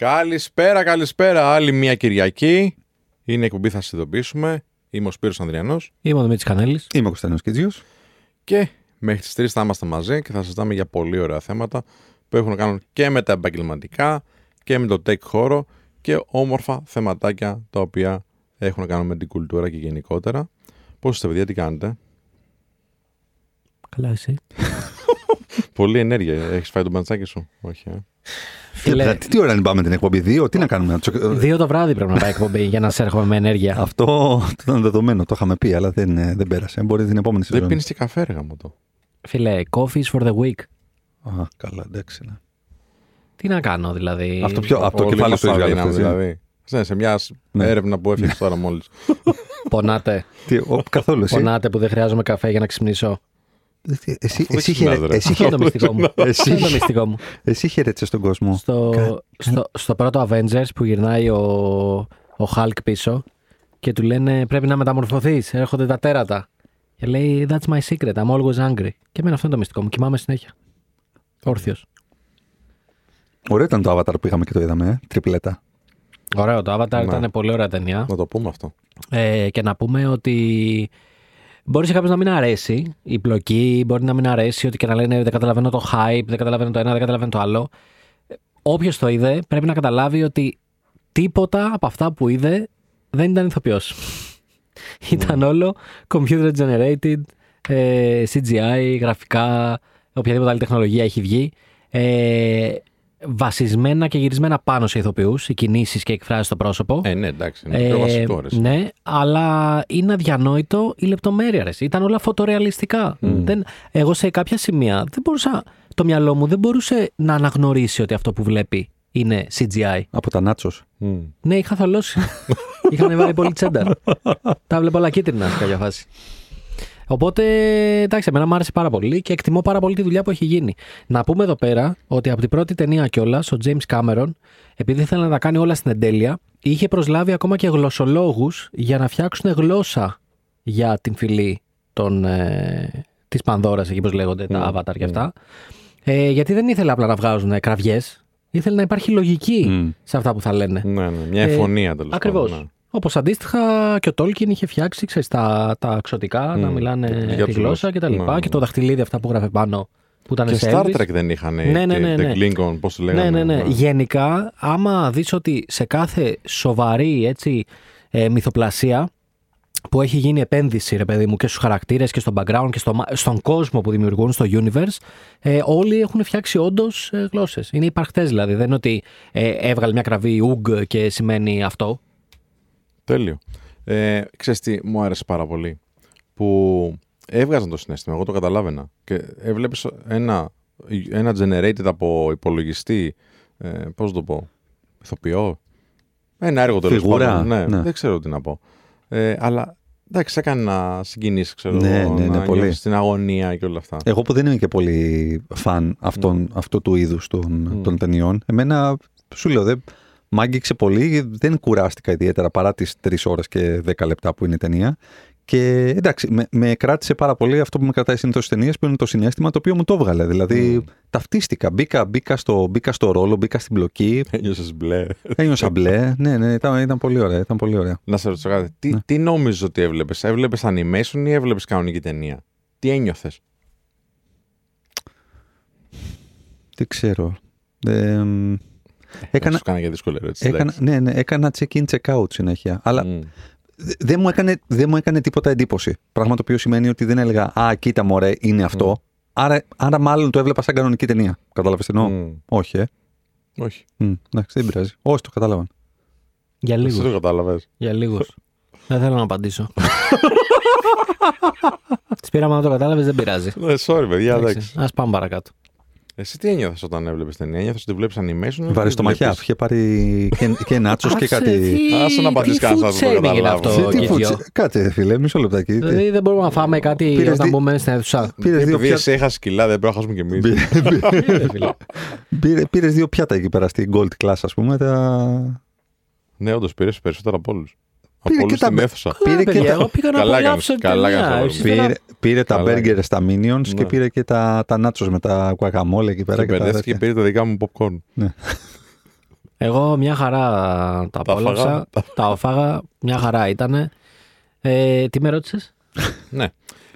Καλησπέρα, καλησπέρα. Άλλη μια Κυριακή. Είναι η εκπομπή, θα σας ειδοποιήσουμε. Είμαι ο Σπύρος Ανδριανός Είμαι ο Δημήτρης Κανέλης. Είμαι ο Κωνσταντίνος Κιτζίος. και μέχρι τις 3 θα είμαστε μαζί και θα συζητάμε για πολύ ωραία θέματα που έχουν να κάνουν και με τα επαγγελματικά και με το tech χώρο και όμορφα θεματάκια τα οποία έχουν να κάνουν με την κουλτούρα και γενικότερα. Πώς είστε παιδιά, τι κάνετε; Καλά, εσύ. Πολύ ενέργεια. Έχεις φάει το μπαντσάκι σου; Όχι, ε; Φίλε, Ε, τι, τι ώρα είναι πάμε την εκπομπή, δύο, τι να κάνουμε. να τσο- δύο το βράδυ πρέπει να πάει εκπομπή για να σε έρχομαι με ενέργεια. Αυτό το ήταν δεδομένο, το είχαμε πει, αλλά δεν, ε, δεν πέρασε. Μπορεί την επόμενη Δεν σεζόν. πίνεις και καφέ ρε γαμώ το. Φίλε, coffee is for the week. Α, καλά, εντάξει. ναι. Τι να κάνω δηλαδή. Αυτό πιο, από το Πολύ κεφάλι σου μας έβγαλε αδύναμο, αυτός, έτσι. δηλαδή. Ναι, σε μια σ- Ναι. έρευνα που έφτιαξε τώρα μόλις. Πονάτε. Τι, ο, καθόλου εσύ. Πονάτε που δεν χρειάζομαι καφέ για να ξυπνήσω. Εσύ, εσύ, δεν εσύ, ξυπνάς, χαιρε- ρε. εσύ, Αυτό είναι το μυστικό μου. Εσύ- Αυτό είναι το μυστικό μου. εσύ χαιρέτησε τον κόσμο. Στο, στο, στο πρώτο Avengers που γυρνάει ο, ο Hulk πίσω και του λένε πρέπει να μεταμορφωθείς, έρχονται τα τέρατα. Και λέει That's my secret, I'm always angry. Και εμένα αυτό είναι το μυστικό μου. Κοιμάμαι συνέχεια. Όρθιος. Ωραίο ήταν το Avatar που είχαμε και το είδαμε, ε, τριπλέτα. Ωραίο, το Avatar Ναι. ήταν πολύ ωραία ταινία. Να το πούμε αυτό. Ε, και να πούμε ότι μπορεί σε κάποιον να μην αρέσει η πλοκή, μπορεί να μην αρέσει ότι και να λένε δεν καταλαβαίνω το hype, δεν καταλαβαίνω το ένα, δεν καταλαβαίνω το άλλο. Όποιος το είδε πρέπει να καταλάβει ότι τίποτα από αυτά που είδε δεν ήταν ηθοποιός. ήταν όλο computer generated, ε, CGI, γραφικά, οποιαδήποτε άλλη τεχνολογία έχει βγει. Ε, βασισμένα και γυρισμένα πάνω σε ηθοποιούς, οι κινήσεις και οι εκφράσεις στο πρόσωπο. Ε, ναι, εντάξει. Είναι πιο Ε, βασικό ρε. ναι, αλλά είναι αδιανόητο η λεπτομέρεια. Ρε. Ήταν όλα φωτορεαλιστικά. Δεν, εγώ σε κάποια σημεία δεν μπορούσα. Το μυαλό μου δεν μπορούσε να αναγνωρίσει ότι αυτό που βλέπει είναι CGI. Από τα Νάτσος. Μμ. Ναι, είχα θολώσει. Είχαν βάλει πολύ τσένταρ. Τα βλέπω όλα κίτρινα σε κάποια φάση. Οπότε, εντάξει, εμένα μου άρεσε πάρα πολύ και εκτιμώ πάρα πολύ τη δουλειά που έχει γίνει. Να πούμε εδώ πέρα ότι από την πρώτη ταινία κιόλας, ο James Cameron, επειδή ήθελε να τα κάνει όλα στην εντέλεια, είχε προσλάβει ακόμα και γλωσσολόγους για να φτιάξουν γλώσσα για την φυλή των, ε, της Πανδώρας, εκεί πώς λέγονται, τα avatar και αυτά. Ε, γιατί δεν ήθελε απλά να βγάζουν κραυγές, ήθελε να υπάρχει λογική Μμ. σε αυτά που θα λένε. Ναι, ναι, μια Ε, εφωνία τέλος Ακριβώς. πάντων. ναι. Όπως αντίστοιχα και ο Τόλκιν είχε φτιάξει ξέρεις, τα, τα ξωτικά να Μμ. μιλάνε Για τη τους γλώσσα λόγους. κτλ. Ναι, ναι. Και το δαχτυλίδι αυτά που γράφε πάνω που ήταν Και σε Star Elvis. Trek δεν είχαν. Ναι, ναι, ναι, Και ναι. The Klingon, πώς το λέγανε. Ναι, ναι, ναι. Γενικά, άμα δεις ότι σε κάθε σοβαρή έτσι, ε, μυθοπλασία που έχει γίνει επένδυση, ρε παιδί μου, και στους χαρακτήρες και στο background και στο, μα- στον κόσμο που δημιουργούν, στο universe, ε, όλοι έχουν φτιάξει όντως ε, γλώσσες. Είναι υπαρκτές δηλαδή. Δεν είναι ότι ε, έβγαλε μια κραβή ουγ και σημαίνει αυτό. Τέλειο. Ε, ξέρεις τι, μου άρεσε πάρα πολύ; Που έβγαζαν το συνέστημα, εγώ το καταλάβαινα. Και έβλεπες ένα, ένα generated από υπολογιστή, ε, πώς να το πω, ηθοποιό. Ένα έργο τέλος Φιγούρα, πάντων. Ναι, ναι. δεν ξέρω τι να πω. Ε, αλλά εντάξει, έκανε να συγκινήσεις, ξέρω Ναι, εγώ, ναι, ναι, να πολύ. νιώθεις την αγωνία και όλα αυτά. Εγώ που δεν είμαι και πολύ φαν αυτών, αυτού του είδους των, των ταινιών, εμένα σου λέω, δεν, μ' άγγιξε πολύ, δεν κουράστηκα ιδιαίτερα παρά τις 3 ώρες και 10 λεπτά που είναι η ταινία. Και εντάξει, με, με κράτησε πάρα πολύ αυτό που με κρατάει συνήθως στις ταινίες, που είναι το συνέστημα το οποίο μου το έβγαλε. Δηλαδή, ταυτίστηκα. Μπήκα, μπήκα, στο, μπήκα στο ρόλο, μπήκα στην πλοκή. Ένιωσες μπλε. Ένιωσα μπλε. Ναι, ναι, ήταν, ήταν πολύ ωραία. Ήταν πολύ ωραία. Να σε ρωτήσω κάτι. Τι, Ναι. τι νόμιζες ότι έβλεπες. Έβλεπες animation ή έβλεπες κανονική ταινία; Τι ένιωθες; Δεν ξέρω. Ε, μ, έκανα, Σου κάνα και δύσκολη ερώτηση. έκανα, εντάξει. ναι, ναι, έκανα check-in, check-out συνέχεια. Αλλά Μμ. Δε- δεν μου, έκανε, δεν μου έκανε τίποτα εντύπωση. Πράγμα το οποίο σημαίνει ότι δεν έλεγα Α, κοίτα μωρέ, είναι αυτό. Άρα, άρα μάλλον το έβλεπα σαν κανονική ταινία. Κατάλαβες τι εννοώ. Μμ. Όχι, ε. Όχι. Μ, εντάξει, δεν πειράζει. Όσοι το κατάλαβαν. Για Εσύ λίγους. το κατάλαβες. Για λίγους. δεν θέλω να απαντήσω. Τη πήραμε να το κατάλαβες, δεν πειράζει. Ναι, sorry, παιδιά, εντάξει. Α πάμε παρακάτω. Εσύ τι ένιωθες όταν έβλεπες ταινία. Ένιωθες ότι βλέπεις animation. ή Βάρε τι το μαχιά. βλέπεις; Είχε πάρει και, και νάτσος και Άσε, κάτι. τι- Άσε να απαντήσεις τι κανένας food να το shaming είναι καταλάβω. αυτό, Τι- τι Κιτζιό. φουτσε- Κάτσε, φίλε, μισό λεπτάκι. Τι- Δηλαδή δεν μπορούμε να φάμε κάτι Πήρες όταν δι- μπούμε στην αίθουσα. Πήρες δύο, Επειδή πια... εσύ έχασες κιλά, δεν πρέπει να χάσουμε κι εμείς. πήρε, πήρες δύο πιάτα εκεί πέρα στην Gold Class, ας πούμε. Τα... Ναι, όντως πήρες περισσότερα από όλους. Πήρε Από και όλους τα στην μπε- αίθουσα. Πήρε Καλά, και παιδιά, τα- Εγώ πήγα να Καλά απολαύσω έκανες, καλά ταινία. έκανες, Εσείς Πήρε, τώρα- πήρε τα Καλά μπέργκερ στα Minions και Ναι. πήρε και τα, τα nachos με τα guacamole εκεί πέρα. Και Και, τα μπερδεύτηκε και τέτοια. πήρε τα δικά μου popcorn. Εγώ μια χαρά τα Τα απόλαυσα. φάγα. Τα οφάγα, μια χαρά ήταν. Ε, τι με ρώτησες; ναι.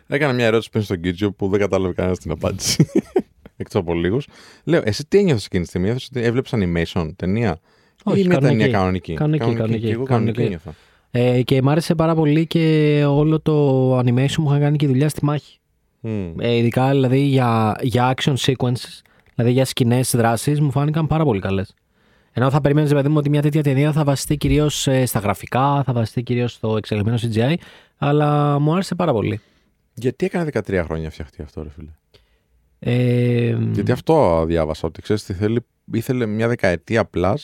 Έκανα μια ερώτηση πριν στον Κίτσιο που δεν κατάλαβε κανένας την απάντηση. Εκτός από λίγους. Λέω, εσύ τι ένιωθες εκείνη τη στιγμή, ένιωθες ότι έβλεπε animation ταινία. Όχι, ή μια κανονική. ταινία κανονική. Κανονική, κανονική, Και εγώ κανονική. κανονική ένιωθα. Ε, και μ' άρεσε πάρα πολύ και όλο το animation μου είχαν κάνει και δουλειά στη μάχη. Μμ. Ε, ειδικά δηλαδή για, για action sequences, δηλαδή για σκηνές δράσεις, μου φάνηκαν πάρα πολύ καλές. Ενώ θα περιμένει, παιδί μου, ότι μια τέτοια ταινία θα βασιστεί κυρίως στα γραφικά, θα βασιστεί κυρίως στο εξελιγμένο CGI, αλλά μου άρεσε πάρα πολύ. Γιατί έκανε 13 χρόνια φτιαχτεί αυτό, ρε φίλε; Ε, Γιατί αυτό διάβασα, ότι ξέρεις τι θέλει. Ήθελε μια δεκαετία plus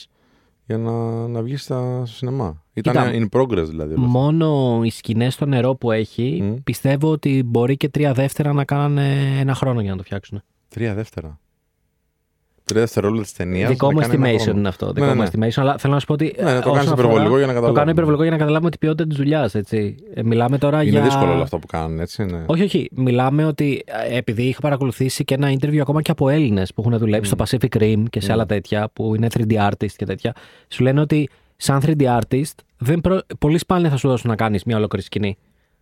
για να, να βγεις στα, στο σινεμά. Ήταν Κοίτα, in progress δηλαδή. όλο αυτό. Μόνο οι σκηνές στο νερό που έχει, Μμ. πιστεύω ότι μπορεί και τρία δεύτερα να κάνανε ένα χρόνο για να το φτιάξουν. Τρία δεύτερα. Τρία δευτερόλεπτα της ταινίας. Δικό μου estimation είναι αυτό. Δικό Ναι, μου ναι. estimation, αλλά θέλω να σου πω ότι. Ναι, ναι, το όσον κάνεις αφορά- υπερβολικό για να Το καταλάβουμε. κάνω υπερβολικό για να καταλάβουμε την ποιότητα της δουλειάς. Μιλάμε τώρα Είναι για. δύσκολο όλο αυτό που κάνουν, έτσι. Ναι. Όχι, όχι. Μιλάμε ότι ε, επειδή είχα παρακολουθήσει και ένα interview ακόμα και από Έλληνες που έχουν δουλέψει στο Pacific Rim και σε άλλα τέτοια, που είναι 3D artist και τέτοια, σου λένε ότι σαν 3D artist δεν προ... πολύ σπάνια θα σου δώσουν να κάνεις μια ολόκληρη σκηνή.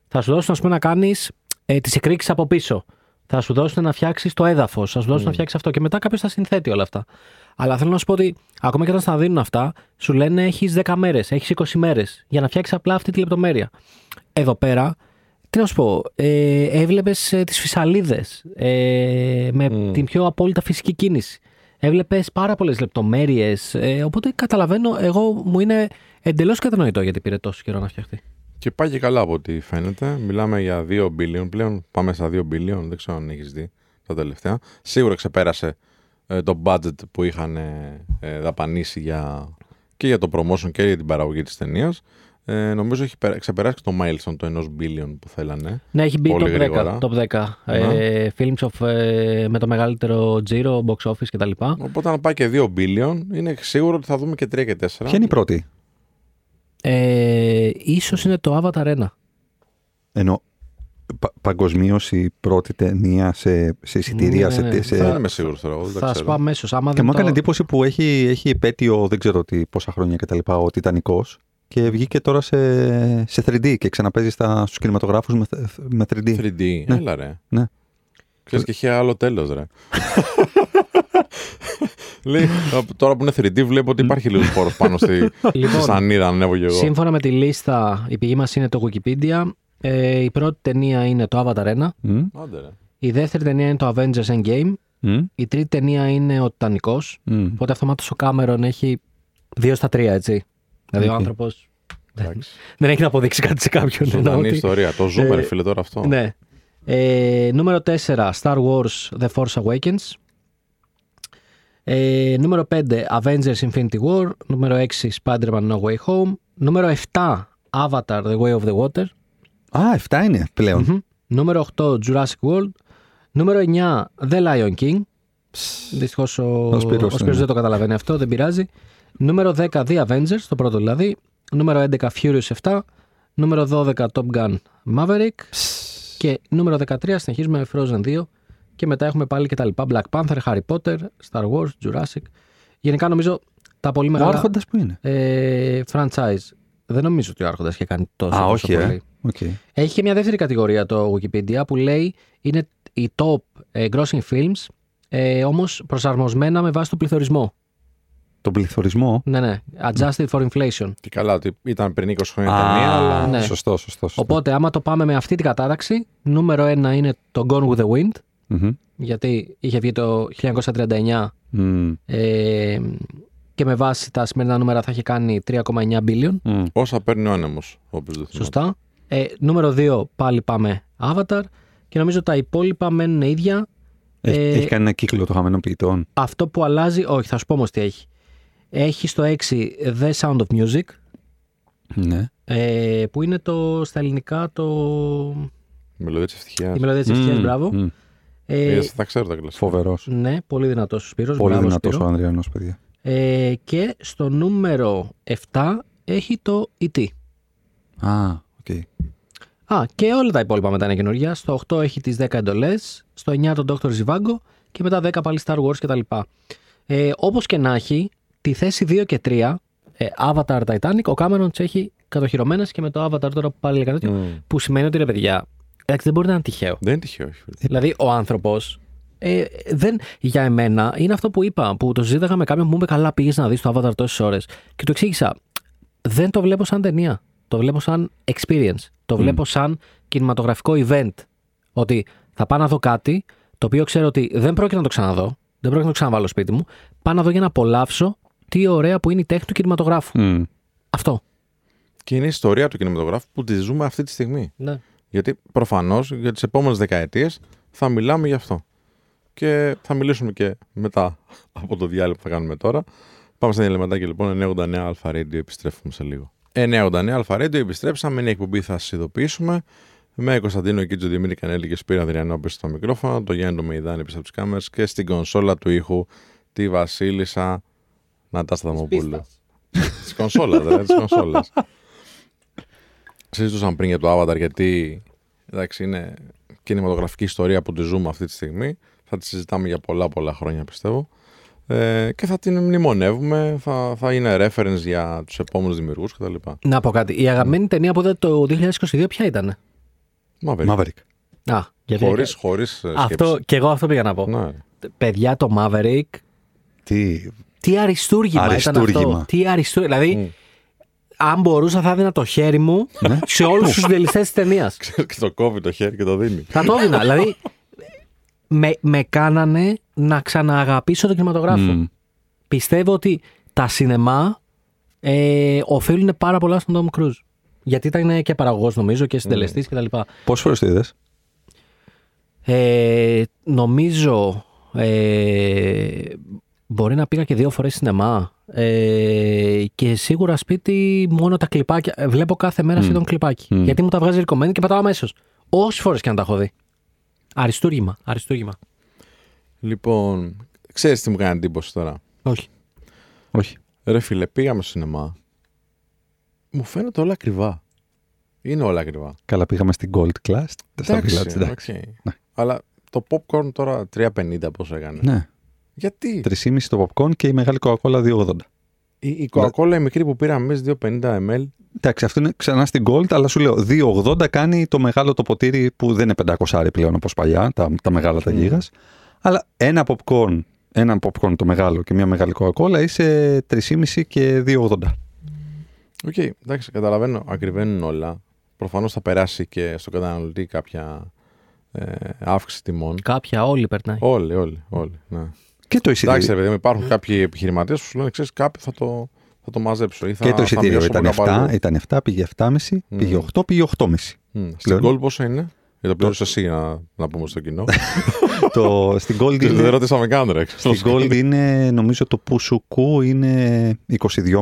Θα σου δώσουν, ας πούμε, να κάνεις ε, τις εκρήξεις από πίσω. Θα σου δώσουν να φτιάξεις το έδαφος. Θα σου δώσουν να φτιάξεις αυτό. Και μετά κάποιος θα συνθέτει όλα αυτά. Αλλά θέλω να σου πω ότι ακόμα και όταν στα δίνουν αυτά, σου λένε έχεις 10 μέρες, έχεις 20 μέρες για να φτιάξεις απλά αυτή τη λεπτομέρεια. Εδώ πέρα, τι να σου πω, ε, έβλεπες ε, τις φυσαλίδες ε, με την πιο απόλυτα φυσική κίνηση. Έβλεπες πάρα πολλές λεπτομέρειες. Ε, οπότε καταλαβαίνω, εγώ μου είναι εντελώς κατανοητό γιατί πήρε τόσο καιρό να φτιαχτεί. Και πάει και καλά από ό,τι φαίνεται. Μιλάμε για 2 billion πλέον. Πάμε στα 2 billion. Δεν ξέρω αν έχεις δει τα τελευταία. Σίγουρα ξεπέρασε ε, το budget που είχαν ε, ε, δαπανίσει για, και για το promotion και για την παραγωγή της ταινίας. Ε, νομίζω έχει περα- ξεπεράσει και το milestone το 1 billion που θέλανε. Ναι, έχει μπει Πολύ top 10, γρήγορα. top 10 ε, films of, ε, με το μεγαλύτερο τζίρο, box office κτλ. Οπότε αν πάει και 2 billion, είναι σίγουρο ότι θα δούμε και 3 και 4. Ποια είναι η πρώτη; Ε, ίσως είναι το Avatar 1. Ενώ πα, παγκοσμίως η πρώτη ταινία σε, σε εισιτήρια. Ναι, σε, ναι. σε- Δεν είμαι σίγουρος τώρα. εγώ, Δεν τα Θα σου ξέρω. πω αμέσω. Άμα Και δεν μου το... έκανε εντύπωση που έχει, έχει επέτειο δεν ξέρω τι, πόσα χρόνια κτλ. Ο Τιτανικός και βγήκε τώρα σε, σε 3D και ξαναπέζει στα, στους κινηματογράφους με, με 3D. 3D. Ναι. Έλα ρε. Ναι. Ξέρεις και είχε άλλο τέλος ρε. Λέει, τώρα που είναι 3D βλέπω ότι υπάρχει λίγο σπόρος πάνω στη, Λοιπόν, στη σανίδα, ανέβω κι εγώ. Σύμφωνα με τη λίστα, η πηγή μας είναι το Wikipedia. Ε, η πρώτη ταινία είναι το Avatar 1. Μμ, Άντε ρε. Η δεύτερη ταινία είναι το Avengers Endgame. μμ, Η τρίτη ταινία είναι ο Τιτανικός. μμ. Οπότε αυτομάτως ο Κάμερον έχει δύο στα τρία, έτσι. Δηλαδή ο Οκ. άνθρωπος Εντάξει. δεν έχει να αποδείξει κάτι σε κάποιον. εννοώ Ζωντανή ότι- ιστορία. Το ζούμε Ε, ρε φίλε τώρα αυτό. Ναι. Ε, νούμερο 4, Star Wars The Force Awakens. Ε, νούμερο 5, Avengers Infinity War. Νούμερο 6, Spider-Man No Way Home. Νούμερο 7, Avatar The Way of the Water. Α, 7 είναι πλέον. Μμμ. Νούμερο 8, Jurassic World. Νούμερο 9, The Lion King. Δυστυχώς ο, Ο Σπύρος, ο Σπύρος ναι. δεν το καταλαβαίνει αυτό, δεν πειράζει. Νούμερο 10, The Avengers, το πρώτο δηλαδή. Νούμερο 11, Furious 7. Νούμερο 12, Top Gun Maverick. Και νούμερο 13, συνεχίζουμε με Frozen 2. Και μετά έχουμε πάλι και τα λοιπά. Black Panther, Harry Potter, Star Wars, Jurassic. Γενικά νομίζω τα πολύ Ο μεγάλα Άρχοντας που είναι; ε, franchise. Δεν νομίζω ότι ο Άρχοντας είχε κάνει τόσο, Α, τόσο όχι, πολύ. ε. Οκ. Έχει και μια δεύτερη κατηγορία το Wikipedia που λέει είναι οι top ε, grossing films, ε, όμως προσαρμοσμένα με βάση τον πληθωρισμό. Τον πληθωρισμό; Ναι, ναι. Adjusted for inflation. Και καλά ότι ήταν πριν 20 χρόνια Α, ταινία, αλλά ναι. Σωστό, σωστό. σωστό. Οπότε, άμα το πάμε με αυτή την κατάταξη, νούμερο ένα είναι το Gone with the Wind, Μμμ. γιατί είχε βγει το 1939 Μμ. ε, και με βάση τα σημερινά νούμερα θα είχε κάνει 3,9 billion. Μμ. όσα παίρνει ο άνεμος, όποιος δεν θυμάται. Σωστά. Ε, νούμερο 2 πάλι πάμε Avatar και νομίζω τα υπόλοιπα μένουν ίδια. Έχει, Ε, έχει κάνει ένα κύκλο των χαμένων ποιητών. Αυτό που αλλάζει, όχι, θα σου πω όμως τι έχει. Έχει στο 6 The Sound of Music, Ναι. ε, που είναι το στα ελληνικά το. Η μελωδία της ευτυχίας. η μελωδία της ευτυχίας, Μμ, μπράβο. μμ. Ε, Είδες, θα ξέρω τα κλασικά. Φοβερός. ναι, πολύ δυνατός ο Σπύρος, Πολύ μπράβο, δυνατός Σπύρο. ο Ανδριανός, παιδιά. Ε, και στο νούμερο 7 έχει το E.T. Α, οκ. Α, και όλα τα υπόλοιπα μετά είναι καινούργια. Στο 8 έχει τις 10 εντολές, στο 9 τον Dr. Zivago και μετά 10 πάλι Star Wars κτλ. Ε, όπως και να έχει, τη στη θέση 2 και 3, ε, Avatar Titanic, ο Κάμερον τι έχει κατοχυρωμένες και με το Avatar τώρα που πάλι λέει κάτι τέτοιο, Μμ. Που σημαίνει ότι ρε παιδιά, εντάξει, δεν μπορεί να είναι τυχαίο. Δεν είναι τυχαίο. όχι, φίλε. Δηλαδή, ο άνθρωπος. Ε, δεν, για εμένα είναι αυτό που είπα, που το συζήταγα με κάποιον που μου είπε καλά, πήγες να δεις το Avatar τόσες ώρες. Και του εξήγησα. Δεν το βλέπω σαν ταινία. Το βλέπω σαν experience. Το βλέπω σαν κινηματογραφικό event. Ότι θα πάω να δω κάτι το οποίο ξέρω ότι δεν πρόκειται να το ξαναδώ. Δεν πρόκειται να το ξαναβάλω σπίτι μου. Πάω να δω για να απολαύσω τι ωραία που είναι η τέχνη του κινηματογράφου. Μμ. Αυτό. Και είναι η ιστορία του κινηματογράφου που τη ζούμε αυτή τη στιγμή. Ναι. Γιατί προφανώς για τις επόμενες δεκαετίες θα μιλάμε γι' αυτό. Και θα μιλήσουμε και μετά από το διάλειμμα που θα κάνουμε τώρα. Πάμε στα διαλυματάκια λοιπόν. 989 Αλφα Radio, επιστρέφουμε σε λίγο. 989 Αλφα Radio, επιστρέψαμε. Είναι η εκπομπή, θα σας ειδοποιήσουμε. Με Κωνσταντίνο Κίτζο, Δημήτρη Κανέλη και Σπύρα Αδριανόπη στο μικρόφωνο. Το Γιάννη το Μεϊδάνη πίσω από τις κάμερες και στην κονσόλα του ήχου τη Βασίλισσα Νατάστα Δαμοπούλου. Της κονσόλας, δηλαδή, της κονσόλας. Συζητούσαμε πριν για το Avatar γιατί εντάξει, είναι κινηματογραφική ιστορία που τη ζούμε αυτή τη στιγμή. Θα τη συζητάμε για πολλά πολλά χρόνια πιστεύω. Ε, και θα την μνημονεύουμε, θα, θα είναι reference για τους επόμενους δημιουργούς κτλ. Να πω κάτι. Η αγαπημένη ταινία που είδατε το 2022 ποια ήταν; Maverick. Maverick. Α, γιατί. Χωρίς, χωρίς ε, Αυτό, σκέψη. και εγώ αυτό πήγα να πω. Ναι. Παιδιά, το Maverick, Τι. τι αριστούργημα, ήταν Αριστούργημα. αυτό. Τι αριστούργημα. Δηλαδή, Μμ. Αν μπορούσα, θα έδινα το χέρι μου σε όλους τους συντελεστές της ταινίας. Ξέρεις και το κόβει το χέρι και το δίνει. θα το έδινα. δηλαδή, με, με κάνανε να ξανααγαπήσω τον κινηματογράφο. Μμ. Πιστεύω ότι τα σινεμά ε, οφείλουν πάρα πολλά στον Tom Cruise. Γιατί ήταν και παραγωγός, νομίζω, και συντελεστής κτλ. Πόσες φορές το είδες; Ε, νομίζω ε, μπορεί να πήγα και δύο φορές σινεμά ε, και σίγουρα σπίτι μόνο τα κλιπάκια. ε, Βλέπω κάθε μέρα σχεδόν κλιπάκι. Μμ. Γιατί μου τα βγάζει recommend και πατάω αμέσως. Όσες φορές και αν τα έχω δει. Αριστούργημα. Αριστούργημα. Λοιπόν, ξέρεις τι μου κάνει εντύπωση τώρα; Όχι. Όχι. Ρε φίλε, πήγαμε στο σινεμά. Μου φαίνεται όλα ακριβά. Είναι όλα ακριβά. Καλά, πήγαμε στην Gold Class. Στα Εντάξει, Village, εντάξει. οκ. Αλλά το popcorn τώρα 3,50 πόσο έκανε. Ναι. Γιατί; 3,5 το popcorn και η μεγάλη Coca-Cola 2,80. η, η Coca-Cola η μικρή που πήραμε εμείς 2,50 ml Εντάξει, αυτό είναι ξανά στην Gold, αλλά σου λέω 2,80 κάνει το μεγάλο το ποτήρι που δεν είναι 500 πλέον όπως παλιά, τα, τα μεγάλα τα γίγας. Αλλά ένα popcorn, ένα popcorn το μεγάλο και μια μεγάλη Coca-Cola είσαι 3,5 και 2,80. Οκ, εντάξει, καταλαβαίνω. Ακριβένουν όλα. Προφανώς θα περάσει και στον καταναλωτή κάποια ε, αύξηση τιμών. Κάποια, όλοι περνάει. Όλοι, όλοι, όλοι. Ναι. Και το Εντάξει, ρε εισιτήριο, παιδί μου, υπάρχουν κάποιοι επιχειρηματίες που σου λένε: Ξέρεις, κάποιο θα το, θα το μαζέψω. Ή θα, και το θα εισιτήριο μειώσω ήταν, από κάπου 7, αλλού. ήταν 7, πήγε 7,5, πήγε 8, πήγε 8,5. Μμ. Στην πλέον. Gold πόσο είναι, για το πλήρωσε εσύ για να, να πούμε στο κοινό. το, στην Gold Και δεν είναι, ρωτήσαμε καν, ρε. στην Gold είναι, νομίζω το Πουσουκού είναι 22,5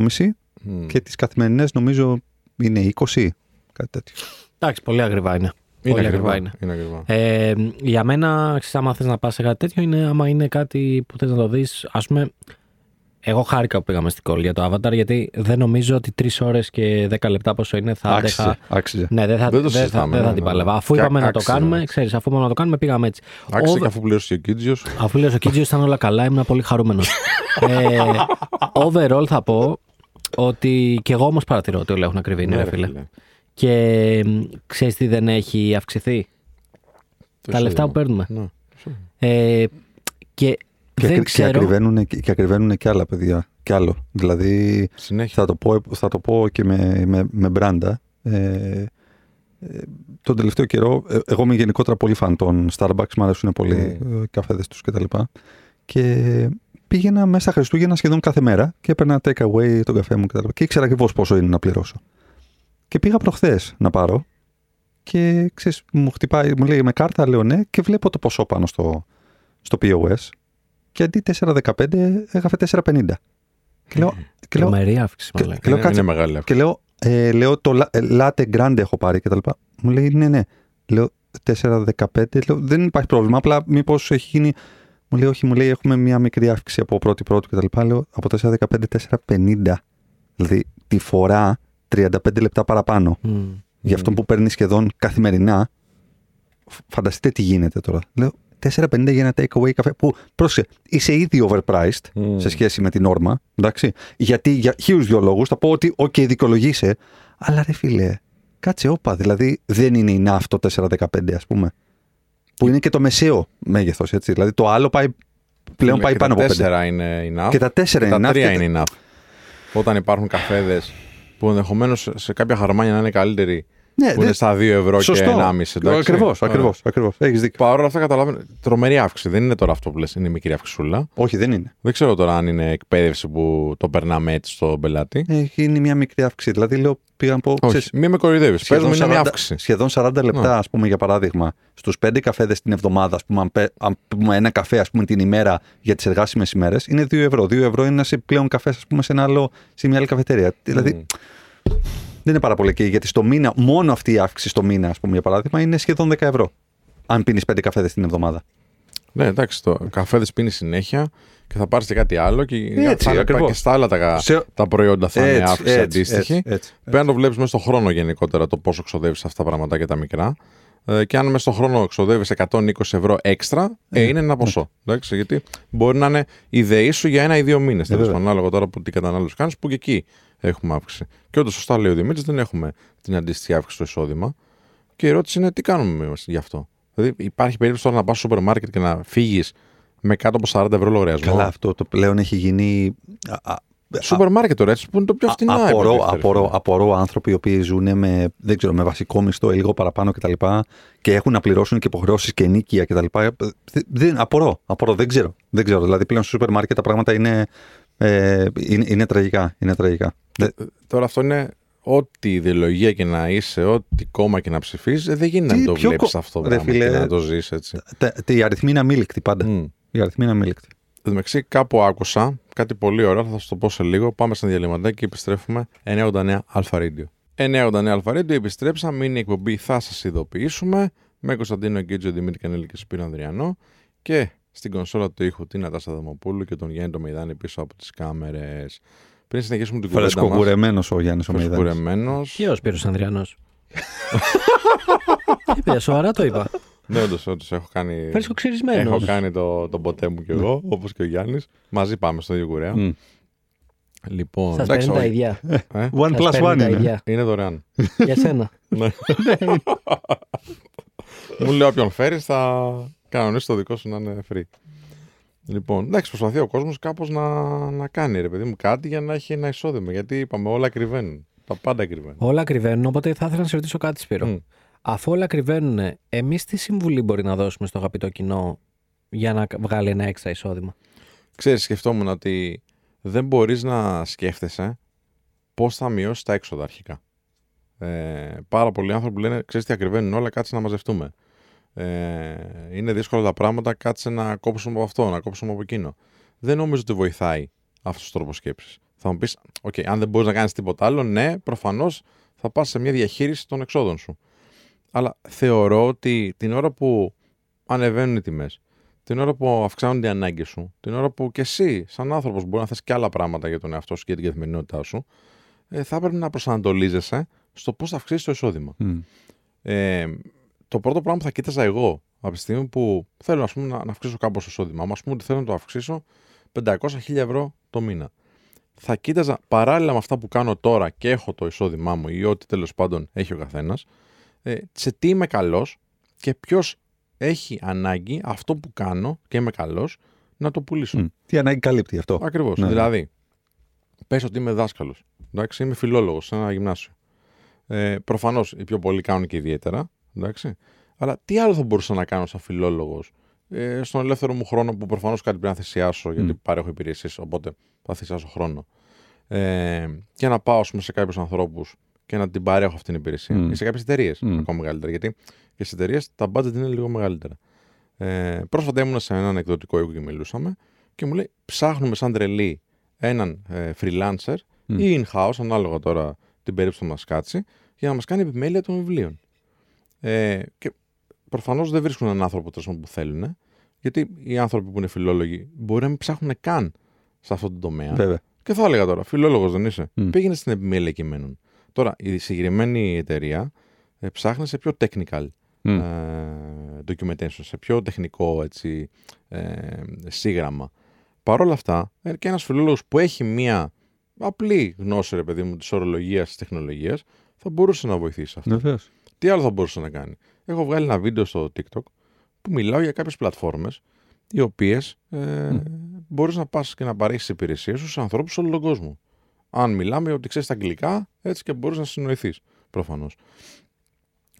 Μμ. και τις καθημερινές νομίζω είναι 20, κάτι τέτοιο. Εντάξει, πολύ ακριβά είναι. Είναι πολύ ακριβά. ακριβά είναι. Είναι ακριβά. Ε, για μένα, ξέρεις, άμα θες να πας σε κάτι τέτοιο, είναι άμα είναι κάτι που θες να το δεις, ας πούμε, εγώ χάρηκα που πήγαμε στην κόλλη για το Avatar, γιατί δεν νομίζω ότι τρεις ώρες και 10 λεπτά πόσο είναι θα Άξιζε, άντεχα. άξιζε. Ναι, δεν θα, Δεν το δεν θα, συζητάμε, δεν θα ναι, την ναι, παλεύα. ναι. Αφού Και είπαμε να το άξιζε, κάνουμε, ναι. ξέρεις, αφού είπαμε να το κάνουμε, πήγαμε έτσι. Άξιζε Over- και αφού πλήρωσε και ο Κίτζιος. Αφού λέω ο Κίτζιος ήταν όλα καλά, ήμουν πολύ χαρούμενος. ε, overall θα πω ότι και εγώ όμως παρατηρώ ότι όλα έχουν ακριβή, Ναι, ναι, ρε φίλε. Και ξέρεις τι δεν έχει αυξηθεί; τα λεφτά που παίρνουμε. Ναι. Ε, και, Και, δεν ακρι- και, ξέρω. ακριβένουν, και, και ακριβένουν και άλλα παιδιά. Κι άλλο. Δηλαδή Συνέχεια. θα το πω, θα το πω και με, με, με μπράντα. Ε, ε, τον τελευταίο καιρό, ε, εγώ είμαι γενικότερα πολύ φαν των Starbucks, μου αρέσουν πολύ Mm. οι καφέδες τους κτλ. Και πήγαινα μέσα Χριστούγεννα σχεδόν κάθε μέρα και έπαιρνα take away τον καφέ μου κτλ. Και ήξερα ακριβώς πόσο είναι να πληρώσω. Και πήγα προχθές να πάρω και ξέρεις, μου χτυπάει, μου λέει με κάρτα, λέω ναι, και βλέπω το ποσό πάνω στο, στο POS. Και αντί 4,15 έγραφε 4,50. Και λέω, και λέω, Τρομερή αύξηση, και- μάλλον. και λέω, είναι, κάτσε. είναι μεγάλη αυτή. και λέω, ε, λέω το λα- ε, latte grande έχω πάρει και τα λοιπά. Μου λέει ναι, ναι. Λέω 4,15. Λέω δεν υπάρχει πρόβλημα. Απλά μήπως έχει γίνει. Μου λέει όχι, μου λέει έχουμε μια μικρή αύξηση από πρώτη πρώτη και τα λοιπά. Λέω από 4,15 4,50. Δηλαδή τη φορά 35 λεπτά παραπάνω. Μμ. Για αυτό που παίρνει σχεδόν καθημερινά. Φ- Φανταστείτε τι γίνεται τώρα. Λέω 4,50 για ένα takeaway καφέ που πρόσεχε, είσαι ήδη overpriced Μμ. σε σχέση με την όρμα. Εντάξει. Γιατί για χίλιους δύο λόγους θα πω ότι, OK, δικαιολογείσαι, αλλά ρε φίλε, κάτσε όπα. Δηλαδή δεν είναι enough το 4,15 ας πούμε. Που είναι και το μεσαίο μέγεθος, έτσι. Δηλαδή το άλλο πάει, πλέον Και πάει τα πάνω από 5. τέσσερα είναι enough. Και τα τέσσερα και είναι τα enough τρία και τα- είναι enough. Όταν υπάρχουν καφέδες που ενδεχομένως σε κάποια χαρμάνια να είναι καλύτεροι, Ναι, που δεν- είναι στα 2 ευρώ Σωστό. και 1,5. εντάξει. Ακριβώς, Ωραία. ακριβώς. Ακριβώς. Έχεις δίκιο. Παρ' όλα αυτά καταλαβαίνω. Τρομερή αύξηση. Δεν είναι τώρα αυτό που λες, είναι μικρή αυξησούλα. Όχι, δεν είναι. Δεν ξέρω τώρα αν είναι εκπαίδευση που το περνάμε έτσι στον πελάτη. Έχει είναι μια μικρή αύξηση. Δηλαδή λέω, πήγα να πω. Όχι, ξέρεις, μην με κοροϊδεύεις. Πε σχεδόν μου, είναι μια 40 αύξηση. Σχεδόν 40 λεπτά, Ναι. ας πούμε, για παράδειγμα, στους 5 καφέδες την εβδομάδα, ας πούμε, αν, πέ- αν πούμε ένα καφέ ας πούμε, την ημέρα για τις εργάσιμες ημέρες, είναι 2 ευρώ. 2 ευρώ είναι ένα επιπλέον καφές, ας πούμε, σε, ένα άλλο, σε μια άλλη καφετέρια. Δηλαδή, Μμ. Δεν είναι πάρα πολύ εκεί, γιατί στο μήνα, μόνο αυτή η αύξηση στο μήνα, ας πούμε, για παράδειγμα, είναι σχεδόν 10 ευρώ. Αν πίνεις 5 καφέδες την εβδομάδα. Ναι, εντάξει, το καφέ δεν πίνεις συνέχεια και θα πάρεις και κάτι άλλο και, Έτσι, θα είναι ακριβώς. και στα άλλα τα, Σε- τα προϊόντα θα είναι Έτσι, αύξηση έτσι, αντίστοιχη. έτσι, έτσι. Πρέπει να το βλέπεις μέσα στον χρόνο γενικότερα το πόσο ξοδεύεις αυτά τα πράγματα και τα μικρά. Ε, και αν μέσα στον χρόνο ξοδεύεις 120 ευρώ έξτρα, ε, είναι ένα ποσό. Εντάξει, γιατί μπορεί να είναι η ΔΕΗ σου για ένα ή δύο μήνες. βέβαια. ανάλογα τώρα που τι κατανάλωση κάνεις, που και εκεί έχουμε αύξηση. Και όντως, σωστά λέει ο Δημήτρης, δεν έχουμε την αντίστοιχη αύξηση στο εισόδημα. Και η ερώτηση είναι τι κάνουμε εμείς γι' αυτό; Δηλαδή, υπάρχει περίπτωση τώρα να πας στο σούπερ μάρκετ και να φύγεις με κάτω από 40 ευρώ λογαριασμό; Καλά, αυτό το πλέον έχει γίνει. α, α, Σούπερ μάρκετ τώρα, έτσι που είναι το πιο Α- φθηνά. Απορώ, υποτίθεται, ρε απορώ, φίλε. απορώ άνθρωποι οι οποίοι ζουν με, δεν ξέρω, με βασικό μισθό ή λίγο παραπάνω κτλ. Και, και έχουν να πληρώσουν και υποχρεώσεις και νίκια κτλ. Δεν, απορώ, απορώ, δεν ξέρω. Δεν ξέρω. Δηλαδή πλέον στο σούπερ μάρκετ τα πράγματα είναι, ε, είναι, είναι τραγικά. Είναι τραγικά. Δεν- Τώρα αυτό είναι ό,τι ιδεολογία και να είσαι, ό,τι κόμμα και να ψηφίσεις, δεν γίνεται Τι, να το ποιο βλέπεις κο- αυτό το ρε πράγμα φίλε, και να το ζεις έτσι. τα- τα- οι αριθμοί είναι αμήλικτοι πάντα. Μμ. Οι αριθμοί είναι αμήλικτοι. Εν τω μεταξύ, κάπου άκουσα κάτι πολύ ωραίο, θα σα το πω σε λίγο. Πάμε στα διαλυματάκι και επιστρέφουμε 989 Αλφα Radio. 989 Αλφα Radio, επιστρέψαμε. Είναι η εκπομπή, θα σας ειδοποιήσουμε. Με Κωνσταντίνο Γκίτζο, Δημήτρη Κανέλη και Σπύρο Ανδριανό. Και στην κονσόλα του ήχου την Ατάστα Δαμοπούλου και τον Γιάννη το Μεϊδάνη πίσω από τις κάμερες. Πριν συνεχίσουμε την κουβέντα μας, Φρεσκοκουρεμένο ο Γιάννης ο Μεϊδάνης. φρεσκοκουρεμένος. Και ο Σπύρος Ανδριανός. Τι παιδιά, σοβαρά το είπα. Ναι, όντως, όντως, έχω κάνει... Φέρεις ξυρισμένο. Έχω κάνει το, το ποτέ μου κι εγώ, όπως και ο Γιάννης. Μαζί πάμε στο ίδιο κουρέα. Μμ. Λοιπόν, Σας εντάξει, παίρνει τα όχι. ίδια. Ε, One Σας plus παίρνει one τα είναι. ίδια. είναι δωρεάν. Για σένα. Ναι. μου λέει όποιον φέρεις θα κανονίσει το δικό σου να είναι free. Λοιπόν, εντάξει, προσπαθεί ο κόσμος κάπως να, να κάνει ρε παιδί μου κάτι για να έχει ένα εισόδημα. Γιατί είπαμε όλα κρυβαίνουν. Τα πάντα κρυβαίνουν. Όλα κρυβαίνουν, οπότε θα ήθελα να σε ρωτήσω κάτι, Σπύρο. Μμ. Αφού όλα κρυβαίνουν, εμείς τι συμβουλή μπορεί να δώσουμε στο αγαπητό κοινό για να βγάλει ένα έξτρα εισόδημα; Ξέρεις, σκεφτόμουν ότι δεν μπορείς να σκέφτεσαι πώς θα μειώσεις τα έξοδα αρχικά. Ε, πάρα πολλοί άνθρωποι λένε, ξέρεις τι ακριβένουν όλα, κάτσε να μαζευτούμε. Ε, είναι δύσκολα τα πράγματα, κάτσε να κόψουμε από αυτό, να κόψουμε από εκείνο. Δεν νομίζω ότι βοηθάει αυτός ο τρόπος σκέψης. Θα μου πεις, οκ, αν δεν μπορείς να κάνεις τίποτα άλλο, ναι, προφανώς θα πας σε μια διαχείριση των εξόδων σου. Αλλά θεωρώ ότι την ώρα που ανεβαίνουν οι τιμές, την ώρα που αυξάνονται οι ανάγκες σου, την ώρα που και εσύ, σαν άνθρωπος, μπορεί να θες και άλλα πράγματα για τον εαυτό σου και για την καθημερινότητά σου, ε, θα πρέπει να προσανατολίζεσαι στο πώς θα αυξήσεις το εισόδημα. Μμ. Ε, το πρώτο πράγμα που θα κοίταζα εγώ από τη στιγμή που θέλω ας πούμε, να, να αυξήσω κάπως το εισόδημα, μου, ας πούμε ότι θέλω να το αυξήσω 500.000 ευρώ το μήνα. Θα κοίταζα παράλληλα με αυτά που κάνω τώρα και έχω το εισόδημά μου ή ό,τι τέλος πάντων έχει ο καθένας, ε, σε τι είμαι καλός και ποιος έχει ανάγκη αυτό που κάνω και είμαι καλός να το πουλήσω. Μμ. Τι ανάγκη καλύπτει αυτό. Ακριβώς. Ναι. Δηλαδή, πες ότι είμαι δάσκαλος. Εντάξει, είμαι φιλόλογος σε ένα γυμνάσιο. Ε, Προφανώς οι πιο πολλοί κάνουν και ιδιαίτερα. Εντάξει. Αλλά τι άλλο θα μπορούσα να κάνω σαν φιλόλογος; Ε, στον ελεύθερο μου χρόνο που προφανώς κάτι πρέπει να θυσιάσω, γιατί Μμ. παρέχω υπηρεσίες, οπότε θα θυσιάσω χρόνο. Ε, και να πάω ας πούμε, σε κάποιους ανθρώπους και να την παρέχω αυτή την υπηρεσία. Μμ. Ή σε κάποιες εταιρείες Μμ. ακόμα μεγαλύτερα. Γιατί και στις εταιρείες τα budget είναι λίγο μεγαλύτερα. Ε, πρόσφατα ήμουν σε έναν εκδοτικό οίκο και μιλούσαμε και μου λέει ψάχνουμε σαν τρελή έναν ε, freelancer Μμ. ή in-house, ανάλογα τώρα την περίπτωση που μας κάτσει, για να μας κάνει επιμέλεια των βιβλίων. Ε, και προφανώς δεν βρίσκουν έναν άνθρωπο τέλος πάντων, που θέλουν, γιατί οι άνθρωποι που είναι φιλόλογοι μπορεί να μην ψάχνουν καν σε αυτό το τομέα. Βέβαια. Και θα έλεγα τώρα, φιλόλογος δεν είσαι. Μμ. Πήγαινε στην επιμέλεια κειμένων. Τώρα, η συγκεκριμένη εταιρεία ε, ψάχνει σε πιο technical Μμ. ε, documentation, σε πιο τεχνικό έτσι, ε, σύγγραμμα. Παρ' όλα αυτά, ε, και ένας φιλόλογος που έχει μία απλή γνώση, ρε παιδί μου, της ορολογίας της τεχνολογίας, θα μπορούσε να βοηθήσει αυτό. Βεβαίως. Τι άλλο θα μπορούσε να κάνει. Έχω βγάλει ένα βίντεο στο TikTok που μιλάω για κάποιες πλατφόρμες οι οποίες ε, mm. μπορείς να πας και να παρέχεις υπηρεσίες σου σε ανθρώπους σε όλο τον κόσμο. Αν μιλάμε ότι ξέρεις τα αγγλικά, έτσι και μπορείς να συνοηθείς προφανώς.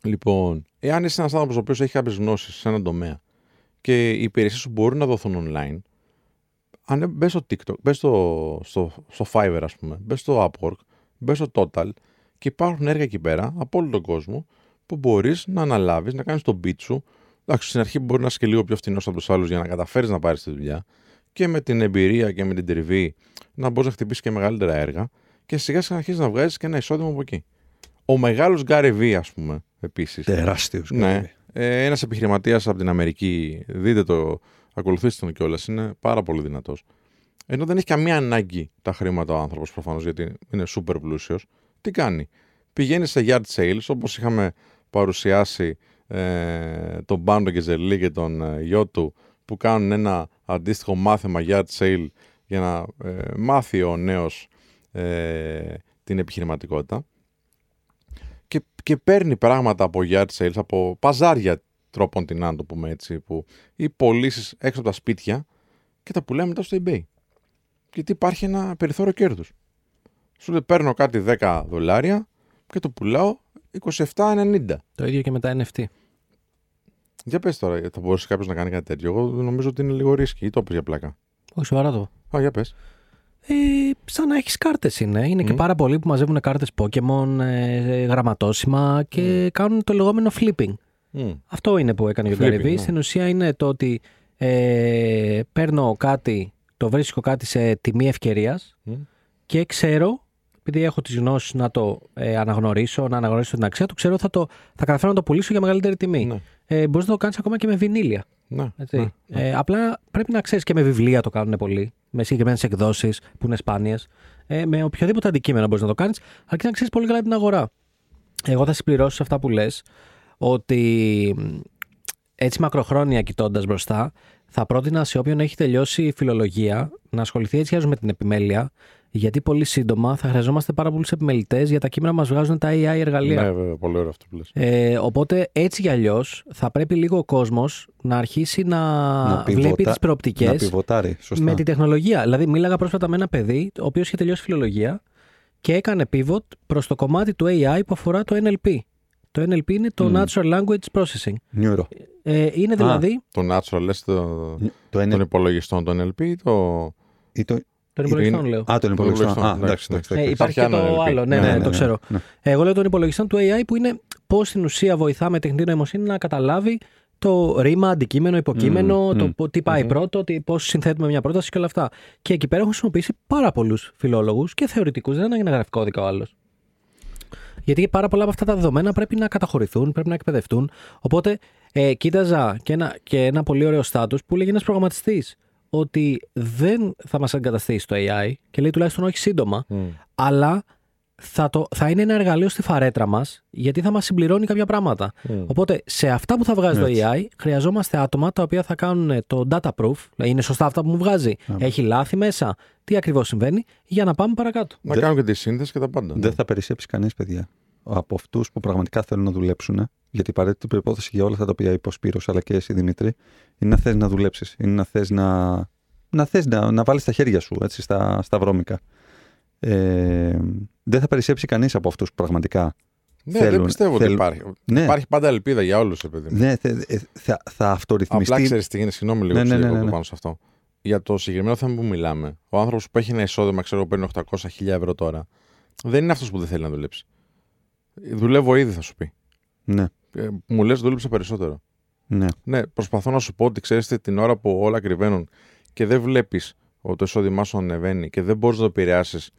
Λοιπόν, εάν είσαι ένας άνθρωπος ο οποίος έχει κάποιες γνώσεις σε έναν τομέα και οι υπηρεσίες σου μπορούν να δοθούν online, αν μπες στο TikTok, μπες στο, στο, στο Fiverr, ας πούμε, μπες στο Upwork, μπες στο Total και υπάρχουν έργα εκεί πέρα από όλο τον κόσμο που μπορείς να αναλάβεις, να κάνεις τον beat σου. Εντάξει, στην αρχή μπορεί να είσαι και λίγο πιο φθηνό από τους άλλους για να καταφέρεις να πάρεις τη δουλειά και με την εμπειρία και με την τριβή να μπορείς να χτυπήσεις και μεγαλύτερα έργα και σιγά σιγά αρχίζεις να βγάζεις και ένα εισόδημα από εκεί. Ο μεγάλος Γκάρι Βι, ας πούμε, επίσης. Τεράστιος. Ναι. Ε, ένας επιχειρηματίας από την Αμερική, δείτε το, ακολουθήστε τον κιόλας, είναι πάρα πολύ δυνατός. Ενώ δεν έχει καμία ανάγκη τα χρήματα ο άνθρωπος προφανώς, γιατί είναι super πλούσιος. Τι κάνει; Πηγαίνει σε yard sales, όπως είχαμε παρουσιάσει ε, τον Μπάντο και Ζελί και τον ε, γιο του, που κάνουν ένα αντίστοιχο μάθημα yard sale για να ε, μάθει ο νέος ε, την επιχειρηματικότητα και, και παίρνει πράγματα από yard sales, από παζάρια τρόπον την να το πούμε έτσι, που, ή πωλήσεις έξω από τα σπίτια και τα πουλάει μετά στο eBay. Γιατί υπάρχει ένα περιθώριο κέρδους. Σου λέει παίρνω κάτι 10 δολάρια και το πουλάω 27,90. Το ίδιο και με τα NFT. Για πες τώρα, θα μπορούσε κάποιος να κάνει κάτι τέτοιο. Εγώ νομίζω ότι είναι λίγο ρίσκι ή το για πλάκα. Όχι, σοβαρά το. Α, για πες. Ε, σαν να έχεις κάρτες είναι. Είναι και πάρα πολλοί που μαζεύουν κάρτες Pokémon, ε, γραμματόσημα και κάνουν το λεγόμενο flipping. Αυτό είναι που έκανε ο Gary Vee. Στην ουσία είναι το ότι ε, παίρνω κάτι, το βρίσκω κάτι σε τιμή ευκαιρίας και ξέρω, επειδή έχω τις γνώσεις να το ε, αναγνωρίσω, να αναγνωρίσω την αξία του, ξέρω θα, το, θα καταφέρω να το πουλήσω για μεγαλύτερη τιμή. Ναι. Ε, Μπορείς να το κάνεις ακόμα και με βινίλια. Ναι, ναι, Ε, απλά πρέπει να ξέρεις και με βιβλία το κάνουν πολύ, με συγκεκριμένες εκδόσεις που είναι σπάνιες. Ε, με οποιοδήποτε αντικείμενο μπορείς να το κάνεις, αρκεί να ξέρεις πολύ καλά την αγορά. Εγώ θα συμπληρώσω αυτά που λες ότι έτσι μακροχρόνια κοιτώντας μπροστά, θα πρότεινα σε όποιον έχει τελειώσει φιλολογία να ασχοληθεί έτσι με την επιμέλεια, γιατί πολύ σύντομα θα χρειαζόμαστε πάρα πολλούς επιμελητές για τα κείμενα μας βγάζουν τα AI εργαλεία. Ναι, βέβαια, πολύ ωραίο αυτό που λες. Ε, οπότε έτσι κι αλλιώς θα πρέπει λίγο ο κόσμος να αρχίσει να, να βλέπει τις προοπτικές με τη τεχνολογία. Δηλαδή, μίλαγα πρόσφατα με ένα παιδί, ο οποίος είχε τελειώσει φιλολογία και έκανε pivot προς το κομμάτι του AI που αφορά το NLP. Το NLP είναι το Natural Language Processing. Neuro. Ε, είναι δηλαδή. το Natural, λες το, το των υπολογιστών, το NLP ή το. Ή το... Των υπολογιστών λέω. Α, τον υπολογιστών. Α, εντάξει, εντάξει, ε, υπάρχει και το άλλο. Ναι, ναι, ναι, το ξέρω. Εγώ λέω τον υπολογιστών του AI που είναι πώς στην ουσία βοηθά με τεχνητή νοημοσύνη να καταλάβει το ρήμα, αντικείμενο, υποκείμενο, το τι πάει πρώτο, πώς συνθέτουμε μια πρόταση και όλα αυτά. Και εκεί πέρα έχω χρησιμοποιήσει πάρα πολλούς φιλόλογους και θεωρητικούς. Δεν είναι γραφικό κώδικα ο άλλος. Γιατί πάρα πολλά από αυτά τα δεδομένα πρέπει να καταχωρηθούν, πρέπει να εκπαιδευτούν. Οπότε ε, κοίταζα και ένα, και ένα πολύ ωραίο στάτους που λέγει ένας προγραμματιστής ότι δεν θα μας εγκαταστήσει το AI και λέει τουλάχιστον όχι σύντομα, αλλά θα, το, θα είναι ένα εργαλείο στη φαρέτρα μας γιατί θα μας συμπληρώνει κάποια πράγματα. Οπότε σε αυτά που θα βγάζει το AI χρειαζόμαστε άτομα τα οποία θα κάνουν το data proof, δηλαδή είναι σωστά αυτά που μου βγάζει, έχει λάθη μέσα, τι ακριβώς συμβαίνει, για να πάμε παρακάτω. Να κάνουν και τη σύνδεση και τα πάντα. Δεν θα περισσέψει κανείς, παιδιά. Από αυτούς που πραγματικά θέλουν να δουλέψουν, γιατί η απαραίτητη προπόθεση για όλα αυτά τα οποία είπε ο Σπύρος, αλλά και εσύ Δημήτρη, είναι να θες να δουλέψεις. Είναι να θες να, να, θες να, να βάλεις τα χέρια σου έτσι, στα, στα βρώμικα. Ε, δεν θα περισσέψει κανείς από αυτούς που πραγματικά. Ναι, θέλουν, δεν πιστεύω θέλουν... ότι υπάρχει. Ναι. Υπάρχει πάντα ελπίδα για όλους, επειδή. Ναι, θα, θα, θα αυτορυθμιστεί. Απλά ξέρεις τι γίνεται, συγγνώμη λίγο ναι, ναι, ναι, ναι, ναι. πάνω σε αυτό. Για το συγκεκριμένο θέμα που μιλάμε, ο άνθρωπος που έχει ένα εισόδημα, ξέρω εγώ, παίρνει 800.000 ευρώ τώρα, δεν είναι αυτός που δεν θέλει να δουλέψει. Δουλεύω ήδη, θα σου πει. Ναι. Ε, μου λες, δούλεψα περισσότερο. Ναι. ναι. Προσπαθώ να σου πω ότι ξέρεις την ώρα που όλα κρυβαίνουν και δεν βλέπεις ότι το εισόδημά σου ανεβαίνει και δεν μπορείς να το επηρεάσεις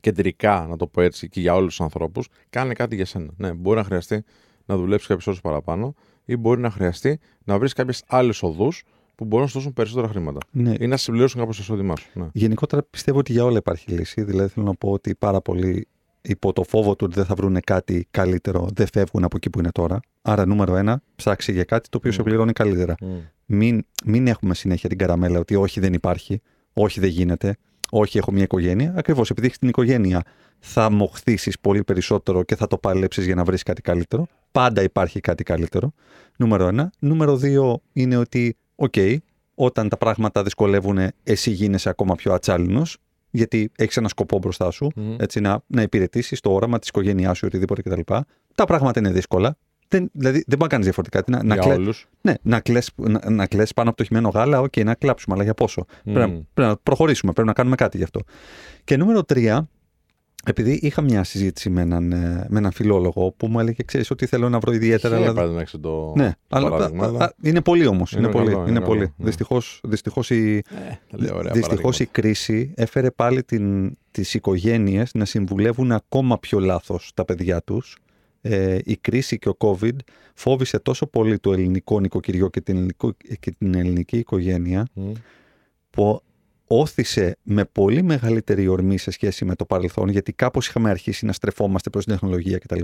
κεντρικά, να το πω έτσι, και για όλους τους ανθρώπους, κάνε κάτι για σένα. Ναι, μπορεί να χρειαστεί να δουλέψεις κάποιες ώρες παραπάνω ή μπορεί να χρειαστεί να βρεις κάποιες άλλες οδούς που μπορούν να σου δώσουν περισσότερα χρήματα. Ναι. Ή να συμπληρώσουν κάπως το εισόδημά σου. Ναι. Γενικότερα πιστεύω ότι για όλα υπάρχει λύση. Δηλαδή θέλω να πω ότι πάρα πολλοί υπό το φόβο του ότι δεν θα βρουν κάτι καλύτερο, δεν φεύγουν από εκεί που είναι τώρα. Άρα, νούμερο ένα, ψάξει για κάτι το οποίο σε πληρώνει καλύτερα. Μμ. Μην, μην έχουμε συνέχεια την καραμέλα ότι όχι δεν υπάρχει, όχι δεν γίνεται, όχι έχω μια οικογένεια. Ακριβώς επειδή έχεις την οικογένεια, θα μοχθήσεις πολύ περισσότερο και θα το παλέψεις για να βρεις κάτι καλύτερο. Πάντα υπάρχει κάτι καλύτερο. Νούμερο ένα. Νούμερο δύο είναι ότι, οκ, όταν τα πράγματα δυσκολεύουν, εσύ γίνεσαι ακόμα πιο ατσάλινος, γιατί έχεις ένα σκοπό μπροστά σου, Μμ. έτσι, να, να υπηρετήσεις το όραμα της οικογένειάς σου ή οτιδήποτε κτλ. Τα πράγματα είναι δύσκολα. Δεν, δηλαδή δεν μπορεί να κάνεις διαφορετικά. Τι Να, να, Για κλε- όλους. ναι, να κλαις, να, να κλαις πάνω από το χυμένο γάλα, οκ, να κλάψουμε, αλλά για πόσο. Πρέπει, να- Μμ. πρέπει να προχωρήσουμε, πρέπει να κάνουμε κάτι γι' αυτό. Και νούμερο τρία, επειδή είχα μια συζήτηση με έναν, ε, με έναν φιλόλογο που μου έλεγε, ξέρεις ότι θέλω να βρω ιδιαίτερα, Είχε αλλά παραδείγματος το ναι, αλλά παράδειγμα, α, αλλά- α, είναι πολύ όμως. Είναι, Είναι πολύ. καλό, είναι είναι πολύ. καλό, ναι. Δυστυχώς, δυστυχώς, η, Ε, τα λέω ωραία δυστυχώς η παραδείγματα. κρίση έφερε πάλι την, τις οικογένειες να συμβουλεύουν ακόμα πιο λάθος τα παιδιά τους. Ε, η κρίση και ο COVID φόβησε τόσο πολύ το ελληνικό νοικοκυριό και την, ελληνικό, και την ελληνική οικογένεια Μμ. που όθησε με πολύ μεγαλύτερη ορμή σε σχέση με το παρελθόν, γιατί κάπως είχαμε αρχίσει να στρεφόμαστε προς την τεχνολογία κτλ.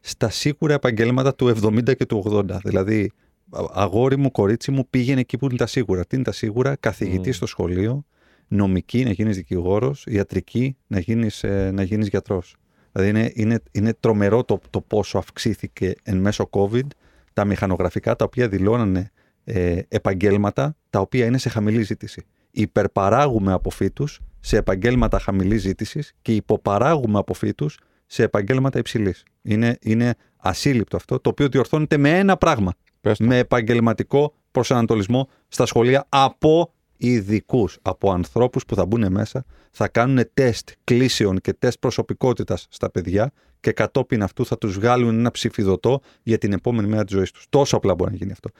Στα σίγουρα επαγγέλματα του 70 και του 80. Δηλαδή, α- αγόρι μου, κορίτσι μου, πήγαινε εκεί που είναι τα σίγουρα. Τι είναι τα σίγουρα, καθηγητή Μμμ. στο σχολείο, νομική να γίνεις δικηγόρος, ιατρική να γίνεις, ε, να γίνεις γιατρός. Δηλαδή είναι, είναι, είναι τρομερό το, το πόσο αυξήθηκε εν μέσω COVID τα μηχανογραφικά τα οποία δηλώνανε ε, επαγγέλματα τα οποία είναι σε χαμηλή ζήτηση. Υπερπαράγουμε από φύτους σε επαγγέλματα χαμηλής ζήτησης και υποπαράγουμε από φύτους σε επαγγέλματα υψηλής. Είναι, είναι ασύλληπτο αυτό, το οποίο διορθώνεται με ένα πράγμα. Πες το. Με επαγγελματικό προσανατολισμό στα σχολεία από ειδικούς, από ανθρώπους που θα μπουν μέσα, θα κάνουν τεστ κλήσεων και τεστ προσωπικότητας στα παιδιά και κατόπιν αυτού θα τους βγάλουν ένα ψηφιδωτό για την επόμενη μέρα της ζωής τους. Τόσο απλά μπορεί να γίνει αυτό.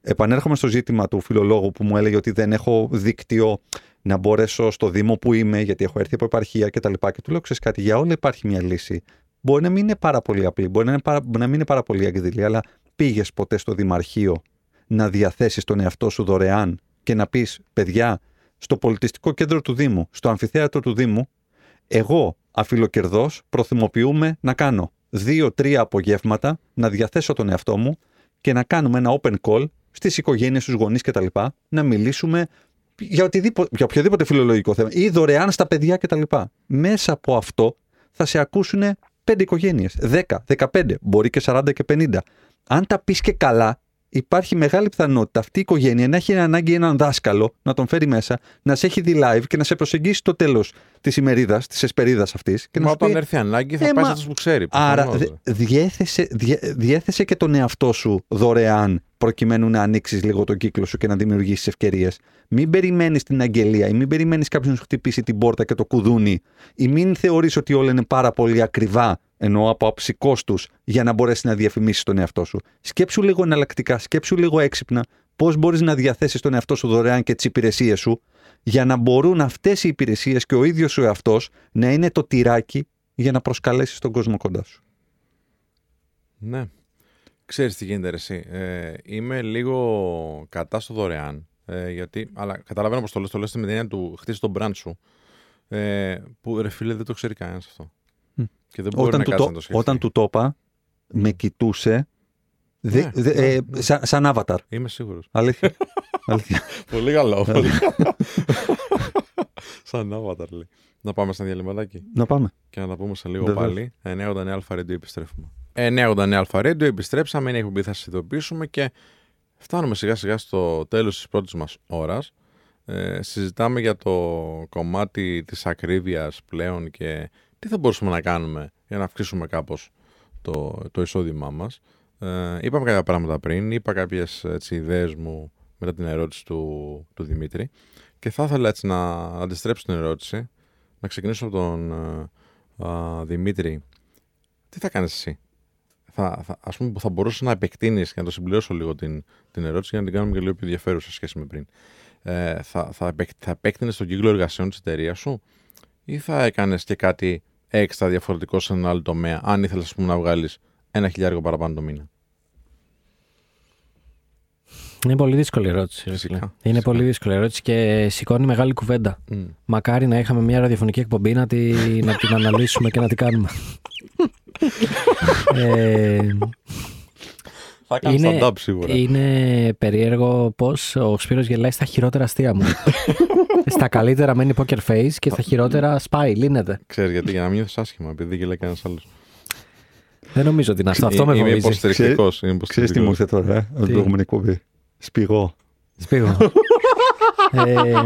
Επανέρχομαι στο ζήτημα του φιλολόγου που μου έλεγε ότι δεν έχω δίκτυο να μπορέσω στο Δήμο που είμαι, γιατί έχω έρθει από επαρχία κτλ. Και, και του λέω: Ξέρεις κάτι, για όλα υπάρχει μια λύση. Μπορεί να μην είναι πάρα πολύ απλή, μπορεί να, είναι πάρα, να μην είναι πάρα πολύ εκδηλή, αλλά πήγες ποτέ στο Δημαρχείο να διαθέσεις τον εαυτό σου δωρεάν και να πεις: Παιδιά, στο πολιτιστικό κέντρο του Δήμου, στο αμφιθέατρο του Δήμου, εγώ αφιλοκερδός προθυμοποιούμε να κάνω δύο-τρία απογεύματα, να διαθέσω τον εαυτό μου και να κάνουμε ένα open call στις οικογένειες, στους γονείς κτλ. Να μιλήσουμε για, οτιδήποτε, για οποιοδήποτε φιλολογικό θέμα ή δωρεάν στα παιδιά κτλ. Μέσα από αυτό θα σε ακούσουν πέντε οικογένειες, 10, 15, μπορεί και 40 και 50. Αν τα πεις και καλά, υπάρχει μεγάλη πιθανότητα αυτή η οικογένεια να έχει ανάγκη έναν δάσκαλο να τον φέρει μέσα, να σε έχει δει live και να σε προσεγγίσει στο τέλος της ημερίδας, της εσπερίδας αυτής. Και Μα να σου όταν πει, έρθει ανάγκη θα «Ε, πάει μα- σε αυτούς που ξέρει. Άρα προφανώς, δε- διέθεσε, διέ- διέθεσε και τον εαυτό σου δωρεάν προκειμένου να ανοίξεις λίγο τον κύκλο σου και να δημιουργήσεις ευκαιρίες. Μην περιμένεις την αγγελία ή μην περιμένεις κάποιον να σου χτυπήσει την πόρτα και το κουδούνι ή μην θεωρείς ότι όλα είναι πάρα πολύ ακριβά εννοώ από άψη κόστου για να μπορέσεις να διαφημίσεις τον εαυτό σου. Σκέψου λίγο εναλλακτικά, σκέψου λίγο έξυπνα πώς μπορείς να διαθέσεις τον εαυτό σου δωρεάν και τις υπηρεσίες σου για να μπορούν αυτές οι υπηρεσίες και ο ίδιος ο εαυτός να είναι το τυράκι για να προσκαλέσεις τον κόσμο κοντά σου. Ναι. Ξέρεις τι γίνεται ρε, εσύ. Ε, είμαι λίγο κατά στο δωρεάν. Ε, γιατί, αλλά καταλαβαίνω πως το λες, το λες με την έννοια του χτίσει τον brand σου. Ε, που ρε φίλε δεν το ξέρει κανένας αυτό. Μμ. Και δεν μπορεί Όταν να του, κάτσει το, να το σκεφτεί. όταν του το είπα, με κοιτούσε δε- Ναι, δε- ναι, ε, ναι. σαν, σαν avatar. Είμαι σίγουρος. Αλήθεια. Αλήθεια. πολύ καλό. πολύ καλό. Σαν avatar λέει. Να πάμε στα διαλυματάκι. να πάμε. Και να τα πούμε σε λίγο Βεβαίως. πάλι. 989 Αλφα Radio επιστρέφουμε. 989 Αλφα Radio επιστρέψαμε. Είναι εκπομπή, θα σας ειδοποιήσουμε και φτάνουμε σιγά σιγά στο τέλος της πρώτης μας ώρας. Ε, συζητάμε για το κομμάτι της ακρίβειας πλέον και τι θα μπορούσαμε να κάνουμε για να αυξήσουμε κάπως το, το εισόδημά μας. Ε, είπαμε κάποια πράγματα πριν, είπα κάποιες έτσι, ιδέες μου μετά την ερώτηση του, του Δημήτρη και θα ήθελα έτσι να αντιστρέψω την ερώτηση, να ξεκινήσω από τον ε, α, Δημήτρη. Τι θα κάνεις εσύ, θα, θα, ας πούμε που θα μπορούσες να επεκτείνεις και να το συμπληρώσω λίγο την, την ερώτηση για να την κάνουμε και λίγο πιο ενδιαφέρουσα σε σχέση με πριν. Ε, θα, θα, επεκ, θα επέκτηνες τον κύκλο εργασιών της εταιρείας σου ή θα έκανες και κάτι έξτρα διαφορετικό σε ένα άλλο τομέα αν ήθελες ας πούμε, να βγάλεις ένα χιλιάρικο παραπάνω το μήνα. Είναι πολύ δύσκολη ερώτηση. ρε Φυσικά, φίλε. Είναι φυσικά. πολύ δύσκολη ερώτηση και σηκώνει μεγάλη κουβέντα. Μμ. Μακάρι να είχαμε μια ραδιοφωνική εκπομπή να, τη, να την αναλύσουμε και να την κάνουμε. ε, Θα κάνω είναι, stand-up σίγουρα. είναι περίεργο πώς ο Σπύρος γελάει στα χειρότερα αστεία μου. στα καλύτερα μένει poker face και στα χειρότερα σπάει, λύνεται. Ξέρεις γιατί, για να μην νιώθεις άσχημα, επειδή γελάει κανένας άλλος. Δεν νομίζω ότι είναι αυτό. Αυτό με Είμαι φοβίζει. υποστηρικτικός. είμαι Ξέρεις τι μου υποστηρικτικός. ήρθε τώρα, ε, από την Τι; προηγούμενη εκπομπή. Σπηγό. Σπίγω. ε,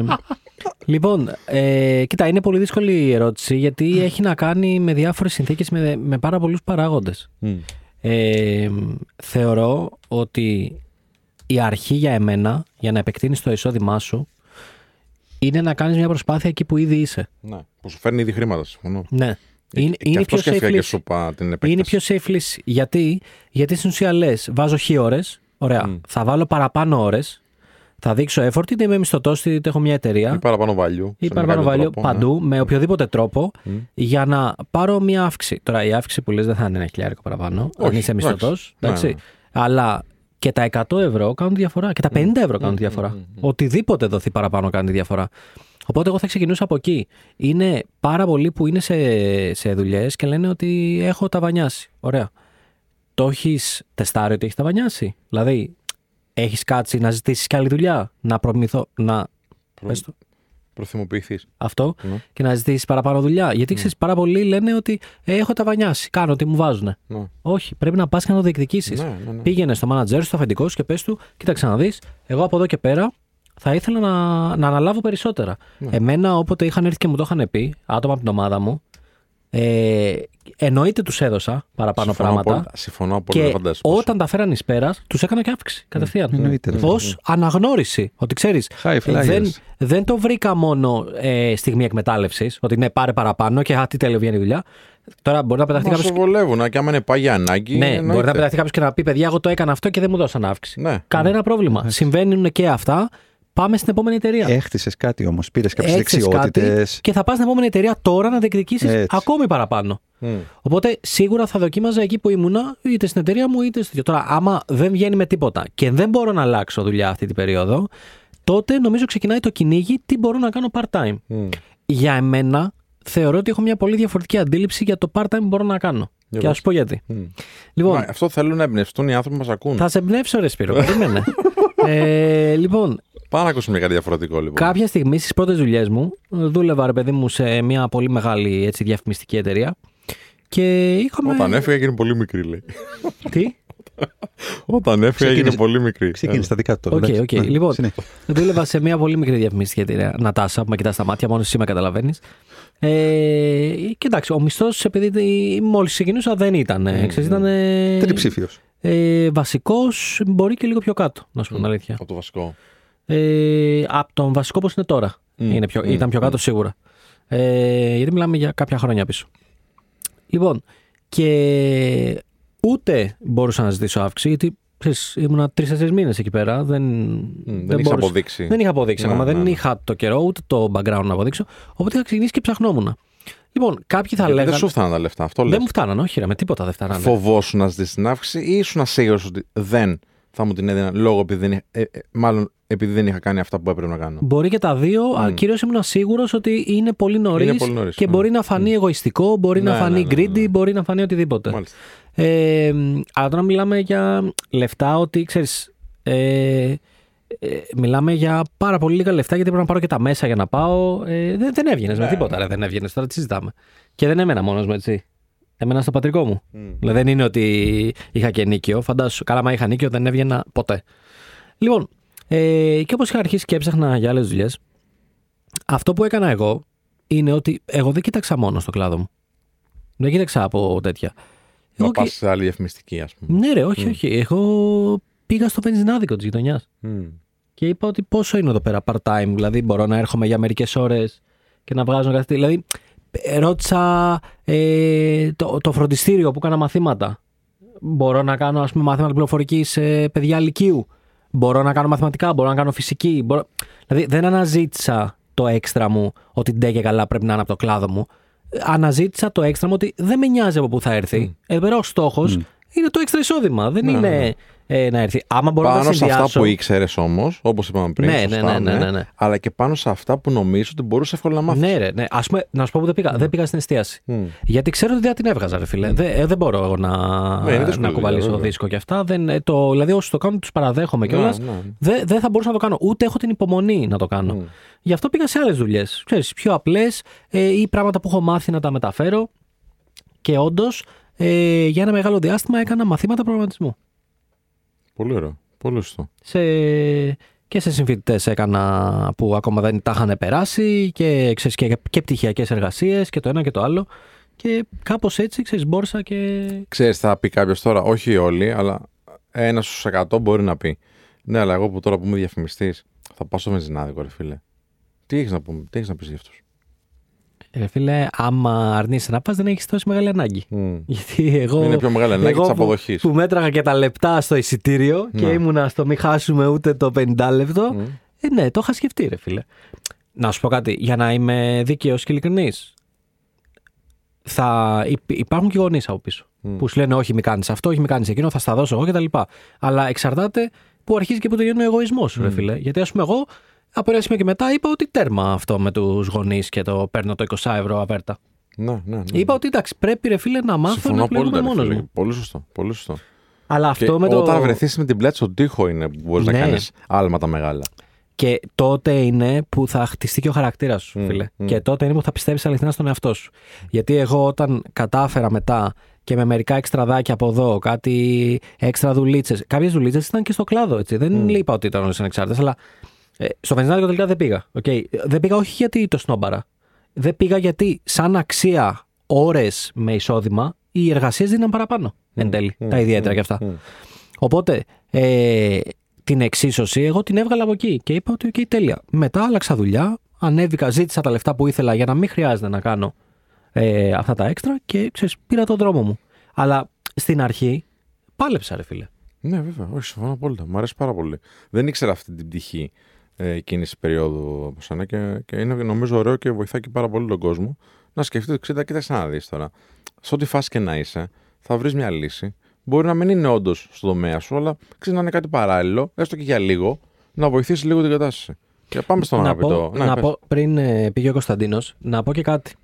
λοιπόν, ε, κοίτα, είναι πολύ δύσκολη η ερώτηση γιατί έχει να κάνει με διάφορες συνθήκες με, με πάρα πολλούς παράγοντες. Μμ. Ε, θεωρώ ότι η αρχή για εμένα, για να επεκτείνεις το εισόδημά σου, είναι να κάνεις μια προσπάθεια εκεί που ήδη είσαι. Ναι, που σου φέρνει ήδη χρήματα, συμφωνώ. Ναι. Είναι, Και είναι αυτός πιο safe σκέφτηκα και λύση. σου είπα την επέκταση. Είναι πιο safe λύση. Γιατί, γιατί στην ουσία λε, βάζω χι ώρες. Ωραία. Μμ. Θα βάλω παραπάνω ώρες. Θα δείξω effort, είτε είμαι μισθωτός, είτε έχω μια εταιρεία. Ή παραπάνω value. ή σε παραπάνω κάποιο value τρόπο, ναι. παντού, με οποιοδήποτε τρόπο, Μμ. για να πάρω μια αύξηση. Τώρα, η αύξηση που λες δεν θα είναι ένα χιλιάρικο παραπάνω, αν Όχι, είσαι μισθωτός. εντάξει. Ναι, ναι. Αλλά και τα 100 ευρώ κάνουν τη διαφορά. Και τα 50 ευρώ κάνουν τη διαφορά. Οτιδήποτε δοθεί παραπάνω κάνει τη διαφορά. Οπότε εγώ θα ξεκινούσα από εκεί. Είναι πάρα πολλοί που είναι σε, σε δουλειές και λένε ότι έχω ταβανιάσει. Ωραία. Το έχεις τεστάρει ότι έχει ταβανιάσει. Δηλαδή, έχεις κάτσει να ζητήσεις και άλλη δουλειά, να προμηθώ, να. Προ- Πες το Προθυμοποιηθείς. αυτό Ναι. και να ζητήσεις παραπάνω δουλειά. Γιατί ξέρεις, πάρα πολλοί λένε ότι ε, έχω ταβανιάσει. Κάνω ό,τι μου βάζουν. Ναι. Όχι, πρέπει να πας και να το διεκδικήσεις. Ναι, ναι, ναι. Πήγαινε στο manager, σου, στο αφεντικό σου και πες του: Κοίταξε να δεις, εγώ από εδώ και πέρα θα ήθελα να, να αναλάβω περισσότερα. Ναι. Εμένα, όποτε είχαν έρθει και μου το είχαν πει, άτομα από την ομάδα μου, ε, εννοείται τους έδωσα παραπάνω Συμφωνώ πράγματα. απόλυτα. Συμφωνώ απόλυτα. Και φαντάζεσαι πώς. όταν τα φέραν εις πέρας, τους έκανα και αύξηση κατευθείαν. Εννοείται, ρε. Ω αναγνώριση. Ότι ξέρεις, High flyers. δεν, δεν το βρήκα μόνο ε, στιγμή εκμετάλλευσης, ότι ναι, πάρε παραπάνω και α, τι τέλειο βγαίνει η δουλειά. Τώρα μπορεί να πεταχτεί Μα κάποιος. σε βολεύουν και άμα είναι πάγια ανάγκη. Ναι, εννοείται. μπορεί να πεταχτεί κάποιος και να πει: Παιδιά, εγώ το έκανα αυτό και δεν μου δώσαν αύξηση. Ναι. Κανένα πρόβλημα. Συμβαίνουν και αυτά. Πάμε στην επόμενη εταιρεία. Έχτισες κάτι όμως. Πήρες κάποιες Έχτισες δεξιότητες. κάτι και θα πας στην επόμενη εταιρεία τώρα να διεκδικήσεις Έτσι. ακόμη παραπάνω. Μμ. Οπότε σίγουρα θα δοκίμαζα εκεί που ήμουνα, είτε στην εταιρεία μου είτε στο. Τώρα, άμα δεν βγαίνει με τίποτα και δεν μπορώ να αλλάξω δουλειά αυτή την περίοδο, τότε νομίζω ξεκινάει το κυνήγι τι μπορώ να κάνω part-time. Μμ. Για εμένα, θεωρώ ότι έχω μια πολύ διαφορετική αντίληψη για το part-time που μπορώ να κάνω. Για και α πες. σου πω γιατί. Μμ. Λοιπόν, Μα, Αυτό θέλουν να εμπνευστούν οι άνθρωποι που μας ακούν. θα σε εμπνεύσω, ρε Σπύρο, περίμενε. ε, λοιπόν, Πάμε να ακούσουμε κάτι διαφορετικό λοιπόν. κάποια στιγμή στις πρώτες δουλειές μου, δούλευα ρε παιδί μου σε μια πολύ μεγάλη έτσι, διαφημιστική εταιρεία. Και είχαμε. Όταν έφυγα έγινε πολύ μικρή, λέει. Τι; Όταν έφυγα έγινε Ξεκίνησε- πολύ μικρή. Ξεκίνησε τα δικά του τώρα. Οκ, εντάξει. οκ. Ναι, Λοιπόν, συνέχεια. δούλευα σε μια πολύ μικρή διαφημιστική εταιρεία. Νατάσα, που με κοιτάς στα μάτια, μόνος εσύ με καταλαβαίνεις. Ε, και εντάξει, ο μισθός, επειδή μόλις ξεκινούσα, δεν ήταν. Mm, ξέρεις, ήταν. Τριψήφιος. Ε, Βασικός, μπορεί και λίγο πιο κάτω, να σου πω την αλήθεια. Από το βασικό. Ε, από τον βασικό όπω είναι τώρα. Μμ, είναι πιο, μμ, ήταν πιο κάτω μμ. σίγουρα. Ε, γιατί μιλάμε για κάποια χρόνια πίσω. Λοιπόν, και ούτε μπορούσα να ζητήσω αύξηση, γιατί ξέρεις, ήμουνα τρει-τέσσερι μήνες εκεί πέρα. Δεν, δεν έχεις μπορούσα. αποδείξει. Δεν είχα αποδείξει Ναι, ακόμα. ναι, δεν ναι. είχα το καιρό, ούτε το background να αποδείξω. Οπότε είχα ξεκινήσει και ψαχνόμουν. Λοιπόν, κάποιοι θα Γιατί λέγανε. δεν σου φτάναν τα λεφτά. Αυτό Δεν λες. μου φτάνανε, όχι, ρε, με τίποτα δεν φτάνανε. Φοβόσου να ζητήσεις την αύξηση ή ήσουν σίγουρο ότι δεν θα μου την έδιναν λόγω επειδή δεν, είχα- ε, ε, μάλλον επειδή δεν είχα κάνει αυτά που έπρεπε να κάνω. Μπορεί και τα δύο, αλλά κυρίως ήμουν σίγουρο ότι είναι πολύ νωρίς Είναι πολύ νωρίς, και ναι. μπορεί να φανεί εγωιστικό, μπορεί να Ναι, φανεί ναι, ναι, ναι, greedy, ναι. μπορεί να φανεί οτιδήποτε. Μάλιστα. Ε, αλλά τώρα μιλάμε για λεφτά ότι ξέρεις. Ε, ε, μιλάμε για πάρα πολύ λίγα λεφτά γιατί πρέπει να πάρω και τα μέσα για να πάω. Ε, δεν, δεν έβγαινες με Ναι, τίποτα, ρε, δεν έβγαινες. Τώρα τι συζητάμε. Και δεν έμενα μόνος μου, έτσι. Έμενα στο πατρικό μου. Μμ. Δηλαδή δεν είναι ότι είχα και νίκιο. Φαντάσου, καλά, μα είχα νίκιο, δεν έβγαινα ποτέ. Λοιπόν, ε, και όπως είχα αρχίσει και έψαχνα για άλλες δουλειές, αυτό που έκανα εγώ είναι ότι εγώ δεν κοίταξα μόνο στο κλάδο μου. Δεν κοίταξα από τέτοια. Να Εγώ πας και- σε άλλη διαφημιστική, ας πούμε. ναι, ρε, όχι, όχι. Εγώ πήγα στο βενζινάδικο της γειτονιάς Μμ. Και είπα ότι πόσο είναι εδώ πέρα part-time. Δηλαδή, μπορώ να έρχομαι για μερικές ώρες και να βγάζω κάτι. Δηλαδή, ε, ρώτησα ε, το, το φροντιστήριο που έκανα μαθήματα. Μπορώ να κάνω, ας πούμε, μαθήματα πληροφορική σε παιδιά λυκείου. Μπορώ να κάνω μαθηματικά, μπορώ να κάνω φυσική. Μπορώ... Δηλαδή, δεν αναζήτησα το έξτρα μου ότι ντε και καλά πρέπει να είναι από το κλάδο μου. Αναζήτησα το έξτρα μου ότι δεν με νοιάζει από πού θα έρθει. Εδώ πέρα ο στόχος είναι το έξτρα εισόδημα. Δεν Ναι, είναι ναι. ε, να έρθει. Άμα μπορώ να Πάνω τα σε αυτά συνδυάσω. που ήξερες όμως, όπως είπαμε πριν. Ναι, σωστά, ναι, ναι, ναι, ναι, ναι. Αλλά και πάνω σε αυτά που νομίζω ότι μπορούσε εύκολα να μάθεις. Ναι, ρε, ναι. Ας πούμε, να σου πω που δεν πήγα. Δεν πήγα στην εστίαση. Γιατί ξέρω ότι δεν την έβγαζα, ρε φίλε. Δεν, ε, δεν μπορώ εγώ να, Ναι, είναι δύσκολη να κουβαλήσω δουλειά, βέβαια. δίσκο και αυτά. Δεν, ε, το, δηλαδή, όσοι το κάνουν, τους παραδέχομαι Ναι, κιόλας. ναι. Δεν, δεν θα μπορούσα να το κάνω. Ούτε έχω την υπομονή να το κάνω. Μμ. Γι' αυτό πήγα σε άλλες δουλειές. Πιο απλές ε, ή πράγματα που έχω μάθει να τα μεταφέρω. Και όντως, ε, για ένα μεγάλο διάστημα έκανα μαθήματα προγραμματισμού. Πολύ ωραίο. Πολύ σωστό. σε, και σε συμφοιτητές έκανα που ακόμα δεν τα είχαν περάσει και, ξέρεις, και, και πτυχιακές εργασίες και το ένα και το άλλο και κάπως έτσι ξέρεις μπόρεσα και Ξέρεις, θα πει κάποιος τώρα, όχι όλοι, αλλά ένας στους 100 μπορεί να πει. Ναι, αλλά εγώ που τώρα που είμαι διαφημιστής, θα πάω στο βενζινάδικο, ρε φίλε. Τι έχεις να, πούμε, τι έχεις να πεις για αυτούς; Ρε φίλε άμα αρνείσαι να πας δεν έχεις τόση μεγάλη ανάγκη γιατί εγώ, Είναι πιο μεγάλη ανάγκη εγώ της που- αποδοχής. που μέτραγα και τα λεπτά στο εισιτήριο και Ναι. ήμουνα στο μη χάσουμε ούτε το 50 λεπτό ε, ναι το είχα σκεφτεί ρε φίλε να σου πω κάτι για να είμαι δίκαιος και ειλικρινής θα υπ- υπάρχουν και γονείς από πίσω. Που σου λένε όχι, μη κάνεις αυτό, όχι, μη κάνεις εκείνο, θα στα δώσω εγώ κτλ. Αλλά εξαρτάται που αρχίζει και που τελειώνει ο εγωισμός σου, ρε φίλε. Γιατί ας πούμε, εγώ από ένα σημείο και μετά είπα ότι τέρμα αυτό με τους γονείς και το παίρνω το 20 ευρώ αβέρτα. Ναι, ναι, ναι. Είπα ότι εντάξει, πρέπει ρε φίλε να μάθω Συμφωνώ να απόλυτα. πλέγομαι ρε μόνος φίλε. μου. Πολύ σωστό. Πολύ σωστό. Αλλά Και αυτό με το. όταν βρεθείς με την πλάτη στον τοίχο είναι που μπορείς να Ναι. κάνεις άλματα μεγάλα. Και τότε είναι που θα χτιστεί και ο χαρακτήρας σου, Μμ, φίλε. μμ. Και τότε είναι που θα πιστεύει αληθινά στον εαυτό σου. Γιατί εγώ όταν κατάφερα μετά και με μερικά εξτραδάκια από εδώ, κάτι έξτρα δουλίτσες. Κάποιες δουλίτσες ήταν και στο κλάδο, έτσι. Δεν είπα ότι ήταν όλες ανεξάρτητες, αλλά ε, στο βενζινάδικο τελικά δεν πήγα. Okay. Δεν πήγα όχι γιατί το σνόμπαρα. Δεν πήγα γιατί σαν αξία ώρες με εισόδημα οι εργασίες δίναν παραπάνω. Εν τέλει. τα ιδιαίτερα και αυτά. Οπότε ε, την εξίσωση εγώ την έβγαλα από εκεί και είπα ότι οκ, τέλεια. Μετά άλλαξα δουλειά, ανέβηκα, ζήτησα τα λεφτά που ήθελα για να μην χρειάζεται να κάνω ε, αυτά τα έξτρα και ξέρεις, πήρα τον δρόμο μου. Αλλά στην αρχή πάλεψα, ρε φίλε. Ναι, βέβαια. Όχι, συμφωνώ απόλυτα. Μου αρέσει πάρα πολύ. Δεν ήξερα αυτή την πτυχή ε, εκείνης τη περίοδου από σένα και, και είναι νομίζω ωραίο και βοηθάει και πάρα πολύ τον κόσμο να σκεφτεί ότι κοίτα, κοίταξε να δεις τώρα. Σε ό,τι φάση και να είσαι, θα βρεις μια λύση. Μπορεί να μην είναι όντως στο τομέα σου, αλλά ξέρεις να είναι κάτι παράλληλο, έστω και για λίγο, να βοηθήσεις λίγο την κατάσταση. Και πάμε στον να αγαπητό. πω, Ναι, να πες. πω, πριν ε, πήγε ο Κωνσταντίνος, να πω και κάτι.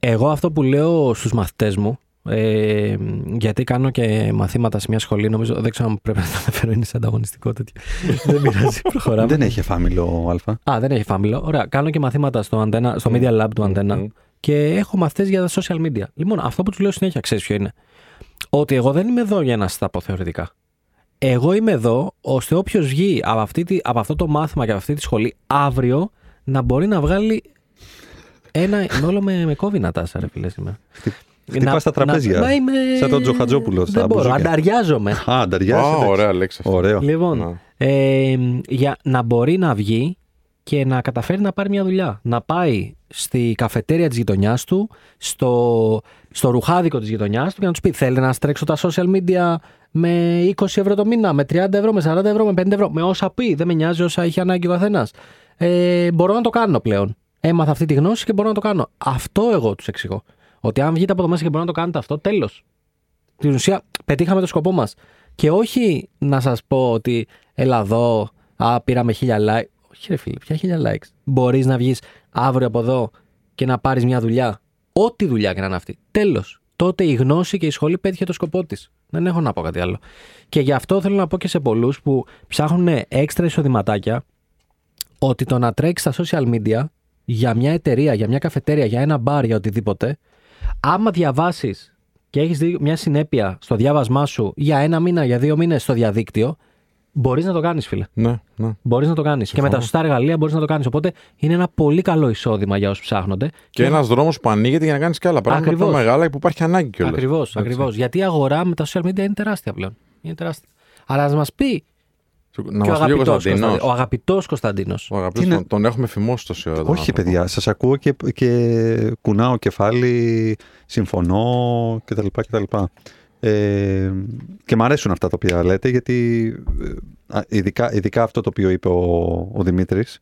Εγώ αυτό που λέω στους μαθητές μου, ε, γιατί κάνω και μαθήματα σε μια σχολή, νομίζω, δεν ξέρω αν πρέπει να τα αναφέρω, είναι σε ανταγωνιστικό τέτοιο. δεν πειράζει, προχωράμε. Δεν έχει εφάμιλο Α. Α, δεν έχει φάμιλο. Ωραία. Κάνω και μαθήματα στο, αντένα, στο Media Lab του Antenna μμ. και έχω μαθητές για τα social media. Λοιπόν, αυτό που του λέω συνέχεια, ξέρεις ποιο είναι; Ότι εγώ δεν είμαι εδώ για να σας τα πω θεωρητικά. Εγώ είμαι εδώ ώστε όποιος βγει από, αυτή τη, από αυτό το μάθημα και από αυτή τη σχολή αύριο να μπορεί να βγάλει ένα. Όλο με, με κόβει να τάσα, ρε φίλε σήμερα. Χτυπάς τα τραπέζια, να είμαι... σαν τον Τζοχατζόπουλο στα Δεν μπορώ, μπουζούκια. ανταριάζομαι. Α, ανταριάζει. Α, εντάξει. ωραία λέξη αυτό. Ωραίο. Λοιπόν, Να. ε, για να μπορεί να βγει και να καταφέρει να πάρει μια δουλειά. Να πάει στη καφετέρια της γειτονιάς του, στο, στο ρουχάδικο της γειτονιάς του και να τους πει θέλετε να στρέξω τα social media με 20 ευρώ το μήνα, με 30 ευρώ, με 40 ευρώ, με 50 ευρώ, με όσα πει, δεν με νοιάζει όσα έχει ανάγκη ο καθένας. Ε, μπορώ να το κάνω πλέον. Έμαθα αυτή τη γνώση και μπορώ να το κάνω. Αυτό εγώ τους εξηγώ. Ότι αν βγείτε από το μέσα και μπορείτε να το κάνετε αυτό, τέλος. Στην ουσία, πετύχαμε το σκοπό μας. Και όχι να σας πω ότι έλα εδώ, α, πήραμε χίλια like. Όχι, ρε φίλε, ποια χίλια likes. Μπορείς να βγεις αύριο από εδώ και να πάρεις μια δουλειά. Ό,τι δουλειά και να είναι αυτή. Τέλος. Τότε η γνώση και η σχολή πέτυχε το σκοπό της. Δεν έχω να πω κάτι άλλο. Και γι' αυτό θέλω να πω και σε πολλούς που ψάχνουν έξτρα εισοδηματάκια ότι το να τρέξεις στα social media για μια εταιρεία, για μια καφετέρια, για ένα μπαρ, για οτιδήποτε, άμα διαβάσεις και έχεις μια συνέπεια στο διάβασμά σου για ένα μήνα, για δύο μήνες στο διαδίκτυο, μπορείς να το κάνεις, φίλε. Ναι, ναι. Μπορείς να το κάνεις. Και με τα σωστά εργαλεία μπορείς να το κάνεις. Οπότε είναι ένα πολύ καλό εισόδημα για όσους ψάχνονται. Και ένας δρόμος που ανοίγεται για να κάνεις και άλλα πράγματα Ακριβώς. πιο μεγάλα που υπάρχει ανάγκη κιόλας. Ακριβώς, ακριβώς. Γιατί η αγορά με τα social media είναι τεράστια πλέον. Είναι τεράστια. Αλλά α μας πει Να και ο μας πει ο αγαπητός Κωνσταντίνος. ο αγαπητός Κωνσταντίνος. Ο αγαπητός Είναι- τον, τον έχουμε φημώσει τόση ώρα. τον Όχι, άνθρωπο. παιδιά, σας ακούω και, και κουνάω κεφάλι, συμφωνώ κτλ. κτλ. Ε, και μ' αρέσουν αυτά τα οποία λέτε, γιατί ε, α, ειδικά, ειδικά αυτό το οποίο είπε ο, ο Δημήτρης,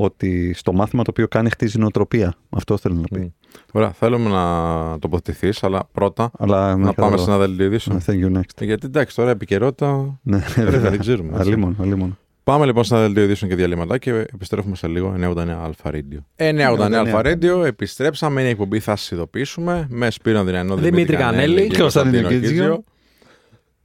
ότι στο μάθημα το οποίο κάνει χτίζει νοοτροπία. Αυτό θέλω να πει. Μμ. Ωραία, θέλουμε να τοποθετηθείς, αλλά πρώτα Αλλά να πάμε σε ένα δελτίο Uh, ειδήσεων. Thank you next. Γιατί εντάξει, τώρα επικαιρότητα. Ναι, Ρε, βέβαια. δεν ξέρουμε. έτσι. Αλίμον, αλίμον. Πάμε λοιπόν σε ένα δελτίο ειδήσεων και διαλύματα και επιστρέφουμε σε λίγο 989 Αλφα Radio. 989 Αλφα Radio, επιστρέψαμε. Είναι η εκπομπή, θα σας ειδοποιήσουμε. Με Σπύρο Ανδριανό, Δημήτρη Κανέλη και και Κωνσταντίνο Κωνσταντίνο Κίτζιο.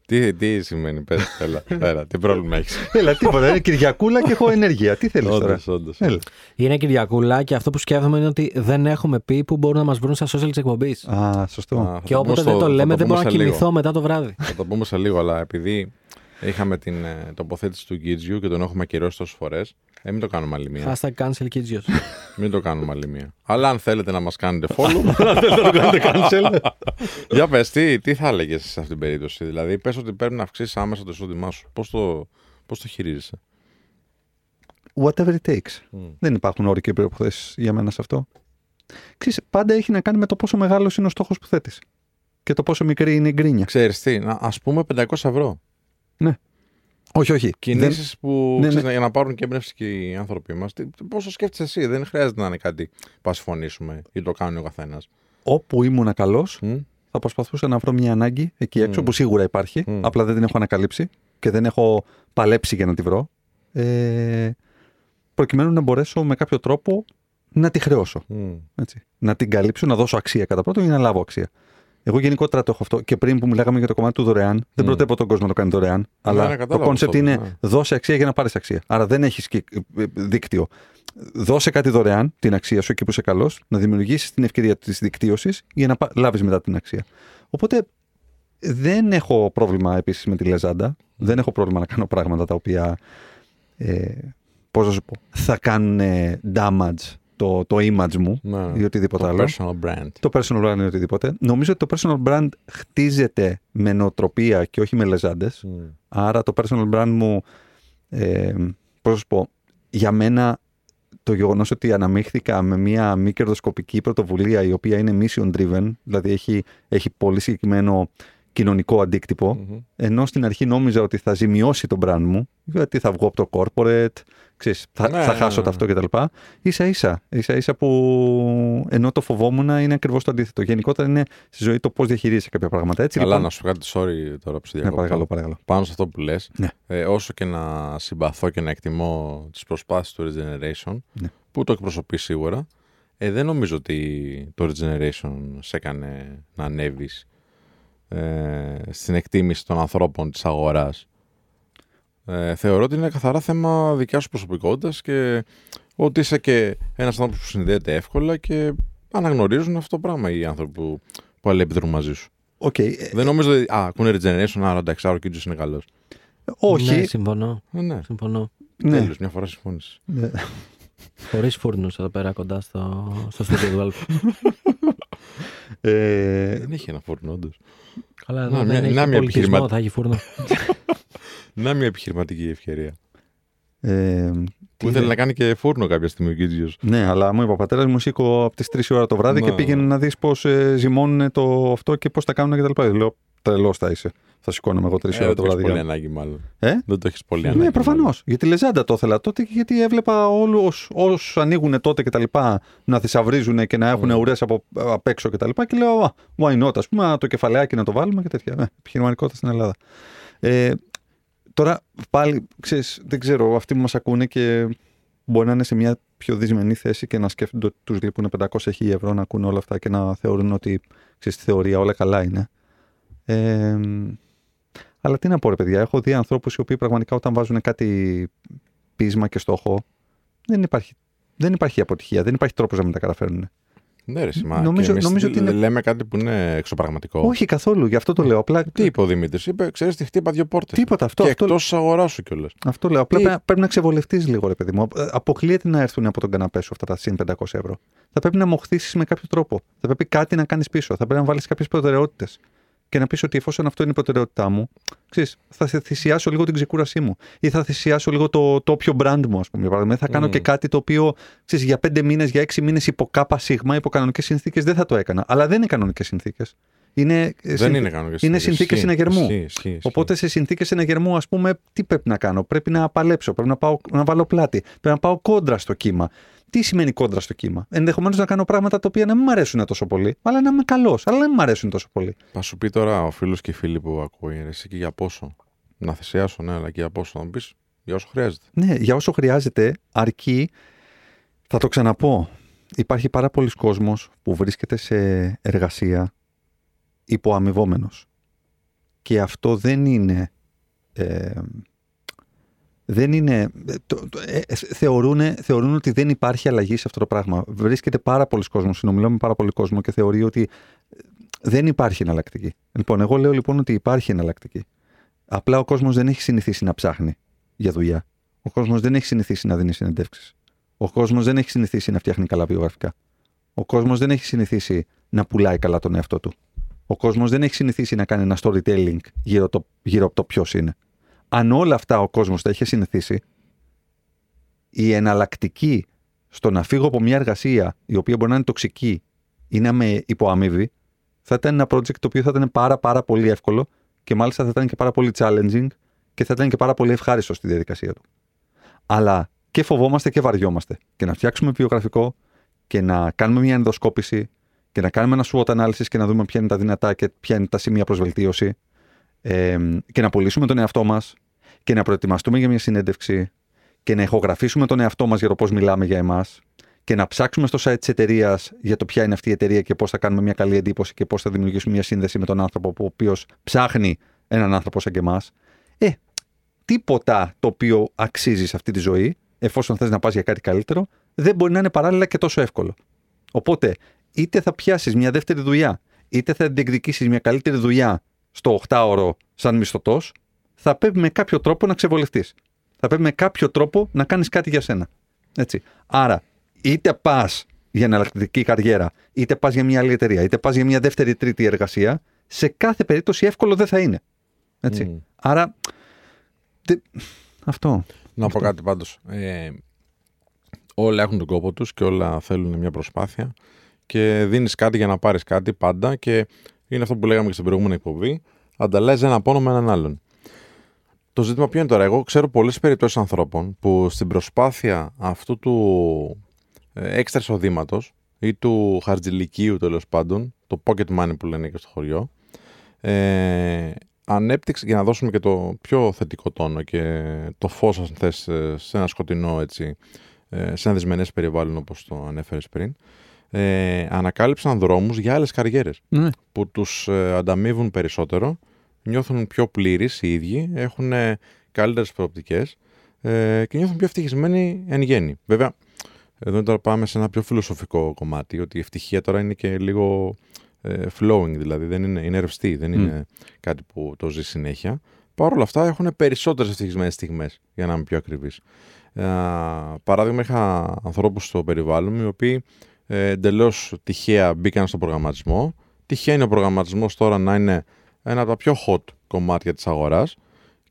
Κίτζιο. Τι, τι σημαίνει, πες, έλα, έλα, τι πρόβλημα έχεις; Έλα, τίποτα. Είναι Κυριακούλα και έχω ενέργεια. Τι θέλεις τώρα; Όντως, όντως. Έλα. Είναι Κυριακούλα και αυτό που σκέφτομαι είναι ότι δεν έχουμε πει που μπορούν να μας βρουν στα social της εκπομπής. Α, σωστό. Α, θα Και το όποτε πούμε δεν στο- το θα λέμε, δεν πούμε μπορώ να σε λίγο. κοιμηθώ μετά το βράδυ. Θα το πούμε σε λίγο, αλλά επειδή είχαμε την ε, τοποθέτηση του Κίτζιου και τον έχουμε ακυρώσει τόσες φορές, ε, μην το κάνουμε άλλη μία. Hashtag cancel Kids Μην το κάνουμε άλλη μία. Αλλά αν θέλετε να μας κάνετε follow, αν θέλετε να το κάνετε cancel. Για πες, τι, τι θα έλεγες σε αυτήν την περίπτωση; Δηλαδή, πες ότι πρέπει να αυξήσεις άμεσα το εισόδημά σου. Πώς το, πώς το χειρίζεσαι; Whatever it takes. Δεν υπάρχουν όροι και προποθέσει για μένα σε αυτό. Ξέρεις, πάντα έχει να κάνει με το πόσο μεγάλος είναι ο στόχος που θέτεις. Και το πόσο μικρή είναι η γκρίνια. Ξέρεις τι, ας πούμε 500 ευρώ. Όχι, όχι. Δεν- Κινήσει που ναι, ξέρεις, ναι. για να πάρουν και έμπνευση και οι άνθρωποι μας. Πόσο σκέφτεσαι εσύ, δεν χρειάζεται να είναι κάτι που ας συμφωνήσουμε ή το κάνει ο καθένας. Όπου ήμουν καλός, θα προσπαθούσα να βρω μια ανάγκη εκεί έξω Μμ. που σίγουρα υπάρχει. Μμ. Απλά δεν την έχω ανακαλύψει και δεν έχω παλέψει για να τη βρω. Ε, προκειμένου να μπορέσω με κάποιο τρόπο να τη χρεώσω. Έτσι. Να την καλύψω, να δώσω αξία κατά πρώτον ή να λάβω αξία. Εγώ γενικότερα το έχω αυτό. Και πριν που μιλάγαμε για το κομμάτι του δωρεάν, δεν Μμ. προτρέπω τον κόσμο να το κάνει δωρεάν. αλλά ναι, το κατάλαβα concept αυτό, είναι ναι. δώσε αξία για να πάρεις αξία. Άρα δεν έχεις δίκτυο. Δώσε κάτι δωρεάν, την αξία σου εκεί που είσαι καλός, να δημιουργήσεις την ευκαιρία της δικτύωσης για να λάβεις μετά την αξία. Οπότε δεν έχω πρόβλημα επίσης με τη λεζάντα. Δεν έχω πρόβλημα να κάνω πράγματα τα οποία. Ε, Πώς να σου πω, θα κάνουν ε, damage το, το image μου Ναι. ή οτιδήποτε Το άλλο. personal brand. Το personal brand ή οτιδήποτε. Νομίζω ότι το personal brand χτίζεται με νοοτροπία και όχι με λεζάντες. Άρα το personal brand μου, ε, πώς να σου πω, για μένα το γεγονός ότι αναμίχθηκα με μια μη κερδοσκοπική πρωτοβουλία η οποία είναι mission driven, δηλαδή έχει, έχει πολύ συγκεκριμένο κοινωνικό αντίκτυπο, Μμμ. ενώ στην αρχή νόμιζα ότι θα ζημιώσει το brand μου, γιατί θα βγω από το corporate, ξέρεις, θα, Ναι, θα ναι, χάσω ναι. τα αυτό κτλ. Ίσα ίσα, ίσα ίσα που ενώ το φοβόμουν είναι ακριβώς το αντίθετο. Γενικότερα είναι στη ζωή το πώς διαχειρίζεσαι κάποια πράγματα. Έτσι, Καλά, λοιπόν, να σου πω κάτι, sorry τώρα που σε ναι, διακόπτω. παρακαλώ, παρακαλώ. Πάνω σε αυτό που λες, Ναι. ε, όσο και να συμπαθώ και να εκτιμώ τις προσπάθειες του Regeneration, Ναι. που το εκπροσωπείς σίγουρα, ε, δεν νομίζω ότι το Regeneration σε έκανε να ανέβεις ε, στην εκτίμηση των ανθρώπων της αγοράς. Ε, θεωρώ ότι είναι καθαρά θέμα δικιάς σου προσωπικότητας και ότι είσαι και ένας άνθρωπος που συνδέεται εύκολα και αναγνωρίζουν αυτό το πράγμα οι άνθρωποι που, που αλληλεπιδρούν μαζί σου. Οκ, ε, Δεν νομίζω ότι. Α, ακούνε Regeneration, άρα εντάξει, άρα ο Κίτζος είναι καλός. όχι. Ναι, συμφωνώ. Ε, ναι, συμφωνώ. ναι. τέλος, μια φορά συμφώνησες. Ναι. Χωρίς φούρνους εδώ πέρα κοντά στο, στο στούντιο του Αλφα. Ε, Δεν έχει ένα φούρνο, όντως. Καλά, Να, εδώ μια- δεν να, έχει μια πολιτισμό, επιχειρηματι- θα έχει φούρνο. Να μια επιχειρηματική ευκαιρία. ε, Που ήθελε να κάνει και φούρνο κάποια στιγμή ο Κίτζιος. Ναι, αλλά μου είπε ο πατέρας μου σήκω από τις 3 ώρα το βράδυ Ναι. και πήγαινε να δεις πώς ε, ζυμώνουν το αυτό και πώς τα κάνουν κτλ. Λέω, τρελός θα είσαι. Θα σηκώνομαι εγώ 3 ώρα Ε, δεν το το έχεις βράδυ. πολύ για- ανάγκη, μάλλον. Ε; Δεν το έχεις πολύ ανάγκη. Ναι, προφανώ. μάλλον. Για τη Λεζάντα το ήθελα τότε και γιατί έβλεπα όλους όσου ανοίγουν τότε και τα λοιπά να θησαυρίζουν και να έχουν Mm. ουρές από απ' έξω και τα λοιπά. Και λέω, «Α, why not, ας πούμε, το κεφαλαιάκι να το βάλουμε και τέτοια. Ε, επιχειρηματικότητα στην Ελλάδα. Ε, τώρα πάλι, ξέρεις, δεν ξέρω, αυτοί που μας ακούνε και μπορεί να είναι σε μια πιο δυσμενή θέση και να σκέφτονται ότι τους λείπουν 500 ευρώ να ακούνε όλα αυτά και να θεωρούν ότι ξέρεις, στη θεωρία όλα καλά είναι. Ε, αλλά τι να πω, ρε παιδιά, έχω δει ανθρώπους οι οποίοι πραγματικά όταν βάζουν κάτι πείσμα και στόχο, δεν υπάρχει, δεν υπάρχει αποτυχία, δεν υπάρχει τρόπος να μην τα καταφέρουν. Ναι, ρε, σημά. Νομίζω- και εμείς νομίζω ότι είναι- Λέμε κάτι που είναι εξωπραγματικό. Όχι καθόλου, γι' αυτό το λέω. Απλά, Τι είπε ο Δημήτρης, είπε, ξέρεις τι χτύπα δύο πόρτες. Τίποτα, αυτό, Και αυτό, εκτός της αγοράς σου κιόλας. αυτό λέω. Απλά Τι- πρέπει, πρέπει να ξεβολευτείς λίγο, ρε παιδί μου. Ε, Αποκλείεται να έρθουν από τον καναπέ σου αυτά τα συν 500 ευρώ. Θα πρέπει να μοχθήσεις με κάποιο τρόπο. Θα πρέπει κάτι να κάνεις πίσω. Θα πρέπει να βάλεις κάποιες προτεραιότητες. Και να πεις ότι εφόσον αυτό είναι η προτεραιότητά μου, ξέρεις, θα θε- θυσιάσω λίγο την ξεκούρασή μου. Ή θα θυσιάσω λίγο το, το όποιο brand μου, ας πούμε. Για παράδειγμα. Θα κάνω Μμμ. και κάτι το οποίο ξέρεις, για πέντε μήνες, για έξι μήνες υπό κάπα σίγμα, υπό κανονικέ συνθήκες δεν θα το έκανα. Αλλά δεν είναι κανονικές συνθήκες. Είναι, Δεν είναι κανονικές είναι συνθήκες. συνθήκες Ισχύει, συναγερμού. ισχύει, ισχύει, ισχύει. Οπότε σε συνθήκες συναγερμού, ας πούμε, τι πρέπει να κάνω; Πρέπει να παλέψω, πρέπει να, πάω, να βάλω πλάτη, πρέπει να πάω κόντρα στο κύμα. Τι σημαίνει κόντρα στο κύμα; Ενδεχομένως να κάνω πράγματα τα οποία να μην μου αρέσουν τόσο πολύ, αλλά να είμαι καλός, αλλά να μην μου αρέσουν τόσο πολύ. Θα σου πει τώρα ο φίλος και η φίλη που ακούει, ρε, εσύ και για πόσο; Να θυσιάσω, ναι, αλλά και για πόσο. Θα μου πεις για όσο χρειάζεται. Ναι, για όσο χρειάζεται, αρκεί. Θα το ξαναπώ. Υπάρχει πάρα πολλοί κόσμος που βρίσκεται σε εργασία υποαμοιβόμενος. Και αυτό δεν είναι... Ε, δεν είναι... ε, Το, το, ε, ε, θεωρούν, θεωρούν ότι δεν υπάρχει αλλαγή σε αυτό το πράγμα. Βρίσκεται πάρα πολλοί κόσμος, συνομιλώ με πάρα πολύ κόσμο και θεωρεί ότι ε, δεν υπάρχει εναλλακτική. Λοιπόν, εγώ λέω λοιπόν ότι υπάρχει εναλλακτική. Απλά ο κόσμος δεν έχει συνηθίσει να ψάχνει για δουλειά. Ο κόσμος δεν έχει συνηθίσει να δίνει συνεντεύξεις. Ο κόσμος δεν έχει συνηθίσει να φτιάχνει καλά βιογραφικά. Ο κόσμος δεν έχει συνηθίσει να πουλάει καλά τον εαυτό του. Ο κόσμος δεν έχει συνηθίσει να κάνει ένα storytelling γύρω, το, γύρω από το ποιος είναι. Αν όλα αυτά ο κόσμος τα είχε συνηθίσει, η εναλλακτική στο να φύγω από μια εργασία η οποία μπορεί να είναι τοξική ή να με υποαμείβει, θα ήταν ένα project το οποίο θα ήταν πάρα πάρα πολύ εύκολο και μάλιστα θα ήταν και πάρα πολύ challenging και θα ήταν και πάρα πολύ ευχάριστο στη διαδικασία του. Αλλά και φοβόμαστε και βαριόμαστε. Και να φτιάξουμε βιογραφικό και να κάνουμε μια ενδοσκόπηση και να κάνουμε ένα SWOT analysis και να δούμε ποια είναι τα δυνατά και ποια είναι τα σημεία προς βελτίωση ε, και να πουλήσουμε τον εαυτό μας και να προετοιμαστούμε για μια συνέντευξη και να ηχογραφήσουμε τον εαυτό μας για το πώς μιλάμε για εμάς και να ψάξουμε στο site της εταιρείας για το ποια είναι αυτή η εταιρεία και πώς θα κάνουμε μια καλή εντύπωση και πώς θα δημιουργήσουμε μια σύνδεση με τον άνθρωπο ο οποίος ψάχνει έναν άνθρωπο σαν και εμάς. Ε, τίποτα το οποίο αξίζει σε αυτή τη ζωή, εφόσον θες να πας για κάτι καλύτερο, δεν μπορεί να είναι παράλληλα και τόσο εύκολο. Οπότε, είτε θα πιάσεις μια δεύτερη δουλειά, είτε θα διεκδικήσεις μια καλύτερη δουλειά στο 8ωρο σαν μισθωτός, θα πρέπει με κάποιο τρόπο να ξεβολευτείς. Θα πρέπει με κάποιο τρόπο να κάνεις κάτι για σένα. Έτσι. Άρα, είτε πας για εναλλακτική καριέρα, είτε πας για μια άλλη εταιρεία, είτε πας για μια δεύτερη τρίτη εργασία, σε κάθε περίπτωση εύκολο δεν θα είναι. Έτσι. Μμμ. Άρα, τε- αυτό. Να πω κάτι πάντως. Ε, όλα έχουν τον κόπο τους και όλα θέλουν μια προσπάθεια και δίνεις κάτι για να πάρεις κάτι πάντα και είναι αυτό που λέγαμε και στην προηγούμενη εκπομπή. Ανταλλάσσει ένα πόνο με έναν άλλον. Το ζήτημα ποιο είναι τώρα; Εγώ ξέρω πολλές περιπτώσεις ανθρώπων που στην προσπάθεια αυτού του ε, έξτρα εισοδήματος ή του χαρτζηλικίου τέλος πάντων, το pocket money που λένε και στο χωριό, ε, ανέπτυξε, για να δώσουμε και το πιο θετικό τόνο και το φως αν θες ε, σε ένα σκοτεινό έτσι, ε, σε ένα δυσμενές περιβάλλον όπως το ανέφερες πριν, ε, ανακάλυψαν δρόμους για άλλες καριέρες Ναι. που τους ε, ανταμείβουν περισσότερο, νιώθουν πιο πλήρεις οι ίδιοι, έχουν ε, καλύτερες προοπτικές ε, και νιώθουν πιο ευτυχισμένοι εν γέννη. Βέβαια, εδώ τώρα πάμε σε ένα πιο φιλοσοφικό κομμάτι, ότι η ευτυχία τώρα είναι και λίγο ε, flowing, δηλαδή δεν είναι, είναι ρευστή, δεν είναι κάτι που το ζει συνέχεια. Παρ' όλα αυτά έχουν περισσότερες ευτυχισμένες στιγμές, για να είμαι πιο ακριβής. Ε, παράδειγμα, είχα ανθρώπους στο περιβάλλον μου, οι οποίοι ε, εντελώς τυχαία μπήκαν στο προγραμματισμό. Τυχαία είναι ο προγραμματισμός τώρα να είναι ένα από τα πιο hot κομμάτια της αγοράς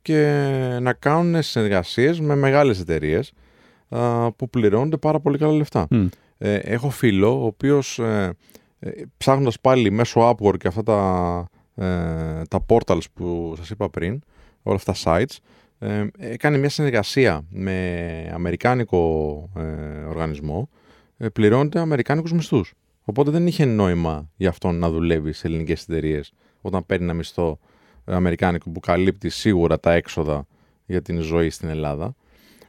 και να κάνουν συνεργασίες με μεγάλες εταιρείες α, που πληρώνονται πάρα πολύ καλά λεφτά. Μμ. Ε, έχω φίλο ο οποίος ε, ε, ψάχνοντας πάλι μέσω Upwork και αυτά τα, ε, τα portals που σας είπα πριν, όλα αυτά τα sites, ε, έκανε μια συνεργασία με αμερικάνικο ε, οργανισμό, ε, πληρώνεται αμερικάνικους μισθούς. Οπότε δεν είχε νόημα για αυτόν να δουλεύει σε ελληνικές εταιρείες όταν παίρνει ένα μισθό ε, αμερικάνικο που καλύπτει σίγουρα τα έξοδα για την ζωή στην Ελλάδα.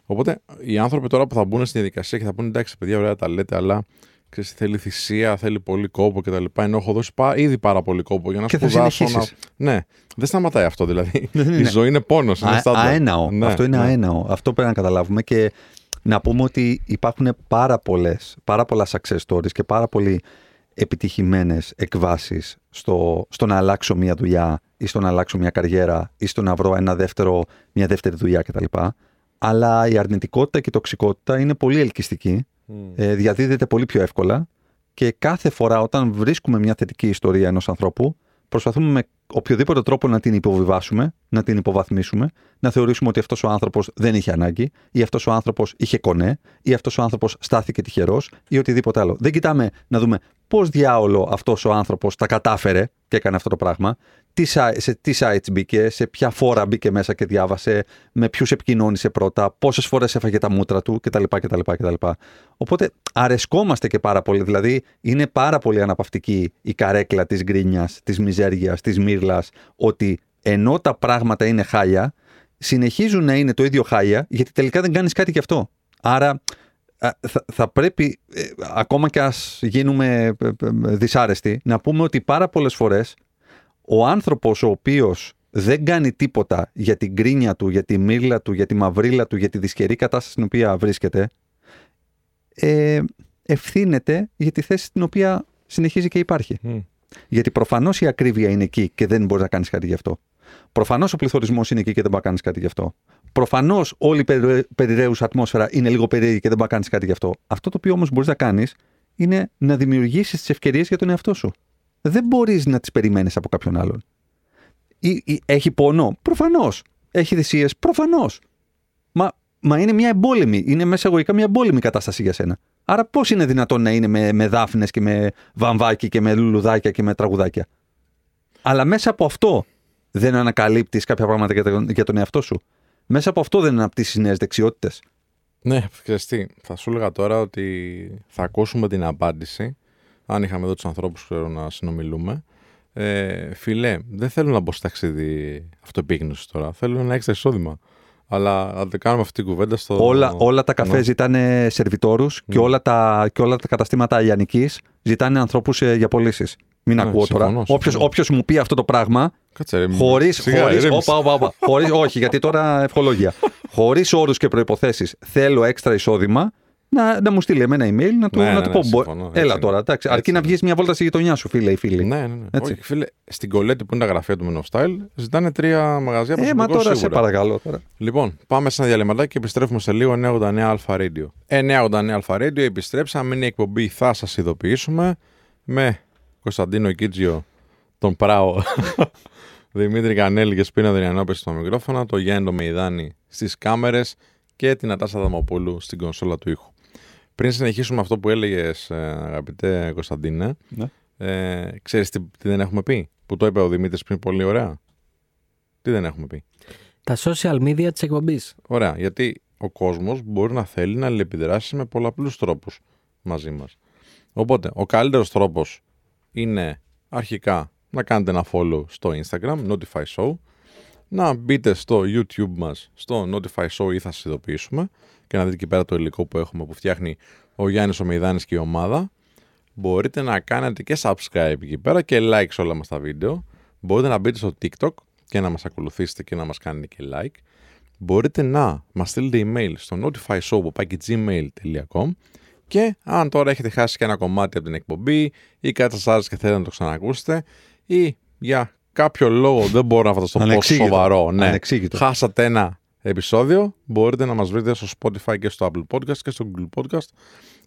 Οπότε οι άνθρωποι τώρα που θα μπουν στη διαδικασία και θα πούνε εντάξει, παιδιά, ωραία τα λέτε, αλλά ξέρεις, θέλει θυσία, θέλει πολύ κόπο κτλ. Ενώ έχω δώσει πά, ήδη πάρα πολύ κόπο για να Και θα σπουδάσω. Να... συνεχίσεις. Ναι, δεν σταματάει αυτό δηλαδή. Ναι, ναι, Η ναι. ζωή είναι πόνος. Είναι Α, στάνταρ. αέναο. Ναι, Αυτό είναι ναι. αέναο. Αυτό πρέπει να καταλάβουμε και να πούμε ότι υπάρχουν πάρα, πολλές, πάρα πολλά success stories και πάρα πολύ επιτυχημένες εκβάσεις στο, στο να αλλάξω μια δουλειά ή στο να αλλάξω μια καριέρα ή στο να βρω ένα δεύτερο, μια δεύτερη δουλειά κτλ. Αλλά η αρνητικότητα και η τοξικότητα είναι πολύ ελκυστική, Μμ. ε, διαδίδεται πολύ πιο εύκολα και κάθε φορά όταν βρίσκουμε μια θετική ιστορία ενός ανθρώπου προσπαθούμε με οποιοδήποτε τρόπο να την υποβιβάσουμε, να την υποβαθμίσουμε, να θεωρήσουμε ότι αυτός ο άνθρωπος δεν είχε ανάγκη ή αυτός ο άνθρωπος είχε κονέ ή αυτός ο άνθρωπος στάθηκε τυχερός ή οτιδήποτε άλλο. Δεν κοιτάμε να δούμε πώς διάολο αυτός ο άνθρωπος τα κατάφερε και έκανε αυτό το πράγμα, τι, si- σε τι sites μπήκε, σε ποια φόρα μπήκε μέσα και διάβασε, με ποιους επικοινώνησε πρώτα, πόσες φορές έφαγε τα μούτρα του κτλ. κτλ, κτλ. Οπότε αρεσκόμαστε και πάρα πολύ. Δηλαδή είναι πάρα πολύ αναπαυτική η καρέκλα της γκρίνιας, της μιζέρια, της μύρλας, ότι ενώ τα πράγματα είναι χάλια, συνεχίζουν να είναι το ίδιο χάλια, γιατί τελικά δεν κάνεις κάτι γι' αυτό. Άρα α, θα, θα πρέπει, ε, ακόμα και ας γίνουμε ε, ε, δυσάρεστοι, να πούμε ότι πάρα πολλές φορές ο άνθρωπος ο οποίος δεν κάνει τίποτα για την κρίνια του, για τη μύρλα του, για τη μαυρίλα του, για τη δυσκερή κατάσταση στην οποία βρίσκεται, ε, ευθύνεται για τη θέση στην οποία συνεχίζει και υπάρχει. Μμ. Γιατί προφανώς η ακρίβεια είναι εκεί και δεν μπορείς να κάνεις κάτι γι' αυτό. Προφανώς ο πληθωρισμός είναι εκεί και δεν μπορείς να κάνεις κάτι γι' αυτό. Προφανώς όλη η περι- περιραίουσα ατμόσφαιρα είναι λίγο περίεργη και δεν μπορεί να κάνεις κάτι γι' αυτό. Αυτό το οποίο όμως μπορείς να κάνεις είναι να δημιουργήσεις τις ευκαιρίες για τον εαυτό σου. Δεν μπορείς να τις περιμένεις από κάποιον άλλον. Ή, ή- έχει πόνο; Προφανώς. Έχει θυσίες; Προφανώς. Μα, μα είναι μια εμπόλεμη. Είναι μέσα εγωικά μια εμπόλεμη κατάσταση για σένα. Άρα πώς είναι δυνατόν να είναι με, με δάφνες και με βαμβάκι και με λουλουδάκια και με τραγουδάκια; Αλλά μέσα από αυτό δεν ανακαλύπτεις κάποια πράγματα για τον, για τον εαυτό σου. Μέσα από αυτό δεν αναπτύσσεις νέες δεξιότητες. Ναι, ξέρεις τι, θα σου έλεγα τώρα ότι θα ακούσουμε την απάντηση, αν είχαμε εδώ τους ανθρώπους ξέρω, να συνομιλούμε. Ε, φιλέ, δεν θέλω να μπω στο ταξίδι αυτοεπίγνωση τώρα, θέλω να έχει εισόδημα. Αλλά να το κάνουμε αυτή την κουβέντα στο... Όλα, όλα τα καφέ Ναι. ζητάνε σερβιτόρους και, όλα τα, και όλα τα καταστήματα λιανική ζητάνε ανθρώπους για πωλήσεις. Μην Ναι, ακούω τώρα. συμφωνώ, Όποιος, συμφωνώ. όποιος μου πει αυτό το πράγμα, Κάτσε ρε, χωρί. σιγά, Χωρίς, ηρέμησε. όπα, όπα, όπα. χωρίς, όχι, γιατί τώρα ευχολόγια. Χωρίς όρους και προποθέσει, θέλω έξτρα εισόδημα, να, να μου στείλει εμένα email να του, Ναι, να ναι, του ναι, πω. «Μπο- συμφωνώ, έτσι Έλα είναι. τώρα, εντάξει. Έτσι Αρκεί να είναι. βγεις μια βόλτα στη γειτονιά σου, φίλε ή φίλοι. Ναι, ναι, ναι. Έτσι. Όχι, φίλε, στην Κολέτη που είναι τα γραφεία του Men of Style ζητάνε τρία μαγαζιά Ε, μα προσωπικό τώρα σε σίγουρα. παρακαλώ. Τώρα. Λοιπόν, πάμε σε ένα διαλυματάκι και επιστρέφουμε σε λίγο 989 Alpha Radio. 989 Alpha Radio, επιστρέψαμε. Είναι η εκπομπή, θα σας ειδοποιήσουμε. Με Κωνσταντίνο Κίτζιο, τον Πράο, Δημήτρη Κανέλη και Σπίνα Δριανόπη στο μικρόφωνο, το Γιάννη το Μεϊδάνη στις κάμερες και την Ατάσα Δαμοπούλου στην κονσόλα του ήχου. Πριν συνεχίσουμε αυτό που έλεγες, αγαπητέ Κωνσταντίνε, Ναι. ε, ξέρεις τι, τι δεν έχουμε πει, που το είπε ο Δημήτρης πριν πολύ ωραία. Τι δεν έχουμε πει; Τα social media της εκπομπής. Ωραία, γιατί ο κόσμος μπορεί να θέλει να αλληλεπιδράσει με πολλαπλούς τρόπους μαζί μας. Οπότε, ο καλύτερος τρόπος είναι αρχικά να κάνετε ένα follow στο Instagram, Notify Show, να μπείτε στο YouTube μας, στο Notify Show ή θα σας ειδοποιήσουμε και να δείτε εκεί πέρα το υλικό που έχουμε που φτιάχνει ο Γιάννης ο Μεϊδάνης και η ομάδα. Μπορείτε να κάνετε και subscribe εκεί πέρα και like σε όλα μας τα βίντεο. Μπορείτε να μπείτε στο TikTok και να μας ακολουθήσετε και να μας κάνετε και like. Μπορείτε να μας στείλετε email στο notifyshow.gmail.com και αν τώρα έχετε χάσει και ένα κομμάτι από την εκπομπή ή κάτι σας άρεσε και θέλετε να το ξανακούσετε ή για κάποιο λόγο δεν μπορώ να φανταστώ πόσο Ανεξήγητο. σοβαρό. Ναι, Ανεξήγητο. χάσατε ένα επεισόδιο, μπορείτε να μας βρείτε στο Spotify και στο Apple Podcast και στο Google Podcast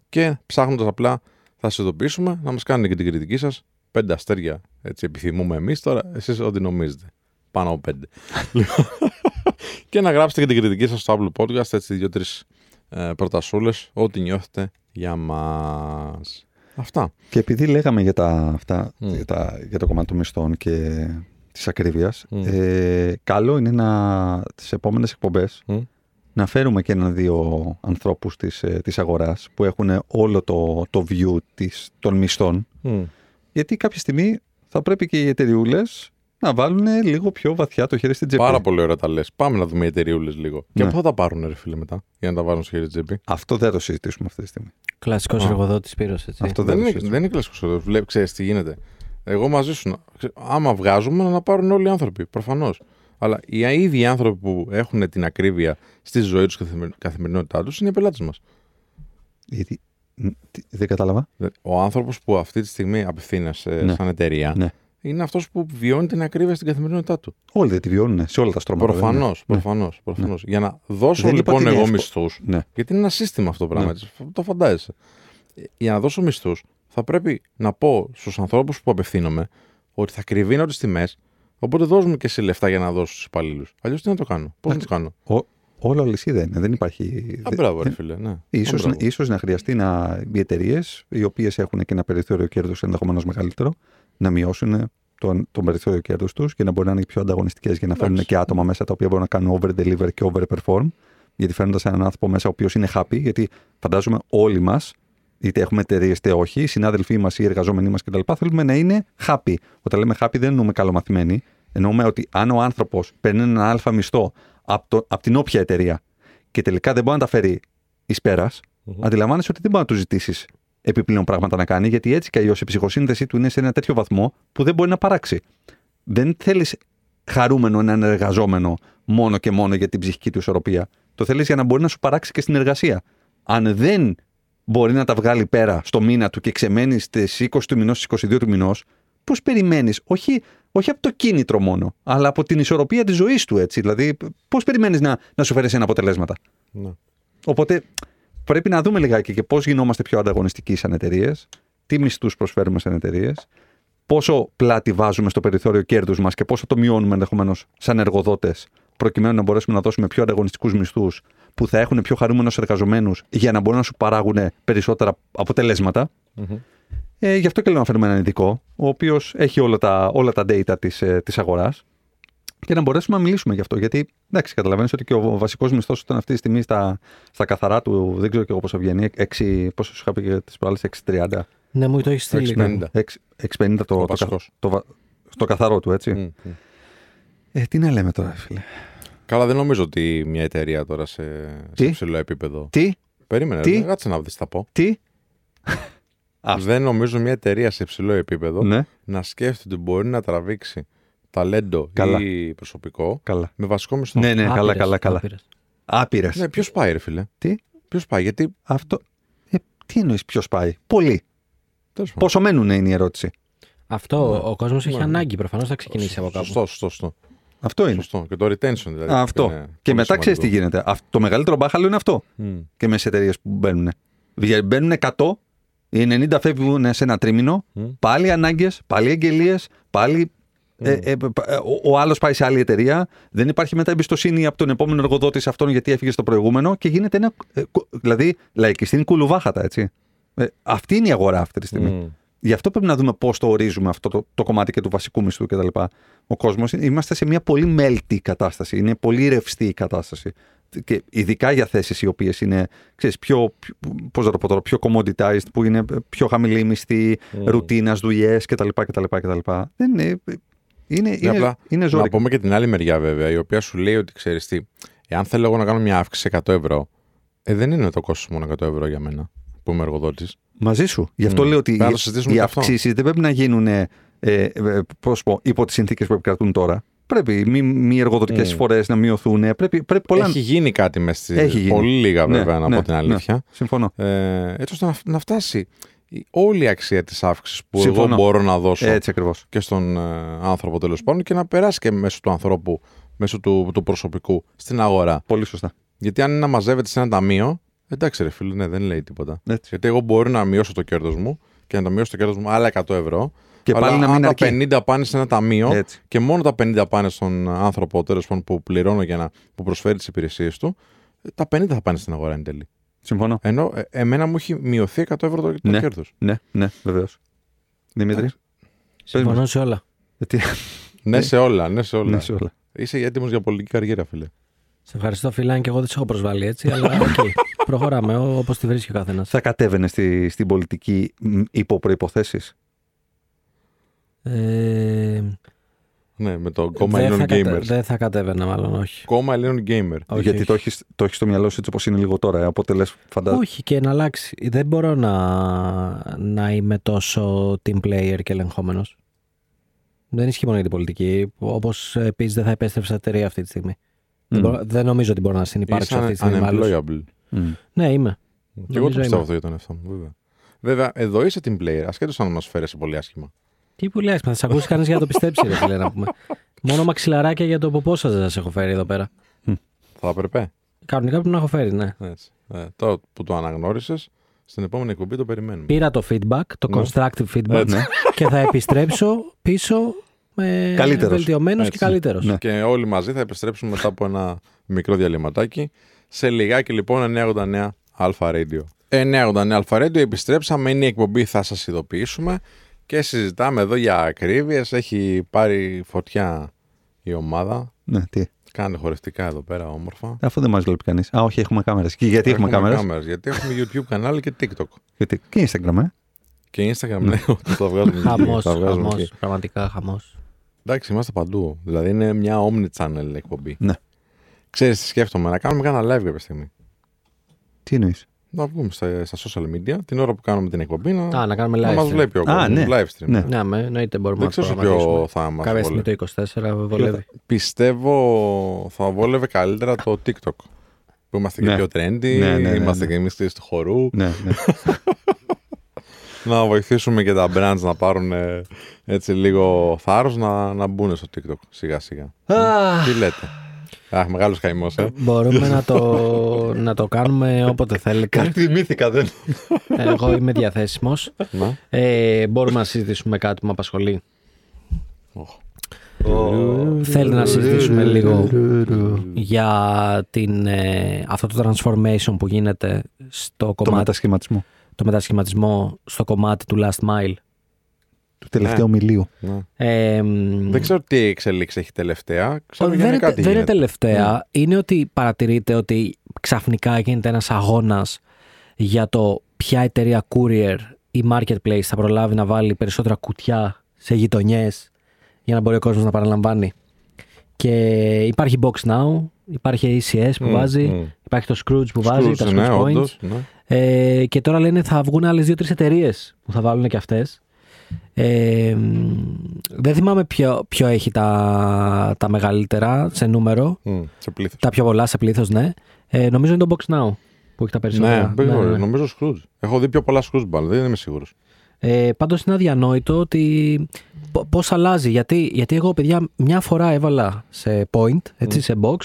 και ψάχνοντας απλά θα σας ειδοποιήσουμε να μας κάνετε και την κριτική σας. Πέντε αστέρια έτσι επιθυμούμε εμείς τώρα, εσείς ό,τι νομίζετε. Πάνω από πέντε. Λοιπόν, και να γράψετε και την κριτική σας στο Apple Podcast, έτσι δύο-τρεις ε, προτασούλες, ό,τι νιώθετε για μας. Αυτά. Και επειδή λέγαμε για, τα, αυτά, Μμ. για, τα, για το κομμάτι των μισθών και της ακρίβειας, Μμ. ε, καλό είναι να, τις επόμενες εκπομπές Μμ. να φέρουμε και ένα-δύο ανθρώπους της, ε, της αγοράς που έχουν όλο το, το view της, των μισθών Μμ. γιατί κάποια στιγμή θα πρέπει και οι εταιριούλες να βάλουν λίγο πιο βαθιά το χέρι στην τσέπη. Πάρα πολύ ωραία τα λες. Πάμε να δούμε οι εταιρείε λίγο. Και Ναι. πού θα τα πάρουν, ρε φίλε, μετά, για να τα βάλουν στο χέρι της τσέπη; Αυτό δεν το συζητήσουμε αυτή τη στιγμή. Κλασικός Α. εργοδότης Πύρος, έτσι. Αυτό Δεν δεν, το είναι, συζητούμε. δεν είναι κλασικός Βλέπει, ξέρεις τι γίνεται. Εγώ μαζί σου. ξέ- Άμα βγάζουμε, να πάρουν όλοι οι άνθρωποι. Προφανώς. Αλλά οι ίδιοι άνθρωποι που έχουν την ακρίβεια στη ζωή τους και καθημερινότητά τους είναι οι πελάτες μας. Γιατί, μ, τι- δεν κατάλαβα. Ο άνθρωπος που αυτή τη στιγμή απευθύνεσαι Ναι. σαν εταιρεία Ναι. Είναι αυτός που βιώνει την ακρίβεια στην καθημερινότητά του. Όλοι δεν τη βιώνουν σε όλα τα στρώματα. δεν Προφανώς. είναι. Προφανώς. Προφανώς. Για να δώσω Δεν είπα λοιπόν ότι είναι εγώ εύκολο. μισθούς. Ναι. Γιατί είναι ένα σύστημα αυτό το πράγμα. Ναι. έτσι, Το φαντάζεσαι. Για να δώσω μισθούς, θα πρέπει να πω στους ανθρώπους που απευθύνομαι ότι θα κρυβίνω τις τιμές. Οπότε δώσ' μου και εσύ λεφτά για να δώσω στους υπαλλήλους. Αλλιώς τι να το κάνω. Πώς να το κάνω; Ο, Όλο αλυσίδα είναι. Δεν υπάρχει. Α, δε- μπράβο, ρε δεν- φίλε. Ναι. Ίσως, Α, μπράβο. ίσως να χρειαστεί να, οι εταιρείες, οι οποίες έχουν και ένα περιθώριο κέρδους ενδεχομένως μεγαλύτερο, να μειώσουν το, το περιθώριο κέρδους τους για να μπορεί να είναι πιο ανταγωνιστικές για να φέρουν Εντάξει. και άτομα μέσα τα οποία μπορούν να κάνουν over-deliver και over-perform. Γιατί φέρνοντας έναν άνθρωπο μέσα ο οποίος είναι happy, γιατί φαντάζομαι όλοι μας, είτε έχουμε εταιρείες είτε όχι, οι συνάδελφοί μας ή οι εργαζόμενοι μας κτλ., θέλουμε να είναι happy. Όταν λέμε happy δεν εννοούμε καλομαθημένοι. Εννοούμε ότι αν ο άνθρωπος παίρνει έναν αλφα μισθό από, από την όποια εταιρεία και τελικά δεν μπορεί να τα φέρει εις πέρας, αντιλαμβάνεσαι ότι δεν μπορεί να του ζητήσεις επιπλέον πράγματα να κάνει, γιατί έτσι κι αλλιώς η ψυχοσύνδεσή του είναι σε ένα τέτοιο βαθμό που δεν μπορεί να παράξει. Δεν θέλεις χαρούμενο έναν εργαζόμενο μόνο και μόνο για την ψυχική του ισορροπία. Το θέλεις για να μπορεί να σου παράξει και στην εργασία. Αν δεν μπορεί να τα βγάλει πέρα στο μήνα του και ξεμένεις στι 20 του μηνός, στι 22 του μηνός, πώς περιμένεις, όχι, όχι από το κίνητρο μόνο, αλλά από την ισορροπία της ζωής του, έτσι. Δηλαδή, πώς περιμένεις να, να σου φέρει ένα αποτελέσματα; Ναι. Οπότε πρέπει να δούμε λιγάκι και πώς γινόμαστε πιο ανταγωνιστικοί σαν εταιρείες, τι μισθούς προσφέρουμε σαν εταιρείες, πόσο πλάτη βάζουμε στο περιθώριο κέρδους μας και πόσο το μειώνουμε ενδεχομένως σαν εργοδότες, προκειμένου να μπορέσουμε να δώσουμε πιο ανταγωνιστικούς μισθούς που θα έχουν πιο χαρούμενους εργαζομένους για να μπορούν να σου παράγουν περισσότερα αποτελέσματα. Μμμ. Ε, γι' αυτό και λέω να φέρουμε έναν ειδικό, ο οποίος έχει όλα τα, όλα τα data της ε, της αγοράς και να μπορέσουμε να μιλήσουμε γι' αυτό. Γιατί εντάξει, καταλαβαίνεις ότι και ο βασικός μισθός ήταν αυτή τη στιγμή στα, στα καθαρά του, δεν ξέρω και εγώ πόσο βγαίνει, 6, πόσο σου είχα πει και τις προάλλες, 6,30. Ναι, μου το έχεις στείλει. 6,50. 6,50 το, το, βασικός. το, βα- στο καθαρό του, έτσι. Μμ, μμ. Ε, τι να λέμε τώρα, φίλε. Καλά, δεν νομίζω ότι μια εταιρεία τώρα σε, σε Τι; υψηλό επίπεδο. Τι, Περίμενε, Τι; ρε, κάτσε να δεις, θα πω. τι; Άστο. Δεν νομίζω μια εταιρεία σε υψηλό επίπεδο Ναι, να σκέφτεται ότι μπορεί να τραβήξει ταλέντο Καλά. ή προσωπικό καλά. με βασικό μισθό. Ναι, ναι, καλά, Άπειρες, καλά, καλά. άπειρες. Άπειρες. Ναι, ποιος πάει, ρε φίλε; Τι, Ποιος πάει, γιατί. αυτό. Ε, τι εννοείς, ποιος πάει; Πολύ. Τέλος πάντων. Πόσο μένουν είναι η ερώτηση; Αυτό Ναι. ο κόσμος έχει Ναι. ανάγκη. Προφανώς θα ξεκινήσει από κάπου. Σωστό, σωστό, σωστό. Αυτό είναι. σωστό. Και το retention δηλαδή. Α, αυτό. είναι Και πολύ μετά ξέρεις τι σημαντικό. γίνεται. Αυτό- το μεγαλύτερο μπάχαλο είναι αυτό. Μμ. Και μες τι εταιρείες που μπαίνουν. Βγα- Μπαίνουν 100, οι 90 φεύγουν σε ένα τρίμηνο, Μμ. πάλι ανάγκες, πάλι εγγελίες, πάλι. Ε, ε, π- ε, ο, ο άλλος πάει σε άλλη εταιρεία. Δεν υπάρχει μετά εμπιστοσύνη από τον επόμενο εργοδότης σε αυτόν γιατί έφυγε στο προηγούμενο και γίνεται ένα. ε, κου- δηλαδή, λαϊκιστή είναι κουλουβάχατα, έτσι. Ε, αυτή είναι η αγορά αυτή τη στιγμή. Μμ. Γι' αυτό πρέπει να δούμε πώς το ορίζουμε αυτό το, το κομμάτι και του βασικού μισθού κτλ. Ο κόσμος είμαστε σε μια πολύ μέλτη κατάσταση. Είναι πολύ ρευστή η κατάσταση. Και ειδικά για θέσεις οι οποίες είναι ξέρεις, πιο, πιο, πώς να το πω τώρα, πιο commoditized, που είναι πιο χαμηλή η μισθή, Μμ. ρουτίνας, δουλειές κτλ. κτλ, κτλ. Δεν είναι. Είναι, Ναι, είναι, απλά είναι Να ζώρικο. πούμε και την άλλη μεριά βέβαια, η οποία σου λέει ότι ξέρεις τι, εάν θέλω εγώ να κάνω μια αύξηση 100 ευρώ, ε, δεν είναι το κόστος μόνο 100 ευρώ για μένα που είμαι εργοδότης. Μαζί σου. Γι' αυτό Μμ. λέω ότι Πρέπει να οι, το συζητήσουμε οι και αυτό. αυξήσεις δεν πρέπει να γίνουν ε, ε, πώς πω, υπό τις συνθήκες που επικρατούν τώρα. Πρέπει μη, μη εργοδοτικές Μμ. εισφορέ να μειωθούν. Πρέπει, πρέπει πολλά Έχει γίνει κάτι μέσα στη. Έχει γίνει. Πολύ λίγα Ναι, βέβαια, να ναι, πω την ναι. αλήθεια. Συμφωνώ. Ε, έτσι ώστε να, να φτάσει η- όλη η αξία της αύξησης που Συμφωνώ. εγώ μπορώ να δώσω Έτσι ακριβώς. και στον ε, άνθρωπο τέλος πάντων και να περάσει και μέσω του ανθρώπου, μέσω του, του προσωπικού στην αγορά. Πολύ σωστά. Γιατί αν είναι να μαζεύεται σε ένα ταμείο, εντάξει ρε φίλε, ναι, δεν λέει τίποτα. Έτσι. Γιατί εγώ μπορώ να μειώσω το κέρδος μου και να το μειώσω το κέρδος μου άλλα 100 ευρώ. Και αλλά πάλι να αν μην τα αρκεί. 50 πάνε σε ένα ταμείο Έτσι. και μόνο τα 50 πάνε στον άνθρωπο τέλος πάντων που πληρώνω για να που προσφέρει τις υπηρεσίες του, ε, τα 50 θα πάνε στην αγορά εν τέλει. Συμφωνώ. Ενώ ε, εμένα μου έχει μειωθεί 100 ευρώ το, το Ναι. κέρδος. Ναι, ναι, βεβαίως. Δημήτρη. Συμφωνώ σε όλα. Γιατί... Ναι, σε όλα, ναι, σε όλα. Ναι, σε όλα. Είσαι έτοιμος για πολιτική καριέρα, φίλε. Σε ευχαριστώ, φίλαν, και εγώ δεν σε έχω προσβάλει έτσι, αλλά οκ. Προχωράμε όπως τη βρίσκει ο καθένας. Θα κατέβαινε στη, στην πολιτική μ, υπό προϋποθέσεις. Ε, Ναι, με το κόμμα δεν, Ελλήνων θα κατε- Gamers. δεν θα κατέβαινα, μάλλον όχι. Κόμμα Ελλήνων Gamer. Όχι, γιατί όχι. το έχει το έχεις στο μυαλό σου έτσι όπως είναι λίγο τώρα. ε, Οπότε λες, φαντάζομαι. Όχι και να αλλάξει. Δεν μπορώ να, να είμαι τόσο team player και ελεγχόμενος. Δεν ισχύει μόνο για την πολιτική. Όπως επίσης δεν θα επέστρεψα εταιρεία αυτή τη στιγμή. Δεν, μπορώ- δεν νομίζω ότι μπορώ να συνεπάρξω αυτή τη στιγμή. με άλλους. unemployable. Ναι, είμαι. Και εγώ το Νομίζω πιστεύω είμαι. αυτό για τον εαυτό μου, βέβαια. Βέβαια, εδώ είσαι team player, ασχέτως αν μας φέρεσαι πολύ άσχημα. Τι που λες, θα σε ακούσεις κανείς για να το πιστέψει, ρε φίλε, να πούμε. Μόνο μαξιλαράκια για το ποπό σα δεν σας έχω φέρει εδώ πέρα. Θα έπρεπε. Κανονικά πρέπει να έχω φέρει, ναι. Έτσι. Ε, τώρα που το αναγνώρισες, στην επόμενη εκπομπή το περιμένουμε. Πήρα το feedback, το Ναι. constructive feedback Έτσι. και θα επιστρέψω πίσω ε, Καλύτερος. βελτιωμένος και Έτσι. καλύτερος. Ναι. Και όλοι μαζί θα επιστρέψουμε μετά από ένα μικρό διαλυματάκι. Σε λιγάκι λοιπόν 989 Αλφα Radio. 989 Αλφα Radio επιστρέψαμε, είναι η εκπομπή θα σας ειδοποιήσουμε και συζητάμε εδώ για ακρίβειες. Έχει πάρει φωτιά η ομάδα. Ναι, τι. Κάνετε χορευτικά εδώ πέρα όμορφα. Αφού δεν μας βλέπει κανείς. Α, όχι, έχουμε κάμερες. Και γιατί έχουμε, κάμερες; κάμερες, Γιατί έχουμε YouTube κανάλι και TikTok. Γιατί... Και Instagram, ε. Και Instagram ναι, ότι το βγάζουμε εκεί, Χαμός, τα βγάζουμε χαμός, εκεί. πραγματικά χαμός. Εντάξει, είμαστε παντού. Δηλαδή είναι μια omni-channel εκπομπή. Ναι. Ξέρεις τι σκέφτομαι, να κάνουμε ένα live κάποια στιγμή. Τι εννοείς; Να βγούμε στα, στα social media την ώρα που κάνουμε την εκπομπή να, Α, να κάνουμε να live. μας stream. βλέπει ο Α, κόσμος. ναι. Live stream. Ναι. Ναι, με, εννοείται μπορούμε Δεν να το ξέρω σε ποιο προγραμματίσουμε. θα μας Κάποια στιγμή βολεύει. το 24 βολεύει. Πιστεύω θα βόλευε καλύτερα το TikTok. Που είμαστε και Ναι. πιο trendy, Ναι, ναι, ναι, είμαστε ναι. και εμείς του χορού. Ναι, ναι. Να βοηθήσουμε και τα brands να πάρουν ε, έτσι λίγο θάρρος να, να μπουν στο TikTok σιγά σιγά. Αχ, Τι λέτε; Αχ, μεγάλος καημός, ε. Μπορούμε να το, να το κάνουμε όποτε θέλετε. Κάτι θυμήθηκα, δεν. Εγώ είμαι διαθέσιμος. Να. Ε, μπορούμε να συζητήσουμε κάτι που με απασχολεί. Οχ. Θέλετε να συζητήσουμε λίγο για την, ε, αυτό το transformation που γίνεται στο Το κομμάτι, μετασχηματισμό το μετασχηματισμό στο κομμάτι του last mile. Του τελευταίου μιλίου. Ναι. Ε, μ, Δεν ξέρω τι εξελίξει έχει τελευταία. Ξέρω δεν, είναι, γενικά τι δεν είναι γίνεται. τελευταία. Είναι ότι παρατηρείτε ότι ξαφνικά γίνεται ένας αγώνας για το ποια εταιρεία courier ή marketplace θα προλάβει να βάλει περισσότερα κουτιά σε γειτονιές για να μπορεί ο κόσμος να παραλαμβάνει. Και υπάρχει Box Now, υπάρχει ACS που Μμ, βάζει, μμ. υπάρχει το Scrooge που βάζει, τα Scrooge, Scrooge ναι, Points. όντως, ναι. Ε, και τώρα λένε θα βγουν άλλες δύο-τρεις εταιρείες που θα βάλουν και αυτές. Ε, μ, δεν θυμάμαι ποιο, ποιο έχει τα, τα μεγαλύτερα σε νούμερο. Μμ, Σε πλήθος. Τα πιο πολλά σε πλήθος, ναι. Ε, νομίζω είναι το Box Now που έχει τα περισσότερα. Ναι, ναι, νομίζω Scrooge. Έχω δει πιο πολλά Scrooge μπαλ, δεν είμαι σίγουρος. Ε, Πάντως είναι αδιανόητο ότι πώς αλλάζει. Γιατί, γιατί εγώ, παιδιά, μια φορά έβαλα σε point, έτσι, σε box.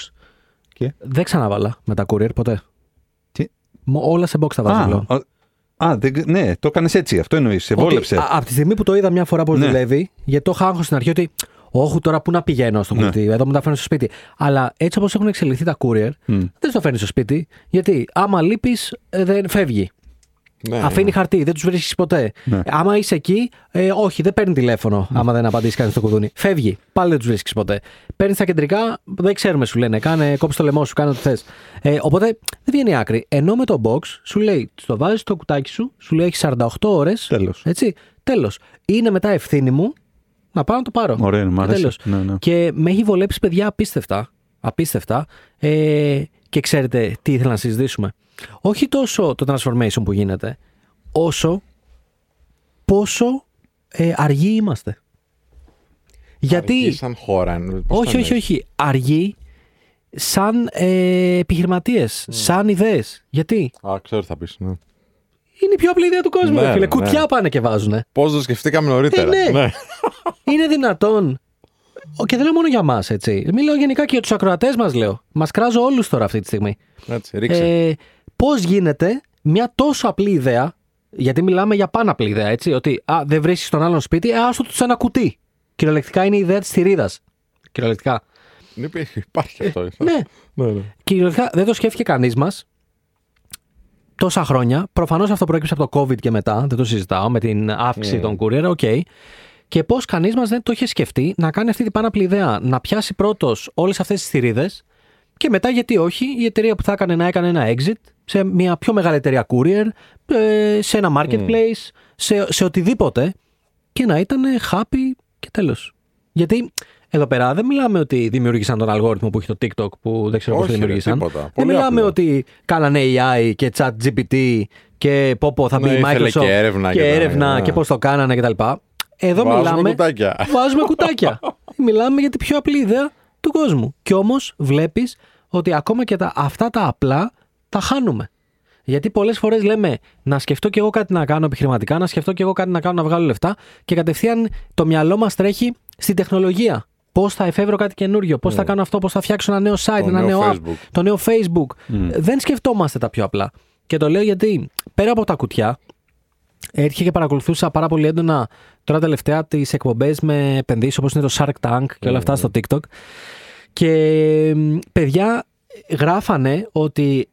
Και; Δεν ξαναβάλα με τα courier ποτέ. Τι; Μο- Όλα σε box τα βάζω Α, πλέον. α, α, δεν ξε- ναι, το έκανες έτσι. Αυτό εννοείς. Σε Ότι βόλεψε. α- από τη στιγμή που το είδα μια φορά πώ Ναι. δουλεύει, γιατί το είχα άγχος στην αρχή ότι. Όχι, τώρα πού να πηγαίνω στο Ναι. κουτί, εδώ μου τα φέρνω στο σπίτι. Αλλά έτσι όπως έχουν εξελιχθεί τα courier, Μμ. δεν στο φέρνεις στο σπίτι. Γιατί άμα λείπεις, δεν φεύγει. Ναι, Αφήνει ναι. χαρτί, δεν τους βρίσκεις ποτέ. Ναι. Άμα είσαι εκεί, ε, όχι, δεν παίρνει τηλέφωνο. Άμα δεν απαντήσει κανεί στο κουδούνι. Φεύγει. Πάλι δεν τους βρίσκεις ποτέ. Παίρνεις τα κεντρικά, δεν ξέρουμε, σου λένε. Κάνε, κόψει το λαιμό σου, κάνε ό,τι θες. Ε, οπότε δεν βγαίνει άκρη. Ενώ με το box σου λέει, το βάζεις στο κουτάκι σου, σου λέει έχεις 48 ώρες. Τέλος. Έτσι. Τέλος. Είναι μετά ευθύνη μου να πάω να το πάρω. Ωραίο είναι, μ' Και αρέσει. τέλος. Ναι, ναι. Και με έχει βολέψει παιδιά απίστευτα. Απίστευτα. Ε, και ξέρετε τι ήθελα να συζητήσουμε. Όχι τόσο το transformation που γίνεται, όσο πόσο ε, αργοί είμαστε. Γιατί. Αργή σαν χώρα. ε, πώς όχι, θα όχι, είναι. όχι. Αργοί σαν ε, επιχειρηματίες, σαν ιδέες. Γιατί; Α, ξέρω τι θα πεις. Ναι. είναι η πιο απλή ιδέα του κόσμου, Ναι, ρε φίλε. ναι. Κουτιά πάνε και βάζουν. Πώς το σκεφτήκαμε νωρίτερα. Ε, ναι. Είναι δυνατόν. Ο, Και δεν λέω μόνο για μας, έτσι. Μιλάω γενικά και για τους ακροατές μας, λέω. Μας κράζω όλους τώρα αυτή τη στιγμή. Έτσι, ρίξε. Ε, Πώς γίνεται μια τόσο απλή ιδέα, γιατί μιλάμε για πάνω απλή ιδέα, έτσι. Ότι α, δεν βρίσκεις τον άλλον σπίτι, ε, άσ' το του σε ένα κουτί. Κυριολεκτικά είναι η ιδέα της θυρίδας. Κυριολεκτικά. Ναι, υπήρχε- Υπάρχει αυτό. Ναι, ναι, ναι. κυριολεκτικά δεν το σκέφτηκε κανείς μας τόσα χρόνια. Προφανώς αυτό προέκυψε από το COVID και μετά, δεν το συζητάω, με την αύξηση Ναι. των courier, οκ. Και πώς κανείς μας δεν το είχε σκεφτεί να κάνει αυτή την πάναπλη ιδέα, να πιάσει πρώτος όλες αυτές τις θηρίδες και μετά, γιατί όχι, η εταιρεία που θα έκανε να έκανε ένα exit σε μια πιο μεγάλη εταιρεία courier, ε, σε ένα marketplace, σε, σε οτιδήποτε και να ήταν happy και τέλος. Γιατί εδώ πέρα δεν μιλάμε ότι δημιούργησαν τον αλγόριθμο που έχει το TikTok που δεν ξέρω πώς το Όχι, ρε, δημιούργησαν. τίποτα. Δεν Πολύ μιλάμε απλό. ότι κάνανε AI και chat GPT και πω πω θα μπει Ναι, η ήθελε Microsoft και έρευνα και και τα- έρευνα ναι. και πώς το κάνανε κτλ. Εδώ Βάζουμε μιλάμε. κουτάκια. Βάζουμε κουτάκια. μιλάμε για την πιο απλή ιδέα του κόσμου. Και όμως βλέπεις ότι ακόμα και τα, αυτά τα απλά τα χάνουμε. Γιατί πολλές φορές λέμε να σκεφτώ κι εγώ κάτι να κάνω επιχειρηματικά, να σκεφτώ κι εγώ κάτι να κάνω να βγάλω λεφτά και κατευθείαν το μυαλό μας τρέχει στην τεχνολογία. Πώς θα εφεύρω κάτι καινούριο, πώς θα κάνω αυτό, πώς θα φτιάξω ένα νέο site, Το ένα νέο νέο app, Facebook. το νέο Facebook. Δεν σκεφτόμαστε τα πιο απλά. Και το λέω γιατί πέρα από τα κουτιά, Έτυχε και παρακολουθούσα πάρα πολύ έντονα τώρα τελευταία τις εκπομπές με επενδύσεις όπως είναι το Shark Tank και όλα αυτά στο TikTok. Και μ, παιδιά γράφανε ότι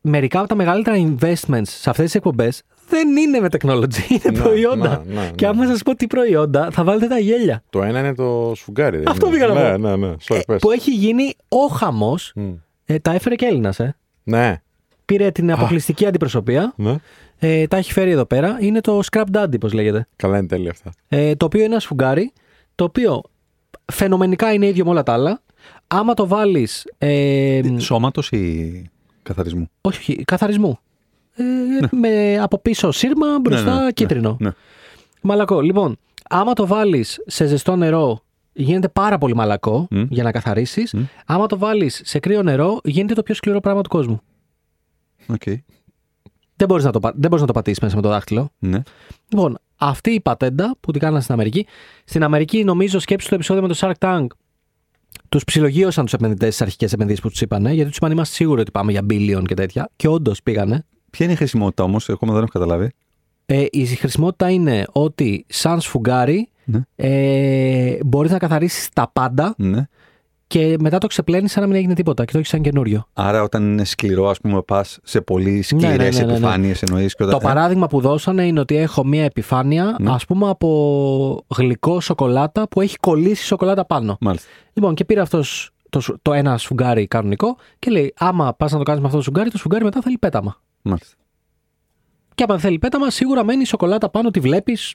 μερικά από τα μεγαλύτερα investments σε αυτές τις εκπομπές δεν είναι με technology, είναι Να, προϊόντα. να, ναι, Και ναι. άμα σας πω τι προϊόντα, θα βάλετε τα γέλια. Το ένα είναι το σφουγγάρι. δεν Αυτό είναι; πήγα να ναι, πω. Ναι, ναι, Sorry, Ε, πες. που έχει γίνει ο χαμός. Μμ. Ε, τα έφερε και Έλληνας, ε. Ναι, Πήρε την αποκλειστική αντιπροσωπεία. ναι. Ε, τα έχει φέρει εδώ πέρα. Είναι το Scrap Daddy, πώς λέγεται. Καλά είναι τέλεια αυτά. Ε, το οποίο είναι ένα σφουγγάρι, το οποίο φαινομενικά είναι ίδιο με όλα τα άλλα. Άμα το βάλεις. Ε, Σώματος ή καθαρισμού; όχι, όχι, καθαρισμού. Ε, με από πίσω σύρμα, μπροστά Ναι, ναι, κίτρινο. Ναι. Μαλακό. Λοιπόν, άμα το βάλεις σε ζεστό νερό, γίνεται πάρα πολύ μαλακό Μμ. για να καθαρίσεις. Μμ. Άμα το βάλεις σε κρύο νερό, γίνεται το πιο σκληρό πράγμα του κόσμου. Οκ. Δεν μπορείς να, το, πα- δεν μπορείς να το πατήσεις μέσα με το δάχτυλο. Ναι. Λοιπόν, αυτή η πατέντα που την κάνανε στην Αμερική. Στην Αμερική, νομίζω, σκέψου το επεισόδιο με το Shark Tank. Τους ψιλογείωσαν τους επενδυτές στις αρχικές επενδύσεις που τους είπανε, γιατί τους είπαν είμαστε σίγουροι ότι πάμε για billion και τέτοια. Και όντως πήγανε. Ποια είναι η χρησιμότητα όμως, ακόμα δεν έχω καταλάβει. Ε, η χρησιμότητα είναι ότι σαν σφουγγάρι Ναι. ε, μπορείς να καθαρίσεις τα πάντα Ναι. Και μετά το ξεπλένεις σαν να μην έγινε τίποτα και το έχεις σαν καινούριο. Άρα όταν είναι σκληρό, ας πούμε, πας σε πολύ σκληρές ναι, ναι, ναι, ναι. επιφάνειες εννοείς. Και όταν... Το παράδειγμα που δώσανε είναι ότι έχω μία επιφάνεια, Ναι. ας πούμε, από γλυκό σοκολάτα που έχει κολλήσει σοκολάτα πάνω. Μάλιστα. Λοιπόν, και πήρε αυτός το, σου- το ένα σφουγγάρι κανονικό και λέει: Άμα πας να το κάνεις με αυτό το σφουγγάρι, το σφουγγάρι μετά θέλει πέταμα. Μάλιστα. Και άμα δεν θέλει πέταμα, σίγουρα μένει η σοκολάτα πάνω, τη βλέπεις.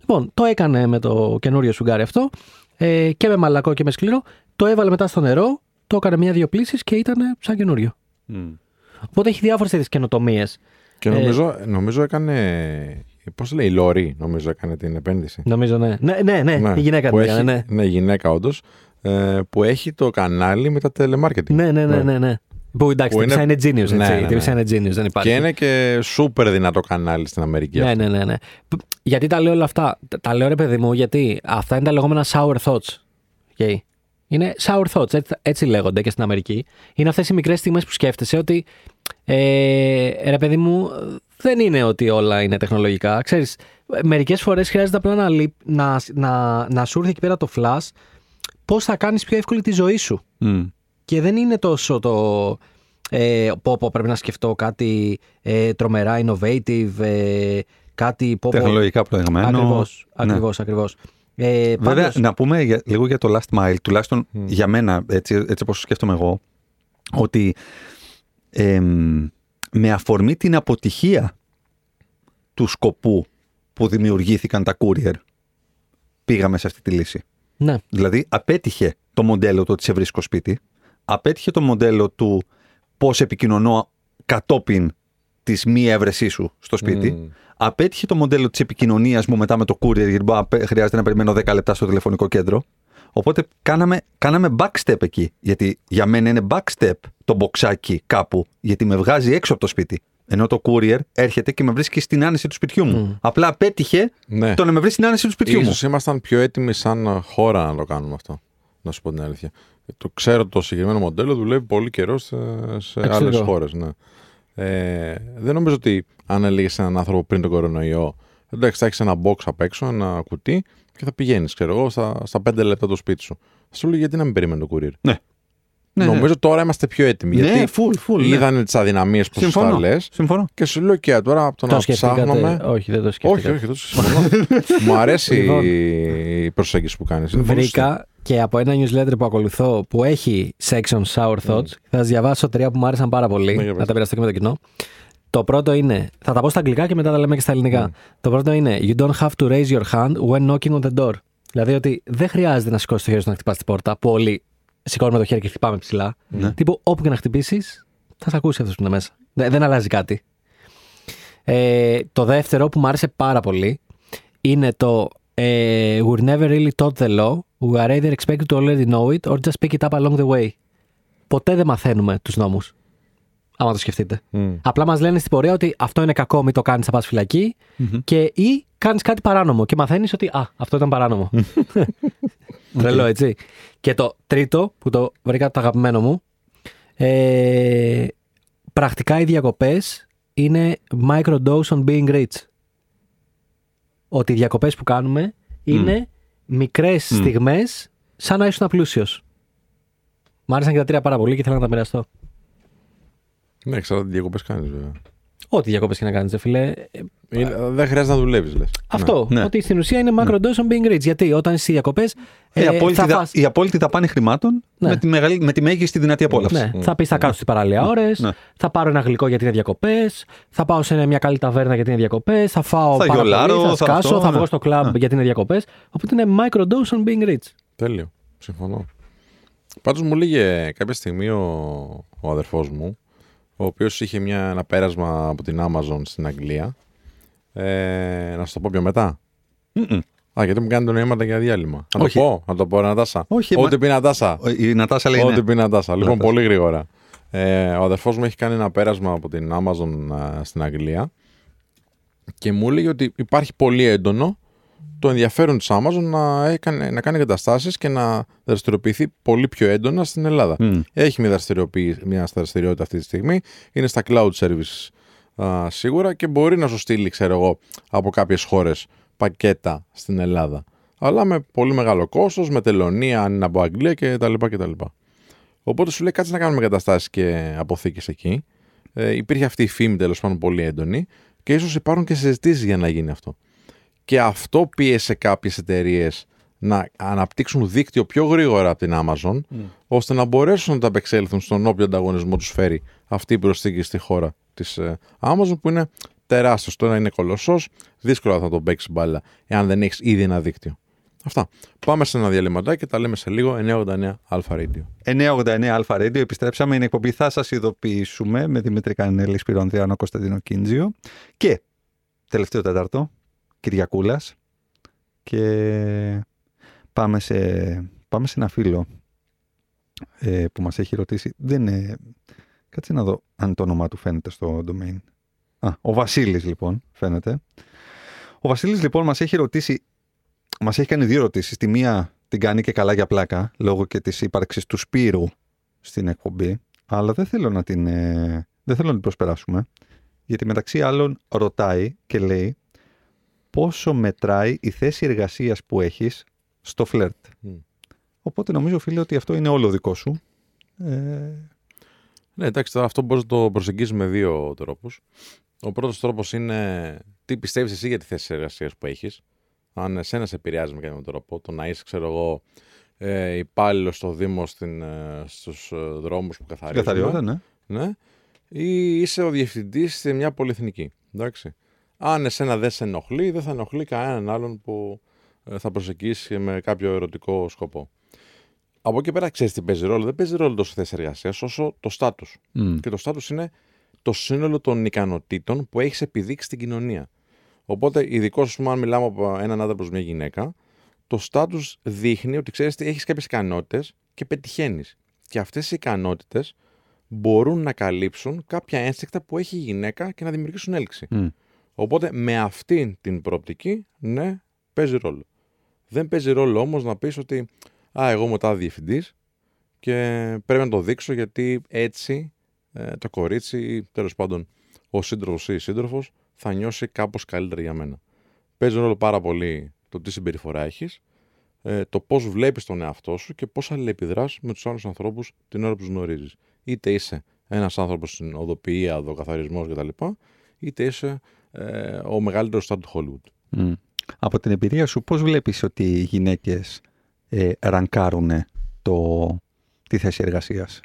Λοιπόν, το έκανε με το καινούριο σφουγγάρι αυτό ε, και με μαλακό και με σκληρό. Το έβαλε μετά στο νερό, το έκανε μία-δύο πλήσεις και ήταν σαν καινούριο. Μμ. Οπότε έχει διάφορες τέτοιες καινοτομίες. Και Ε, νομίζω, νομίζω έκανε. Πώς λέει, η Λόρι, νομίζω έκανε την επένδυση. Νομίζω, ναι. Ναι, ναι, ναι, η γυναίκα που την έχει, έκανε, ναι. ναι, η γυναίκα όντως. Ε, που έχει το κανάλι με τα telemarketing. Ναι, ναι, ναι, ναι, ναι. Που εντάξει, Που τύπησα είναι είναι- genius, έτσι. Ναι, ναι, ναι. Τύπησα είναι genius, δεν υπάρχει. Και είναι και σούπερ δυνατό κανάλι στην Αμερική. Ναι, αυτό. ναι, ναι, ναι. Π- Γιατί τα λέω όλα αυτά; Τα- Τα λέω ρε παιδί μου, γιατί αυτά είναι τα λεγόμενα sour thoughts. Okay. Είναι sour thoughts, έτσι, έτσι λέγονται και στην Αμερική. Είναι αυτές οι μικρές στιγμές που σκέφτεσαι ότι ε, ρε παιδί μου, δεν είναι ότι όλα είναι τεχνολογικά. Ξέρεις, μερικές φορές χρειάζεται απλά να, λείπ- να, να, να σου έρθει εκεί πέρα το flash πώς θα κάνεις πιο εύκολη τη ζωή σου. Μμ. Και δεν είναι τόσο το ε, πω, πω πρέπει να σκεφτώ κάτι ε, τρομερά innovative, ε, κάτι πω, πω, Τεχνολογικά προηγμένο. Ακριβώς, Ναι. ακριβώς, ακριβώς. Ε, Βέβαια, πάντως- να πούμε για, λίγο για το last mile, τουλάχιστον για μένα, έτσι, έτσι όπως το σκέφτομαι εγώ, ότι εμ, με αφορμή την αποτυχία του σκοπού που δημιουργήθηκαν τα courier, πήγαμε σε αυτή τη λύση. ναι, Δηλαδή, απέτυχε το μοντέλο του ότι σε βρίσκω σπίτι, απέτυχε το μοντέλο του πώς επικοινωνώ κατόπιν της μη έβρεσή σου στο σπίτι, Μμ. απέτυχε το μοντέλο της επικοινωνίας μου μετά με το courier, γιατί μπορεί να πε- χρειάζεται να περιμένω 10 λεπτά στο τηλεφωνικό κέντρο. Οπότε κάναμε, κάναμε backstep εκεί. Γιατί για μένα είναι backstep το μποξάκι κάπου, γιατί με βγάζει έξω από το σπίτι. Ενώ το courier έρχεται και με βρίσκει στην άνεση του σπιτιού μου. Απλά απέτυχε Ναι. το να με βρει στην άνεση του σπιτιού μου. Ίσως ήμασταν πιο έτοιμοι σαν χώρα να το κάνουμε αυτό. Να σου πω την αλήθεια. Το ξέρω το συγκεκριμένο μοντέλο δουλεύει πολύ καιρό σε, σε Εξαιρετικό. άλλες χώρες. Ναι. Ε, δεν νομίζω ότι αν έλεγες σε έναν άνθρωπο πριν τον κορονοϊό, εντάξει, θα έχεις ένα box απ' έξω, ένα κουτί και θα πηγαίνεις, ξέρω εγώ, στα, στα 5 λεπτά το σπίτι σου. Θα σου λέει γιατί να μην περιμένει το courier; Ναι. Ναι, ναι. νομίζω τώρα είμαστε πιο έτοιμοι. Ναι, γιατί full, full, ναι. είδανε τις αδυναμίες που σου τα Συμφωνώ. λες. Συμφωνώ. Και σου λέω και τώρα από το, το να σκεφτήκατε; ψάχνουμε. Όχι, δεν το Όχι, σκεφτήκατε. όχι, δεν το συμφωνώ. Μου αρέσει Λοιπόν. η προσέγγιση που κάνεις. Βρήκα και από ένα newsletter που ακολουθώ που έχει section sour thoughts. Θα σας διαβάσω τρία που μου άρεσαν πάρα πολύ. Ναι, για να πες. τα μοιραστώ και με το κοινό. Το πρώτο είναι. Θα τα πω στα αγγλικά και μετά τα λέμε και στα ελληνικά. Το πρώτο είναι You don't have to raise your hand when knocking on the door. Δηλαδή ότι δεν χρειάζεται να σηκώσεις το χέρι σου να χτυπάς την πόρτα. Που όλοι σηκώνουμε το χέρι και χτυπάμε ψηλά. Ναι. Τύπου όπου και να χτυπήσεις, θα σε ακούσει αυτός που είναι μέσα. Δεν, δεν αλλάζει κάτι. Ε, το δεύτερο που μου άρεσε πάρα πολύ είναι το ε, We're never really taught the law. We are either expected to already know it or just pick it up along the way. Ποτέ δεν μαθαίνουμε τους νόμους. Άμα το σκεφτείτε. Απλά μας λένε στην πορεία ότι αυτό είναι κακό, μην το κάνεις, θα πας φυλακή. Και ή κάνεις κάτι παράνομο και μαθαίνεις ότι α, αυτό ήταν παράνομο. Τρελό, έτσι. Και το τρίτο, που το βρήκα το αγαπημένο μου, ε, πρακτικά οι διακοπές είναι microdose on being rich. ότι οι διακοπές που κάνουμε είναι μικρές στιγμές σαν να ήσουν πλούσιο. Μ' άρεσαν και τα τρία πάρα πολύ και ήθελα να τα μοιραστώ. Ναι, ξέρω τι διακοπές κάνεις βέβαια. Ό,τι διακοπέ και να κάνεις, φίλε. Είναι- δεν χρειάζεται να δουλεύεις, λες. Αυτό. ναι. Ότι στην ουσία είναι macro dose on being rich. Γιατί όταν είσαι διακοπές. η, απόλυτη, θα δα- φας- η απόλυτη δαπάνη χρημάτων Ναι. με, τη μεγαλή, με τη μέγιστη δυνατή απόλαυση. Ναι, θα πεις θα κάτσω στι παραλία ώρες, Ναι. θα πάρω ένα γλυκό γιατί είναι διακοπές, θα πάω σε μια καλή ταβέρνα γιατί είναι διακοπές, θα φάω Θα πάρα γιολάρω, πολύ, θα θα σκάσω, αυτό, θα ναι. βγω στο κλαμπ Ναι. γιατί είναι διακοπές. Οπότε είναι micro dose on being rich. Τέλειο. Συμφωνώ. Πάντως μου λέγε κάποια στιγμή ο, ο αδερφός μου, ο οποίος είχε μια, ένα πέρασμα από την Amazon στην Αγγλία. Ε, να σου το πω πιο μετά. Μμμ. Α, γιατί μου κάνει το νοήματα για διάλειμμα. Να Όχι. το πω, να το πω, Νατάσα. Όχι, Ό,τι μα- πει Νατάσα. Η Νατάσα λέει Ό,τι ναι. πει Νατάσα. Λοιπόν, Νατάσα. πολύ γρήγορα. Ε, ο αδερφός μου έχει κάνει ένα πέρασμα από την Amazon α, στην Αγγλία και μου έλεγε ότι υπάρχει πολύ έντονο το ενδιαφέρον της Amazon να, έκανε, να κάνει εγκαταστάσεις και να δραστηριοποιηθεί πολύ πιο έντονα στην Ελλάδα. Μμ. Έχει μια, δραστηριοποίη- μια δραστηριότητα αυτή τη στιγμή. Είναι στα cloud services α, σίγουρα και μπορεί να σου στείλει, ξέρω εγώ, από κάποιες χώρες πακέτα στην Ελλάδα. Αλλά με πολύ μεγάλο κόστος, με τελωνία, αν είναι από Αγγλία κτλ. κτλ. Οπότε σου λέει κάτσε να κάνουμε εγκαταστάσεις και αποθήκες εκεί. Ε, υπήρχε αυτή η φήμη τέλος πάντων πολύ έντονη και ίσως υπάρχουν και συζητήσεις για να γίνει αυτό. Και αυτό πίεσε κάποιες εταιρείες να αναπτύξουν δίκτυο πιο γρήγορα από την Amazon, ώστε να μπορέσουν να τα απεξέλθουν στον όποιο ανταγωνισμό τους φέρει αυτή η προσθήκη στη χώρα της Amazon, που είναι τεράστιος. Το ένα είναι κολοσσός, δύσκολα θα τον παίξεις μπάλα, εάν δεν έχεις ήδη ένα δίκτυο. Αυτά. Πάμε σε ένα διαλυματάκι και τα λέμε σε λίγο 989 Alpha Radio. 989 Alpha Radio, επιστρέψαμε. Είναι εκπομπή Θα σας ειδοποιήσουμε με Δημήτρη Κανέλη, Σπύρο Ανδριάνο, Κωνσταντίνο Κίντζιο. Και τελευταίο τέταρτο, Κυριακούλας. Και πάμε σε, πάμε σε ένα φίλο ε, που μας έχει ρωτήσει. Δεν είναι... Κάτσε να δω αν το όνομά του φαίνεται στο domain. Α, ο Βασίλης λοιπόν φαίνεται. Ο Βασίλης λοιπόν μας έχει ρωτήσει Μας έχει κάνει δύο ερωτήσεις. Τη μία την κάνει και καλά για πλάκα, λόγω και της ύπαρξης του Σπύρου στην εκπομπή. Αλλά δεν θέλω να την, ε, δεν θέλω να την προσπεράσουμε. Γιατί μεταξύ άλλων ρωτάει και λέει πόσο μετράει η θέση εργασίας που έχεις στο φλερτ. Μμ. Οπότε νομίζω φίλε ότι αυτό είναι όλο δικό σου. Ε, Ναι, εντάξει, τώρα αυτό μπορείς να το προσεγγίσεις με δύο τρόπους. Ο πρώτος τρόπος είναι τι πιστεύεις εσύ για τη θέση εργασίας που έχεις. Αν εσένα σε επηρεάζει με κάποιο τρόπο, το να είσαι, ξέρω εγώ, ε, υπάλληλο στο Δήμο στην, ε, στους ε, δρόμους που καθαρίζουν. καθαριότητα, ναι. Ναι. Ή είσαι ο διευθυντής σε μια πολυεθνική. Εντάξει. Αν εσένα δεν σε ενοχλεί, δεν θα ενοχλεί κανέναν άλλον που ε, θα προσεγγίσει με κάποιο ερωτικό σκοπό. Από εκεί πέρα ξέρεις τι παίζει ρόλο. Δεν παίζει ρόλο τόσο η θέση εργασίας όσο το στάτους. Μμ. Και το στάτους είναι το σύνολο των ικανοτήτων που έχεις επιδείξει στην κοινωνία. Οπότε, ειδικώς, ας πούμε, αν μιλάμε από έναν άντρα προ μια γυναίκα, το στάτους δείχνει ότι ξέρεις ότι έχεις κάποιες ικανότητες και πετυχαίνεις. Και αυτές οι ικανότητες μπορούν να καλύψουν κάποια ένστικτα που έχει η γυναίκα και να δημιουργήσουν έλξη. Μμ. Οπότε, με αυτή την προοπτική, ναι, παίζει ρόλο. Δεν παίζει ρόλο όμως να πεις ότι Α, εγώ είμαι ο τάδε διευθυντής και πρέπει να το δείξω γιατί έτσι ε, το κορίτσι ή τέλος πάντων ο σύντροφος ή η σύντροφος θα νιώσει κάπως καλύτερα για μένα. Παίζει ρόλο πάρα πολύ το τι συμπεριφορά έχεις, ε, το πώς βλέπεις τον εαυτό σου και πώς αλληλεπιδράς με τους άλλους ανθρώπους την ώρα που τους γνωρίζεις. Είτε είσαι ένας άνθρωπος στην οδοποιία, οδοκαθαρισμό κτλ., είτε είσαι ε, ο μεγαλύτερος στάρ του Hollywood. Μμ. Από την εμπειρία σου, πώς βλέπεις ότι οι γυναίκες ε, ρανκάρουν το, τη θέση εργασίας;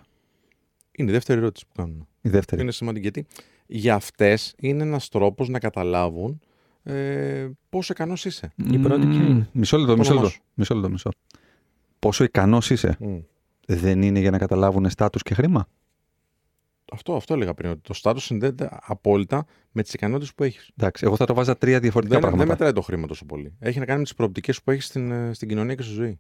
Είναι η δεύτερη ερώτηση που κάνουν. Η δεύτερη. Είναι σημαντική γιατί για αυτές είναι ένας τρόπος να καταλάβουν ε, πόσο ικανός είσαι. Η πρώτη ποια είναι; Μισό λεπτό, Το μισό όνομά λεπτό. σου. Μισό λεπτό, μισό. Πόσο ικανός είσαι; Δεν είναι για να καταλάβουν στάτους και χρήμα; Αυτό, αυτό έλεγα πριν. Ότι το στάτου συνδέεται απόλυτα με τις ικανότητες που έχεις. Εντάξει, εγώ θα το βάζα τρία διαφορετικά Δεν, δεν πράγματα. μετράει το χρήμα τόσο πολύ. Έχει να κάνει με τις προοπτικές που έχεις στην, ε, στην κοινωνία και στη ζωή.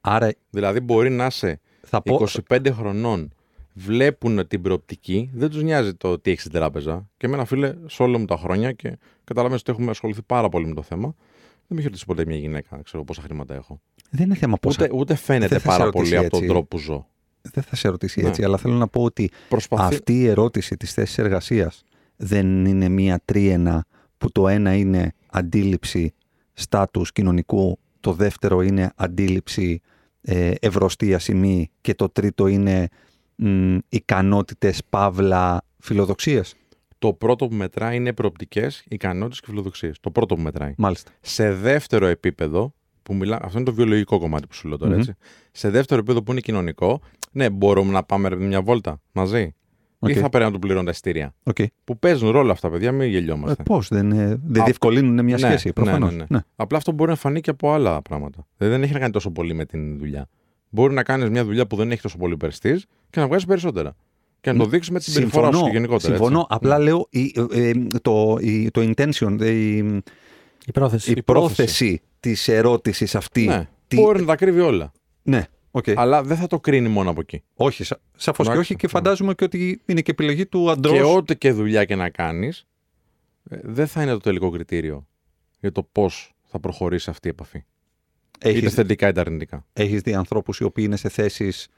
Άρα Δηλαδή, μπορεί να είσαι θα πω. 25 χρονών, βλέπουν την προοπτική, δεν τους νοιάζει το τι έχεις στην τράπεζα. Και με ένα φίλε, σε όλα μου τα χρόνια και καταλαβαίνω ότι έχουμε ασχοληθεί πάρα πολύ με το θέμα. Δεν με έχει ρωτήσει ποτέ μια γυναίκα, ξέρω πόσα χρήματα έχω. Δεν είναι θέμα πόσα. Ούτε, ούτε φαίνεται Δεν θα σε πάρα ρωτήσει πολύ από τον έτσι. τρόπο που ζω. Δεν θα σε ρωτήσει Ναι. έτσι, αλλά θέλω να πω ότι Προσπαθεί. αυτή η ερώτηση της θέσης εργασίας δεν είναι μία τρίενα που το ένα είναι αντίληψη στάτους κοινωνικού, το δεύτερο είναι αντίληψη ε, ευρωστίας ημί και το τρίτο είναι μ, ικανότητες παύλα φιλοδοξίας. Το πρώτο που μετράει είναι προοπτικές, ικανότητες και φιλοδοξίες. Το πρώτο που μετράει. Μάλιστα. Σε δεύτερο επίπεδο, που μιλά, αυτό είναι το βιολογικό κομμάτι που σου λέω τώρα, Μμμ. έτσι. Σε δεύτερο επίπεδο που είναι κοινωνικό, ναι, μπορούμε να πάμε ρε, μια βόλτα μαζί. Οκ. Ή θα πρέπει να του πληρώνουν τα εισιτήρια. Οκ. Που παίζουν ρόλο αυτά, παιδιά, μην Ε, γελιόμαστε. πώς, δεν, ε, δεν Α, διευκολύνουν μια ναι, σχέση, ναι, προφανώς. ναι, ναι. Απλά αυτό μπορεί να φανεί και από άλλα πράγματα. Δηλαδή, δεν έχει να κάνει τόσο πολύ με την δουλειά. Μπορεί να κάνεις μια δουλειά που δεν έχει τόσο πολύ prestige και να βγάζεις περισσότερα. Και να το δείξεις με τη συμπεριφορά σου και γενικότερα. συμφωνώ. έτσι. Απλά λέω η- ε, ε, το, η- το intention, ε, η, Η πρόθεση. η Η πρόθεση. πρόθεση της ερώτησης αυτή. Ναι, τι- μπορεί να τα κρύβει όλα. ναι, οκ. Αλλά δεν θα το κρίνει μόνο από εκεί. Όχι, σα, σαφώς και Εντάξει, όχι και αυτό. φαντάζομαι και ότι είναι και επιλογή του αντρός. Και ό,τι και δουλειά και να κάνεις, δεν θα είναι το τελικό κριτήριο για το πώς θα προχωρήσει αυτή η επαφή. Είτε έχεις, θετικά είτε αρνητικά. έχεις δει ανθρώπους οι οποίοι είναι σε θέσεις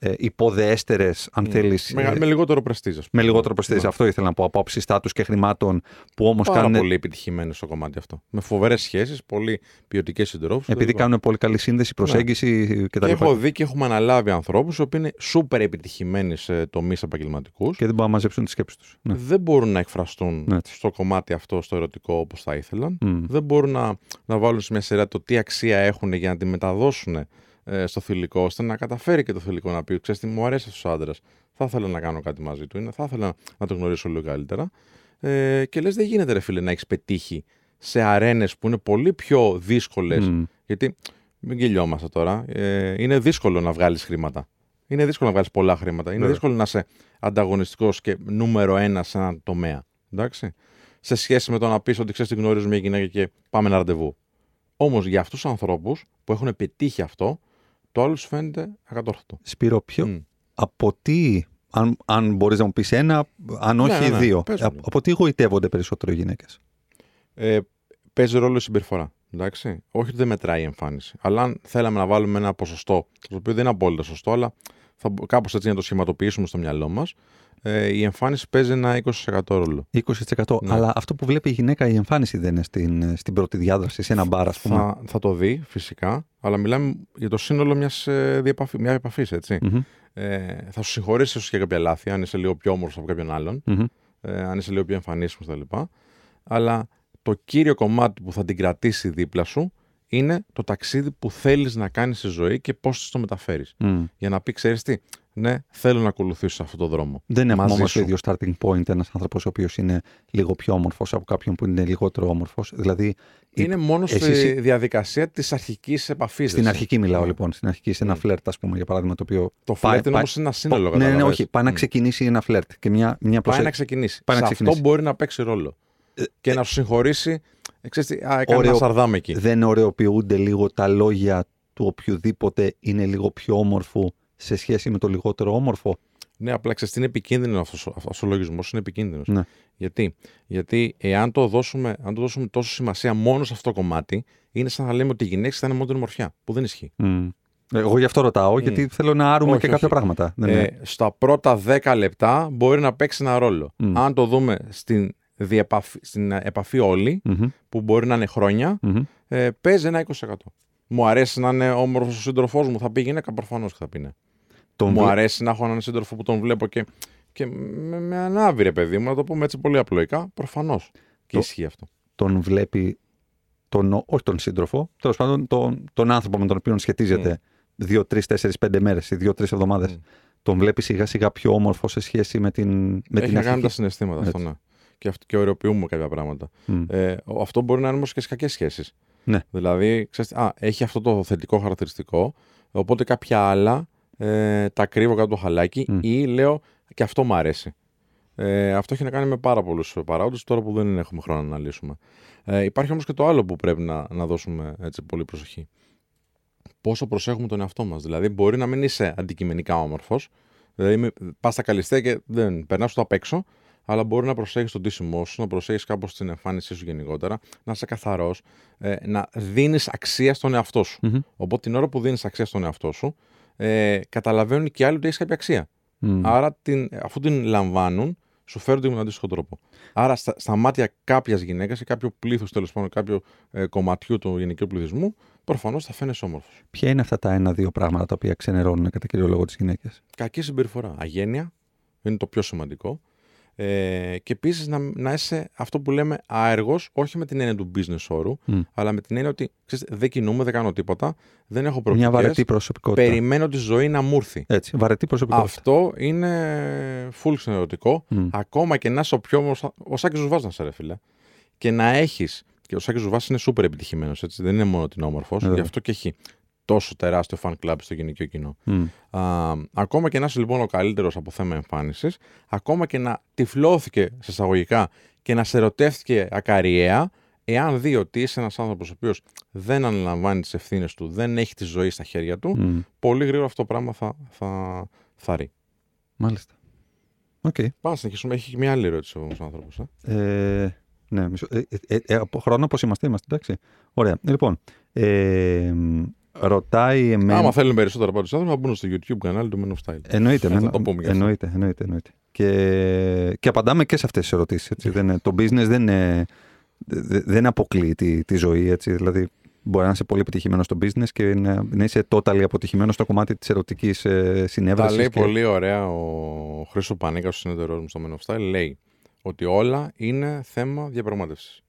ε, υποδεέστερες, αν θέλεις, Με, ε, με λιγότερο πρεστίζ. με λιγότερο προσθέσεις. Ναι. Αυτό ήθελα να πω, από άψη στάτους και χρημάτων που όμως Πάρα κάνουν, πολύ επιτυχημένοι στο κομμάτι αυτό. Με φοβερές σχέσεις, πολύ ποιοτικές συντρόφους. επειδή κάνουν πολύ καλή σύνδεση, προσέγγιση κτλ. Και έχω δει και έχουμε αναλάβει ανθρώπους οι οποίοι είναι σούπερ επιτυχημένοι σε τομείς επαγγελματικούς. Και δεν μπορούν να μαζέψουν τις σκέψεις τους. Ναι. Δεν μπορούν να εκφραστούν Ναι. στο κομμάτι αυτό, στο ερωτικό, όπως θα ήθελαν. Μμ. Δεν μπορούν να, να βάλουν σε μια σειρά το τι αξία έχουν για να τη μεταδώσουν ε, στο θηλυκό, ώστε να καταφέρει και το θηλυκό να πει: Ξέρετε, μου αρέσει αυτός ο άντρας. Θα ήθελα να κάνω κάτι μαζί του, είναι, θα ήθελα να τον γνωρίσω λίγο καλύτερα. Ε, και λες, δεν γίνεται, ρε φίλε, να έχεις πετύχει σε αρένες που είναι πολύ πιο δύσκολες. Μμ. Γιατί μην γελιόμαστε τώρα. Ε, είναι δύσκολο να βγάλεις χρήματα. Είναι δύσκολο να βγάλεις πολλά χρήματα. Είναι Βέβαια. δύσκολο να είσαι ανταγωνιστικός και νούμερο ένα σε έναν τομέα. Εντάξει. Σε σχέση με το να πεις ότι ξέρεις, την γνωρίζω μια γυναίκα και πάμε ένα ραντεβού. Όμως για αυτούς τους ανθρώπους που έχουν πετύχει αυτό, το άλλο σου φαίνεται ακατόρθωτο. Σπύρο, ποιο, Μμ. από τι, αν, αν μπορείς να μου πεις ένα, αν όχι ναι, ναι, δύο, πες μου. από, από τι γοητεύονται περισσότερο οι γυναίκες; Ε, παίζει ρόλο η συμπεριφορά. Εντάξει. Όχι ότι δεν μετράει η εμφάνιση. Αλλά αν θέλαμε να βάλουμε ένα ποσοστό, το οποίο δεν είναι απόλυτα σωστό, αλλά θα, κάπως έτσι να το σχηματοποιήσουμε στο μυαλό μας, ε, η εμφάνιση παίζει ένα 20% ρόλο. 20%. Ναι. Αλλά αυτό που βλέπει η γυναίκα η εμφάνιση δεν είναι στην, στην πρώτη διάδραση, σε ένα μπαρ, ας πούμε. Θα, θα το δει φυσικά, αλλά μιλάμε για το σύνολο μιας ε, διεπαφή, μια επαφής, έτσι. Μμμ, Ε, θα σου συγχωρήσει ίσως και κάποια λάθη, αν είσαι λίγο πιο όμορφος από κάποιον άλλον, μμμ. ε, αν είσαι λίγο πιο εμφανίσιμος κτλ. Αλλά το κύριο κομμάτι που θα την κρατήσει δίπλα σου είναι το ταξίδι που θέλεις να κάνεις στη ζωή και πώς το μεταφέρεις. Μμ. Για να πει, ξέρεις τι, ναι, θέλω να ακολουθήσω αυτόν τον δρόμο. Δεν έχουμε Μαζί όμως το σου. ίδιο starting point ένας άνθρωπος ο οποίος είναι λίγο πιο όμορφος από κάποιον που είναι λιγότερο όμορφος. Δηλαδή, η- Είναι μόνο στη εσείς- διαδικασία της αρχικής επαφής. στην αρχική μιλάω Ναι. λοιπόν. Στην αρχική, σε ένα Μμ. φλερτ, ας πούμε, για παράδειγμα, το οποίο. Το πάει- φλερτ είναι πάει- όμως ένα σύνολο. Ναι, ναι, ναι, καταλαβαίνεις. όχι. Πάει να Μμ. ξεκινήσει ένα φλερτ και μια, μια Πάει προσέ... να ξεκινήσει. Πάει να Σε ξεκινήσει. αυτό μπορεί να παίξει ρόλο. και να σου συγχωρήσει. Ε, ξέρεις τι, α, έκανε Ωραίο. ένα σαρδάμ εκεί. Δεν ωρεοποιούνται λίγο τα λόγια του οποιοδήποτε είναι λίγο πιο όμορφο σε σχέση με το λιγότερο όμορφο; Ναι, απλά ξέρεις τι είναι επικίνδυνο αυτός, ο- αυτός ο λογισμός είναι επικίνδυνος. Ναι. Γιατί, Γιατί εάν το, δώσουμε, αν το δώσουμε τόσο σημασία μόνο σε αυτό το κομμάτι, είναι σαν να λέμε ότι οι γυναίκες θα είναι μόνο την ομορφιά. Που δεν ισχύει. Μμ. Εγώ γι' αυτό ρωτάω, γιατί θέλω να άρουμε Όχι, και κάποια όχι. πράγματα. Δεν είναι- Ε, στα πρώτα 10 λεπτά μπορεί να παίξει ένα ρόλο. Μμ. Αν το δούμε στην, διεπαφή, στην επαφή όλη, Μμμ, που μπορεί να είναι χρόνια, μμμ. ε, παίζει ένα 20%. Μου αρέσει να είναι όμορφος ο σύντροφός μου, θα πει γυναίκα, προφανώς και θα πει ναι. Τον Μου βλέ- αρέσει να έχω έναν σύντροφο που τον βλέπω και, και με, με ανάβει, ρε παιδί μου, να το πούμε έτσι πολύ απλοϊκά. Προφανώς. Και Το- ισχύει αυτό. τον βλέπει, τον, όχι τον σύντροφο, τέλος πάντων τον, τον άνθρωπο με τον οποίο σχετίζεται δύο, τρεις, τέσσερις, πέντε μέρες ή δύο, τρεις εβδομάδες. Μμ. Τον βλέπει σιγά σιγά πιο όμορφο σε σχέση με την, με Έχει την να κάνει τα αρχική. συναισθήματα αυτό, Έτσι. ναι. Και, αυτό, και ωρεοποιούμε κάποια πράγματα. Μμ. Ε, ο- αυτό μπορεί να είναι όμως και σε κακές σχέσεις. Ναι. Δηλαδή, ξέρεις, α, έχει αυτό το θετικό χαρακτηριστικό, οπότε κάποια άλλα ε, τα κρύβω κάτω από το χαλάκι Μμ. ή λέω και αυτό μου αρέσει. Ε, αυτό έχει να κάνει με πάρα πολλούς παράγοντες, τώρα που δεν έχουμε χρόνο να αναλύσουμε. Ε, υπάρχει όμως και το άλλο που πρέπει να, να δώσουμε έτσι, πολύ προσοχή. Πόσο προσέχουμε τον εαυτό μας. Δηλαδή, μπορεί να μην είσαι αντικειμενικά όμορφος, δηλαδή πας στα καλυστέ και δεν περνάς το απ' έξω, αλλά μπορεί να προσέχεις τον τίσιμό σου, να προσέχεις κάπως την εμφάνισή σου γενικότερα, να είσαι καθαρός, ε, να δίνεις αξία στον εαυτό σου. Μμμ. Οπότε την ώρα που δίνεις αξία στον εαυτό σου, ε, καταλαβαίνουν και οι άλλοι ότι έχεις κάποια αξία. Μμ. Άρα την, αφού την λαμβάνουν, σου φέρονται με τον αντίστοιχο τρόπο. Άρα, στα, στα μάτια κάποιας γυναίκας ή κάποιο πλήθος τέλος πάντων, κάποιο ε, κομματιού του γενικού πληθυσμού, προφανώς θα φαίνεσαι όμορφος. Ποια είναι αυτά τα ένα-δύο πράγματα τα οποία ξενερώνουν κατά κύριο λόγο τις γυναίκες; Κακή συμπεριφορά. Αγένεια είναι το πιο σημαντικό. Ε, και επίσης να, να είσαι αυτό που λέμε άεργο, όχι με την έννοια του business όρου, Μμ. αλλά με την έννοια ότι ξέρεις, δεν κινούμαι, δεν κάνω τίποτα, δεν έχω Μια προοπτικές, βαρετή προσωπικότητα. περιμένω τη ζωή να μου έρθει. Έτσι, βαρετή προσωπικότητα. Αυτό είναι full ξενερωτικό. Μμ. Ακόμα και να είσαι ο πιο. ομορφος- Ο Σάκης Ρουβάς να 'σαι ρε φίλε. Και να έχεις. Και ο Σάκης Ρουβάς είναι σούπερ επιτυχημένος. Δεν είναι μόνο ότι είναι όμορφος. Βέβαια. Γι' αυτό και έχει τόσο τεράστιο fan club στο γενικό κοινό. Μμ. Α, ακόμα και να είσαι λοιπόν ο καλύτερος από θέμα εμφάνισης, ακόμα και να τυφλώθηκε σε εισαγωγικά και να σε ερωτεύτηκε ακαριέα, εάν δει ότι είσαι ένας άνθρωπος ο οποίος δεν αναλαμβάνει τις ευθύνες του, δεν έχει τη ζωή στα χέρια του, Μμ. πολύ γρήγορα αυτό το πράγμα θα, θα, θα ρει. Μάλιστα. Οκ. Πάμε να συνεχίσουμε. Έχει και μια άλλη ερώτηση ο άνθρωπος. Ε. Ε, ναι, μισό. Ε, ε, ε, από χρόνο πώς είμαστε, είμαστε, εντάξει. Ωραία. Λοιπόν, ε, μ, ρωτάει εμένα. Άμα θέλουν περισσότερα από τους άνθρωπους, θα μπουν στο YouTube κανάλι του Men of Style. Εννοείται, Ε, θα με- το πούμε και αυτό. εννοείται, εννοείται, εννοείται. Και, και απαντάμε και σε αυτές τις ερωτήσεις. Έτσι. Δεν είναι, το business δεν, είναι, δε- δεν αποκλείει τη, τη ζωή. Έτσι. Δηλαδή, μπορεί να είσαι πολύ επιτυχημένος στο business και να, να είσαι totally αποτυχημένος στο κομμάτι της ερωτικής ε, Τα συνέβρασης. λέει και... πολύ ωραία ο Χρήσο Πανίκα, ο συνεταιρό μου στο Men of Style. Λέει ότι όλα είναι θέμα διαπραγμάτευσης.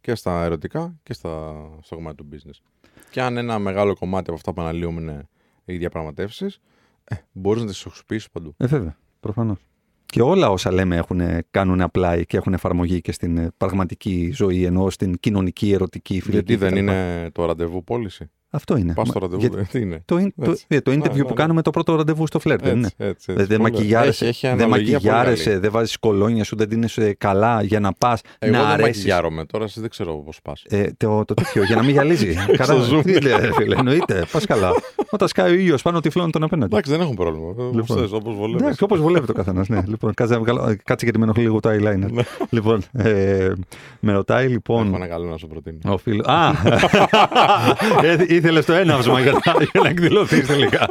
Και στα ερωτικά και στα, στο κομμάτι του business. Και αν ένα μεγάλο κομμάτι από αυτά που αναλύουμε είναι οι διαπραγματεύσεις, ε, μπορείς να τις χρησιμοποιήσει παντού. Ε, βέβαια, προφανώς. Και όλα όσα λέμε έχουν, κάνουν apply και έχουν εφαρμογή και στην ε, πραγματική ζωή, ενώ στην κοινωνική, ερωτική, φιλική. Γιατί δεν κτλ. είναι το ραντεβού πώληση. Αυτό είναι. Πας στο Μα- ραντεβού, γιατί δεν τι είναι. Το, in- το, Έτσι. ε, το interview Ναι, ναι, που ναι. κάνουμε το πρώτο ραντεβού στο φλερτ, δεν είναι. Έτσι, έτσι, Ε, έτσι. Δεν Πολύ ωραία. μακιγιάρεσαι, Έχει, έχει δεν, αναλογία πολύ μακιγιάρεσαι, καλή. δεν βάζεις κολόνια σου, δεν δίνεσαι καλά για να πας Εγώ να δεν αρέσεις. μακιγιάρομαι τώρα, εσύ δεν ξέρω πώς πας. Ε, το, το τέτοιο, για να μην γυαλίζει. Καλά, zoom. τι λέει, ρε φίλε, εννοείται. Πας καλά. Όταν σκάει ο ήλιος πάνω, τυφλώνει τον απέναντι. Εντάξει, δεν έχουν πρόβλημα. Λοιπόν. Λοιπόν. Όπως βολεύεις. Εντάξει, όπως βολεύει το καθένας. Ναι. λοιπόν, κάτσε, να βγάλω- κάτσε γιατί με ενοχλεί λίγο το eyeliner. Ναι. λοιπόν, ε, με ρωτάει λοιπόν. Έχω ένα καλό να σου προτείνω. Ο φίλο. Α! ε, Ήθελες το έναυσμα για να, για να εκδηλωθείς τελικά.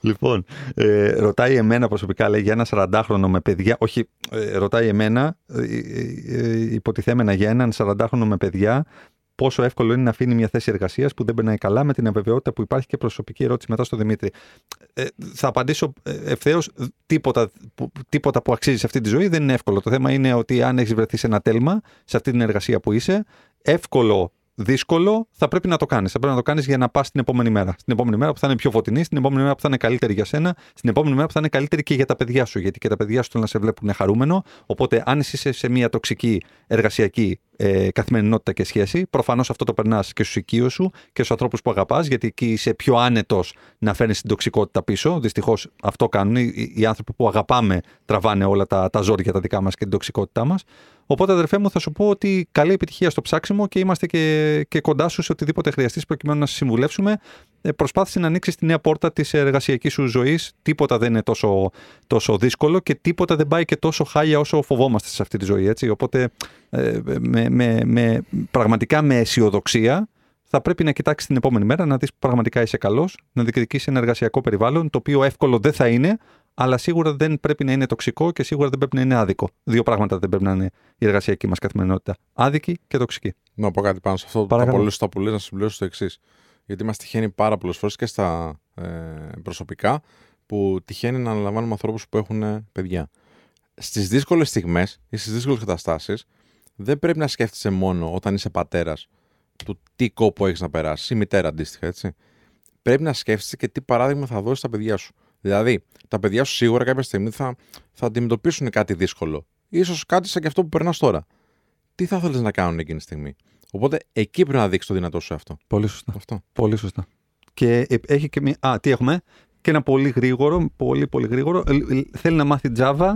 λοιπόν, ε, ρωτάει εμένα προσωπικά, λέει για ένα 40χρονο με παιδιά. Όχι, ε, ρωτάει εμένα, ε, ε, ε, υποτιθέμενα για έναν 40χρονο με παιδιά, πόσο εύκολο είναι να αφήνει μια θέση εργασίας που δεν περνάει καλά με την αβεβαιότητα που υπάρχει και προσωπική ερώτηση μετά στο Δημήτρη. Ε, θα απαντήσω ευθέως. Τίποτα, που- τίποτα που αξίζει σε αυτή τη ζωή δεν είναι εύκολο. Το θέμα είναι ότι αν έχεις βρεθεί σε ένα τέλμα, σε αυτή την εργασία που είσαι, εύκολο, δύσκολο, θα πρέπει να το κάνεις. Θα πρέπει να το κάνεις για να πας την επόμενη μέρα. Στην επόμενη μέρα που θα είναι πιο φωτεινή, στην επόμενη μέρα που θα είναι καλύτερη για σένα, στην επόμενη μέρα που θα είναι καλύτερη και για τα παιδιά σου. Γιατί και τα παιδιά σου θέλουν να σε βλέπουν χαρούμενο. Οπότε, αν εσύ είσαι σε μια τοξική εργασιακή ε, καθημερινότητα και σχέση, προφανώς αυτό το περνάς και στους οικείους σου και στους ανθρώπους που αγαπάς, γιατί εκεί είσαι πιο άνετος να φέρνεις την τοξικότητα πίσω. Δυστυχώς αυτό κάνουν. Οι, οι άνθρωποι που αγαπάμε τραβάνε όλα τα, τα ζόρια τα δικά μας και την τοξικότητά μας. Οπότε, αδερφέ μου, θα σου πω ότι καλή επιτυχία στο ψάξιμο και είμαστε και, και κοντά σου σε οτιδήποτε χρειαστείς προκειμένου να σε συμβουλεύσουμε. Ε, προσπάθησε να ανοίξεις τη νέα πόρτα της εργασιακής σου ζωής. Τίποτα δεν είναι τόσο, τόσο δύσκολο και τίποτα δεν πάει και τόσο χάλια όσο φοβόμαστε σε αυτή τη ζωή. Έτσι. Οπότε, ε, με, με, με, πραγματικά με αισιοδοξία, θα πρέπει να κοιτάξεις την επόμενη μέρα, να δεις πραγματικά είσαι καλός, να διεκδικήσεις ένα εργασιακό περιβάλλον, το οποίο εύκολο δεν θα είναι, αλλά σίγουρα δεν πρέπει να είναι τοξικό και σίγουρα δεν πρέπει να είναι άδικο. Δύο πράγματα δεν πρέπει να είναι η εργασιακή μας καθημερινότητα. Άδικη και τοξική. Να πω κάτι πάνω σε αυτό. Παρακαλώ. Τα πολύ στα που λες, να συμπληρώσω το εξής. Γιατί μας τυχαίνει πάρα πολλές φορές και στα ε, προσωπικά που τυχαίνει να αναλαμβάνουμε ανθρώπους που έχουν ε, παιδιά. Στις δύσκολες στιγμές ή στις δύσκολες καταστάσεις, δεν πρέπει να σκέφτεσαι μόνο όταν είσαι πατέρας του τι κόπο έχεις να περάσεις, ή μητέρα αντίστοιχα, έτσι. Πρέπει να σκέφτεσαι και τι παράδειγμα θα δώσεις στα παιδιά σου. Δηλαδή, τα παιδιά σου σίγουρα κάποια στιγμή θα, θα αντιμετωπίσουν κάτι δύσκολο. Ίσως κάτι σαν και αυτό που περνάς τώρα. Τι θα ήθελε να κάνουν εκείνη τη στιγμή; Οπότε εκεί πρέπει να δείξεις το δυνατό σου αυτό. Πολύ σωστά. αυτό. Πολύ σωστά. Και ε, έχει και μια. Α, τι έχουμε; Και ένα πολύ γρήγορο, πολύ πολύ γρήγορο. Ε, ε, θέλει να μάθει Java.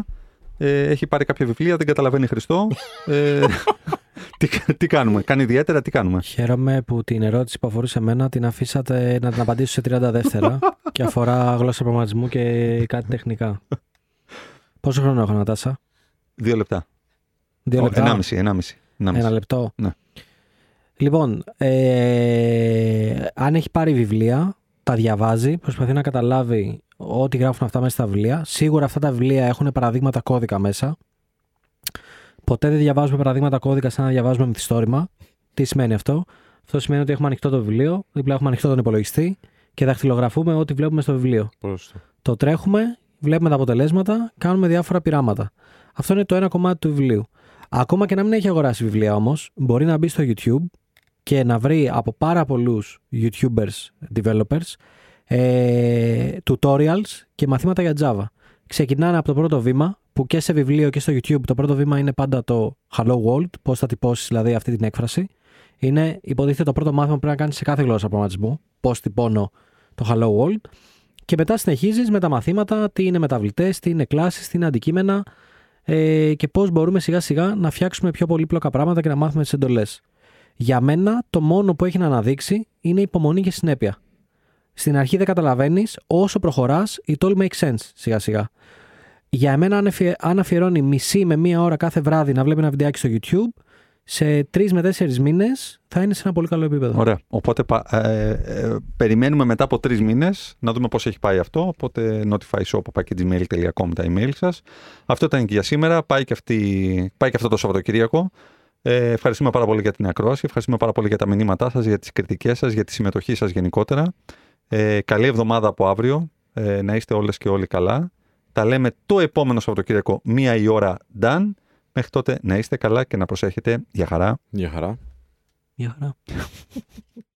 Ε, έχει πάρει κάποια βιβλία, δεν καταλαβαίνει Χριστό. Ε, τι, τι κάνουμε, κάνει ιδιαίτερα, τι κάνουμε; Χαίρομαι που την ερώτηση που αφορούσε εμένα την αφήσατε να την απαντήσω σε 30 δεύτερα και αφορά γλώσσα προγραμματισμού και κάτι τεχνικά. Πόσο χρόνο έχω, Νατάσα; Δύο λεπτά. Δύο Ο, λεπτά. Ενάμιση, ενάμιση. ενάμιση. Ένα λεπτό. Ναι. Λοιπόν, ε, αν έχει πάρει βιβλία, τα διαβάζει, προσπαθεί να καταλάβει ο, ό,τι γράφουν αυτά μέσα στα βιβλία. Σίγουρα αυτά τα βιβλία έχουν παραδείγματα κώδικα μέσα. Ποτέ δεν διαβάζουμε παραδείγματα κώδικα σαν να διαβάζουμε μυθιστόρημα. Τι σημαίνει αυτό; Αυτό σημαίνει ότι έχουμε ανοιχτό το βιβλίο, δίπλα έχουμε ανοιχτό τον υπολογιστή και δαχτυλογραφούμε ό,τι βλέπουμε στο βιβλίο. Πρόσθετο. Το τρέχουμε, βλέπουμε τα αποτελέσματα, κάνουμε διάφορα πειράματα. Αυτό είναι το ένα κομμάτι του βιβλίου. Ακόμα και να μην έχει αγοράσει βιβλία όμως, μπορεί να μπει στο YouTube και να βρει από πάρα πολλούς YouTubers, developers, ε, tutorials και μαθήματα για Java. Ξεκινάνε από το πρώτο βήμα, που και σε βιβλίο και στο YouTube το πρώτο βήμα είναι πάντα το Hello World, πώς θα τυπώσεις δηλαδή αυτή την έκφραση. Είναι υποτίθεται το πρώτο μάθημα που πρέπει να κάνεις σε κάθε γλώσσα προγραμματισμού. Πώς τυπώνω το Hello World. Και μετά συνεχίζεις με τα μαθήματα, τι είναι μεταβλητές, τι είναι κλάσεις, τι είναι αντικείμενα ε, και πώς μπορούμε σιγά σιγά να φτιάξουμε πιο πολύπλοκα πράγματα και να μάθουμε τις εντολές. Για μένα το μόνο που έχει να αναδείξει είναι υπομονή και συνέπεια. Στην αρχή δεν καταλαβαίνεις, όσο προχωράς, it all makes sense σιγά σιγά. Για εμένα, αν αφιε- αν αφιερώνει μισή με μία ώρα κάθε βράδυ να βλέπει ένα βιντεάκι στο YouTube, σε τρεις με τέσσερις μήνες θα είναι σε ένα πολύ καλό επίπεδο. Ωραία. Οπότε πα- ε, ε, περιμένουμε μετά από τρεις μήνες να δούμε πώς έχει πάει αυτό. Οπότε notifyshop.gmail.com τα email σας. Αυτό ήταν και για σήμερα. Πάει και, αυτή, πάει και αυτό το Σαββατοκύριακο. Ε, ευχαριστούμε πάρα πολύ για την ακρόαση. Ευχαριστούμε πάρα πολύ για τα μηνύματά σας, για τις κριτικές σας, για τη συμμετοχή σας γενικότερα. Ε, καλή εβδομάδα από αύριο. Ε, να είστε όλες και όλοι καλά. Τα λέμε το επόμενο Σαββατοκύριακο, μία η ώρα done. Μέχρι τότε να είστε καλά και να προσέχετε. Για χαρά. Γεια χαρά. Μια χαρά.